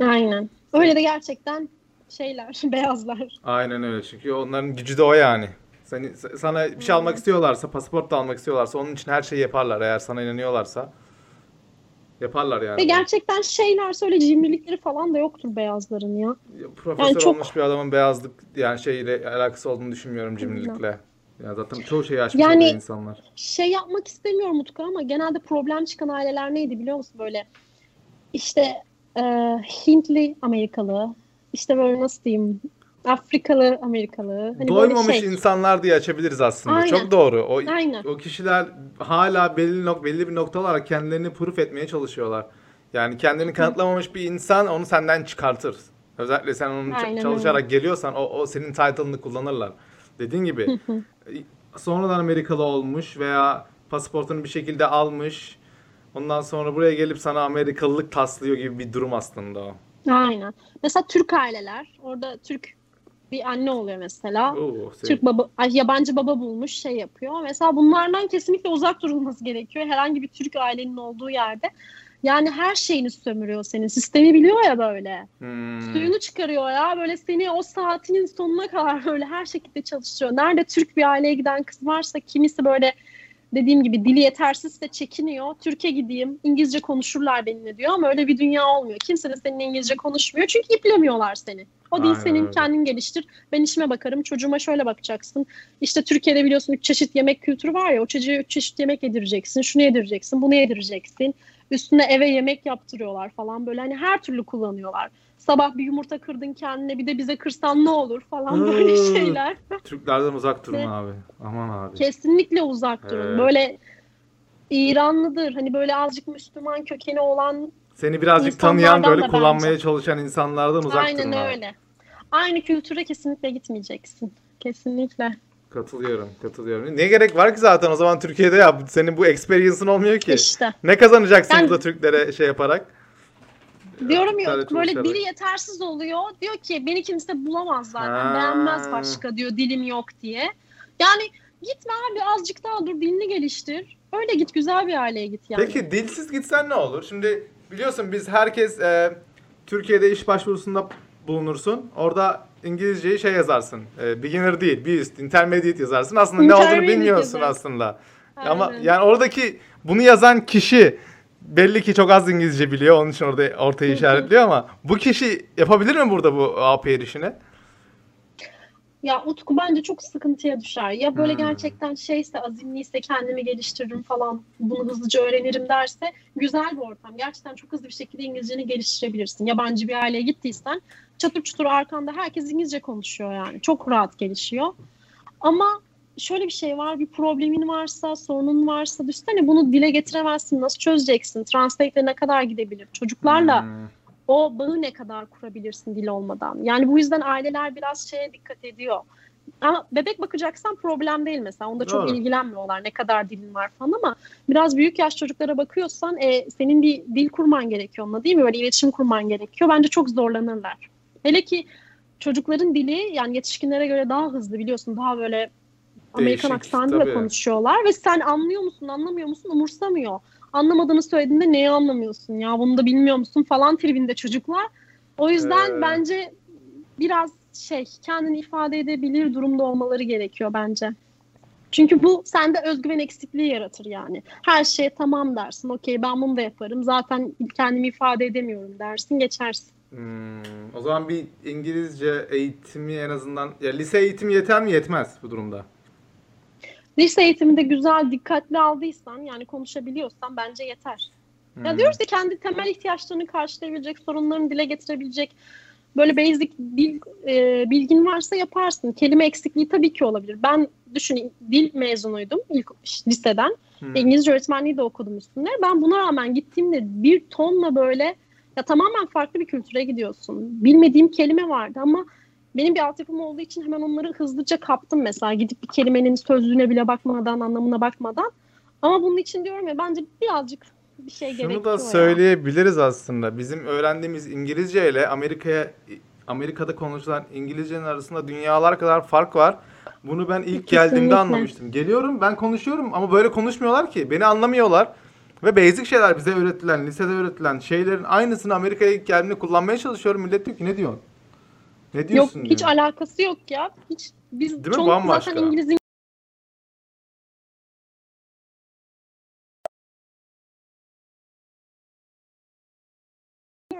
Aynen. Öyle de gerçekten şeyler, beyazlar. Aynen öyle çünkü onların gücü de o yani. Seni, sana bir şey almak istiyorlarsa, pasaport da almak istiyorlarsa onun için her şeyi yaparlar eğer sana inanıyorlarsa. Yaparlar yani. Ve gerçekten şeyler söyle cimrilikleri falan da yoktur beyazların ya. Profesör Yani çok- olmuş bir adamın beyazlık yani şeyle alakası olduğunu düşünmüyorum cimrilikle. Ya zaten çoğu şeyi aşmış Yani- oluyor insanlar. şey yapmak istemiyorum Utku ama genelde problem çıkan aileler neydi biliyor musun? Böyle işte e, Hintli Amerikalı, işte böyle nasıl diyeyim Afrikalı Amerikalı. Hani Doymamış şey. insanlar diye açabiliriz aslında. Aynen. Çok doğru. O, Aynen. o kişiler hala belli nok belli bir nokta olarak kendilerini proof etmeye çalışıyorlar. Yani kendini kanıtlamamış bir insan onu senden çıkartır. Özellikle sen onun Aynen çalışarak geliyorsan o, o senin title'ını kullanırlar. Dediğin gibi sonradan Amerikalı olmuş veya pasaportunu bir şekilde almış. Ondan sonra buraya gelip sana Amerikalılık taslıyor gibi bir durum aslında o. Aynen. Mesela Türk aileler, orada Türk bir anne oluyor mesela. Oo, Türk baba, ay, yabancı baba bulmuş şey yapıyor. Mesela bunlardan kesinlikle uzak durulması gerekiyor. Herhangi bir Türk ailenin olduğu yerde. Yani her şeyini sömürüyor senin. Sistemi biliyor ya böyle. Hmm. Suyunu çıkarıyor ya. Böyle seni o saatinin sonuna kadar böyle her şekilde çalıştırıyor. Nerede Türk bir aileye giden kız varsa kimisi böyle dediğim gibi dili yetersizse çekiniyor. Türkiye gideyim İngilizce konuşurlar benimle diyor ama öyle bir dünya olmuyor. Kimse de seninle İngilizce konuşmuyor çünkü iplemiyorlar seni. O dil Aynen senin kendin geliştir. Ben işime bakarım. Çocuğuma şöyle bakacaksın. İşte Türkiye'de biliyorsun üç çeşit yemek kültürü var ya. O çocuğa üç çeşit yemek yedireceksin. Şunu yedireceksin. Bunu yedireceksin. Üstüne eve yemek yaptırıyorlar falan. Böyle hani her türlü kullanıyorlar. Sabah bir yumurta kırdın kendine bir de bize kırsan ne olur falan böyle Hmm. şeyler. Türklerden uzak durun abi. Aman abi. Kesinlikle uzak durun. Evet. Böyle İranlıdır. Hani böyle azıcık Müslüman kökeni olan Seni birazcık tanıyan böyle kullanmaya bence. çalışan insanlardan uzak aynen durun abi. öyle. Aynı kültüre kesinlikle gitmeyeceksin. Kesinlikle. Katılıyorum, katılıyorum. Ne gerek var ki zaten o zaman Türkiye'de ya senin bu experience'ın olmuyor ki. İşte. Ne kazanacaksın Ben- burada Türklere şey yaparak? Diyorum ya böyle dili yetersiz oluyor. Diyor ki beni kimse bulamaz zaten. Ha. Beğenmez başka diyor dilim yok diye. Yani gitme abi azıcık daha dur dilini geliştir. Öyle git güzel bir aileye git yani. Peki dilsiz gitsen ne olur? Şimdi biliyorsun biz herkes e, Türkiye'de iş başvurusunda bulunursun. Orada İngilizceyi şey yazarsın. E, beginner değil, bir üst, intermediate yazarsın. Aslında ne olduğunu bilmiyorsun yazarsın. aslında. Ama Aynen. yani oradaki bunu yazan kişi belli ki çok az İngilizce biliyor. Onun için orada ortaya işaretliyor ama bu kişi yapabilir mi burada bu APR işini? Ya Utku bence çok sıkıntıya düşer. Ya böyle Hmm. gerçekten şeyse azimliyse kendimi geliştiririm falan bunu hızlıca öğrenirim derse güzel bir ortam. Gerçekten çok hızlı bir şekilde İngilizceni geliştirebilirsin. Yabancı bir aileye gittiysen çatır çutur arkanda herkes İngilizce konuşuyor yani. Çok rahat gelişiyor. Ama şöyle bir şey var bir problemin varsa sorunun varsa düşünsene bunu dile getiremezsin nasıl çözeceksin translate'le ne kadar gidebilir çocuklarla Hmm. o bağı ne kadar kurabilirsin dil olmadan. Yani bu yüzden aileler biraz şeye dikkat ediyor. Ama bebek bakacaksan problem değil mesela. Onda çok Doğru. ilgilenmiyorlar ne kadar dilin var falan ama biraz büyük yaş çocuklara bakıyorsan e, senin bir dil kurman gerekiyor onunla değil mi? Böyle iletişim kurman gerekiyor. Bence çok zorlanırlar. Hele ki çocukların dili yani yetişkinlere göre daha hızlı biliyorsun. Daha böyle Amerikan Değişik, aksanıyla tabii. konuşuyorlar ve sen anlıyor musun, anlamıyor musun umursamıyor. Anlamadığını söylediğinde neyi anlamıyorsun ya bunu da bilmiyor musun falan tribinde çocuklar. O yüzden Ee. bence biraz şey kendini ifade edebilir durumda olmaları gerekiyor bence. Çünkü bu sende özgüven eksikliği yaratır yani. Her şeye tamam dersin. Okey ben bunu da yaparım. Zaten kendimi ifade edemiyorum dersin. Geçersin. Hmm, o zaman bir İngilizce eğitimi en azından ya lise eğitimi yeter mi yetmez bu durumda? Lise eğitiminde güzel, dikkatli aldıysan yani konuşabiliyorsan bence yeter. Ya Hmm. diyoruz ki kendi temel ihtiyaçlarını karşılayabilecek, sorunlarını dile getirebilecek böyle basic dil e, bilgin varsa yaparsın. Kelime eksikliği tabii ki olabilir. Ben düşün dil mezunuydum ilk liseden. Hmm. İngilizce öğretmenliği de okudum üstünde. Ben buna rağmen gittiğimde bir tonla böyle ya tamamen farklı bir kültüre gidiyorsun. Bilmediğim kelime vardı ama benim bir altyapım olduğu için hemen onları hızlıca kaptım mesela. Gidip bir kelimenin sözlüğüne bile bakmadan, anlamına bakmadan. Ama bunun için diyorum ya bence birazcık bir şey gerekiyor Şunu da ya. söyleyebiliriz aslında. Bizim öğrendiğimiz İngilizce ile Amerika'ya Amerika'da konuşulan İngilizcenin arasında dünyalar kadar fark var. Bunu ben ilk Kesinlikle. geldiğimde anlamıştım. Geliyorum ben konuşuyorum ama böyle konuşmuyorlar ki. Beni anlamıyorlar. Ve basic şeyler bize öğretilen, lisede öğretilen şeylerin aynısını Amerika'ya ilk geldiğimde kullanmaya çalışıyorum. Millet diyor ki ne diyorsun? Ne Yok diyorsun? hiç diyor. alakası yok ya. Hiç biz Değil mi? çoğunlukla Bambaşka. zaten İngiliz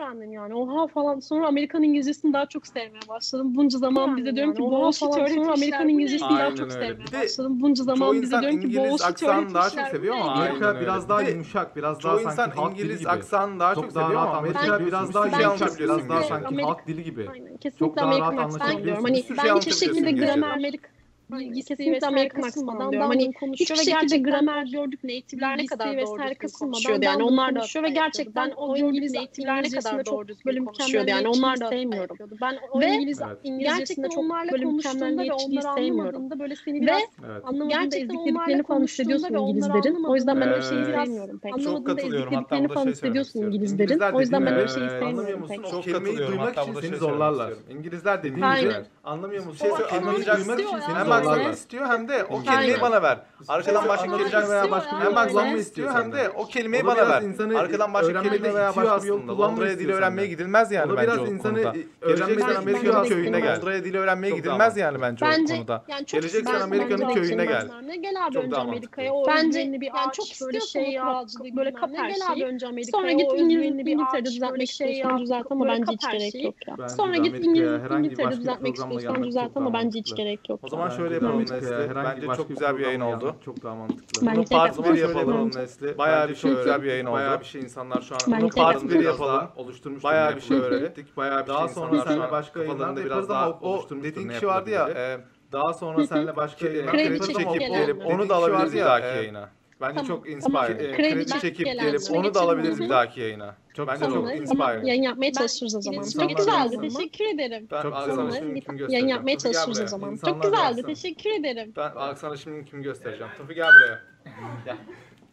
öğrendim yani. Oha falan. Sonra Amerikan İngilizcesini daha çok sevmeye başladım. Bunca zaman bize diyorum ki Yani. bullshit Oha falan. Sonra Amerikan? İngilizcesini daha çok sevmeye Bir başladım. Bunca zaman bize diyorum ki İngiliz bullshit aksanını daha çok seviyor ama Amerika biraz Bir daha yumuşak, biraz daha sanki insan halk dili İngiliz gibi. aksanını daha çok, seviyor rahat ama Amerika biraz daha şey yumuşak, biraz daha sanki halk dili gibi. Kesinlikle Amerikan aksan diyorum. Hani şey ben hiçbir anlatabiliyorsun şekilde gramer Amerika bilgisi Amerikan aksanından diyorum. Hani hiçbir şekilde gramer gördük native'ler ne kadar doğru konuşuyordu yani onlar da konuşuyor ve gerçekten o İngiliz native'ler ne kadar doğru düzgün konuşuyordu yani onlar da sevmiyorum. Ben o Ve İngiliz Evet. İngilizcesinde çok böyle konuştuğunda ve onları sevmiyorum. böyle seni Ve biraz Evet. anlamadığında onlarla falan hissediyorsun ve onları İngilizlerin. O yüzden ben öyle şeyi sevmiyorum pek. Çok Anlamadığında katılıyorum. Hatta eziklediklerini burada falan şey hissediyorsun. İngilizlerin. İngilizler O yüzden ben öyle şeyi gibi, sevmiyorum pek. Çok kelimeyi katılıyorum. duymak Hatta için seni şey zorlarlar. İngilizler dediğin gibi. Anlamıyor musun? Şey anlamayı duymak için yani. hem Bakmak istiyor hem de o kelimeyi bana ver. Arkadan başka kelime veya başka bir Hem hem kullanmayı öyle. istiyor hem de o kelimeyi bana ver. Arkadan başka kelime veya başka bir yol kullanmak Londra'ya dil öğrenmeye gidilmez yani bence biraz o insanı konuda. Geleceksen Amerika'nın köyüne gel. Londra'ya dil öğrenmeye gidilmez yani bence o konuda. Geleceksen Amerika'nın köyüne gel. Gel abi Çok önce Amerika'ya o Bence bir ağaç çok böyle şey al kuralcılığı böyle kap her şeyi. Sonra git İngiltere'de düzeltmek şey istiyorsan düzelt ama bence hiç gerek yok ya. Sonra git İngiltere'de düzeltmek istiyorsan düzelt ama bence hiç gerek yok. O zaman şöyle Bence yapalım Nesli. Bence çok güzel bir yayın oldu. Çok daha mantıklı. Bence Bunu part atma 1 çok yapalım. Nesli. Bayağı bir şey güzel bir yayın oldu. Bayağı bir şey insanlar şu an Bence Bunu part atma. 1 yapalım. oluşturmuş. Bayağı bir şey öğrendik. Bayağı bir Daha şey sonra insanlar şu seninle an başka yayınlarda biraz daha oluşturmuştur dediğin kişi vardı ya. e, Daha sonra seninle başka Kredi, Kredi çekip çekip gelip onu da alabiliriz bir dahaki yayına. Bence Tamam. çok Ama inspire. kredi Kredi, çekip çekip gelenler. gelip onu da alabiliriz bir Hı dahaki yayına. Çok Bence güzel çok olur. İnspire. yayın yapmaya çalışırız o zaman. Çok güzeldi. Teşekkür ederim. Ben Çok güzel sana olur. şimdi kim Yayın göstereceğim? yapmaya Tufi gel çalışırız o buraya. zaman. İnsanlar Çok güzeldi. arasında. Teşekkür ederim. Ben Aa, sana şimdi kim göstereceğim? Tufi gel buraya. Gel.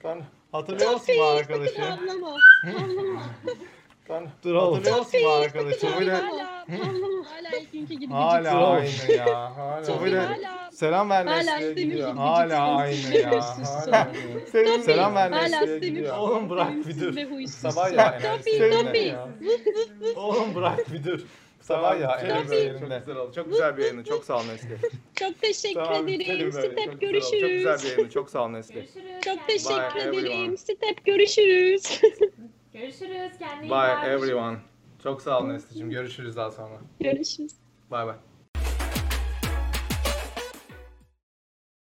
Ben Hatırlıyor musun bu arkadaşı? Ağlama. Ağlama. ben Dur oğlum. Hatırlıyor musun bu arkadaşı? Tufi'yle Hala, hala ilk günkü gibi hala gıcıksın. aynı ya. Hala. Tufi'yle Hala, selam ver hala Nesli'ye sevimli gidiyor. gibi Hala gıcıksın. aynı ya. Huysuzsun. Hala. Selam, hala Nesli'ye sevimli. gidiyor. Oğlum bırak bir Sevimsiz dur. ve. Sabah ya enerjisi yerinde. Ya. Oğlum bırak bir dur. Sabah ya Çok enerjisi güzel, yerinde. Çok güzel bir yayını. Çok sağ ol Nesli. Çok teşekkür Tamam, ederim. bitelim böyle. Step Çok güzel oldu. Çok güzel bir yayını. Çok sağ ol Nesli. Çok teşekkür everyone. ederim. Step görüşürüz. Görüşürüz. Kendine iyi Bye bak. everyone. Çok sağ ol Nesli'cim. Görüşürüz daha sonra. görüşürüz. Bye bye.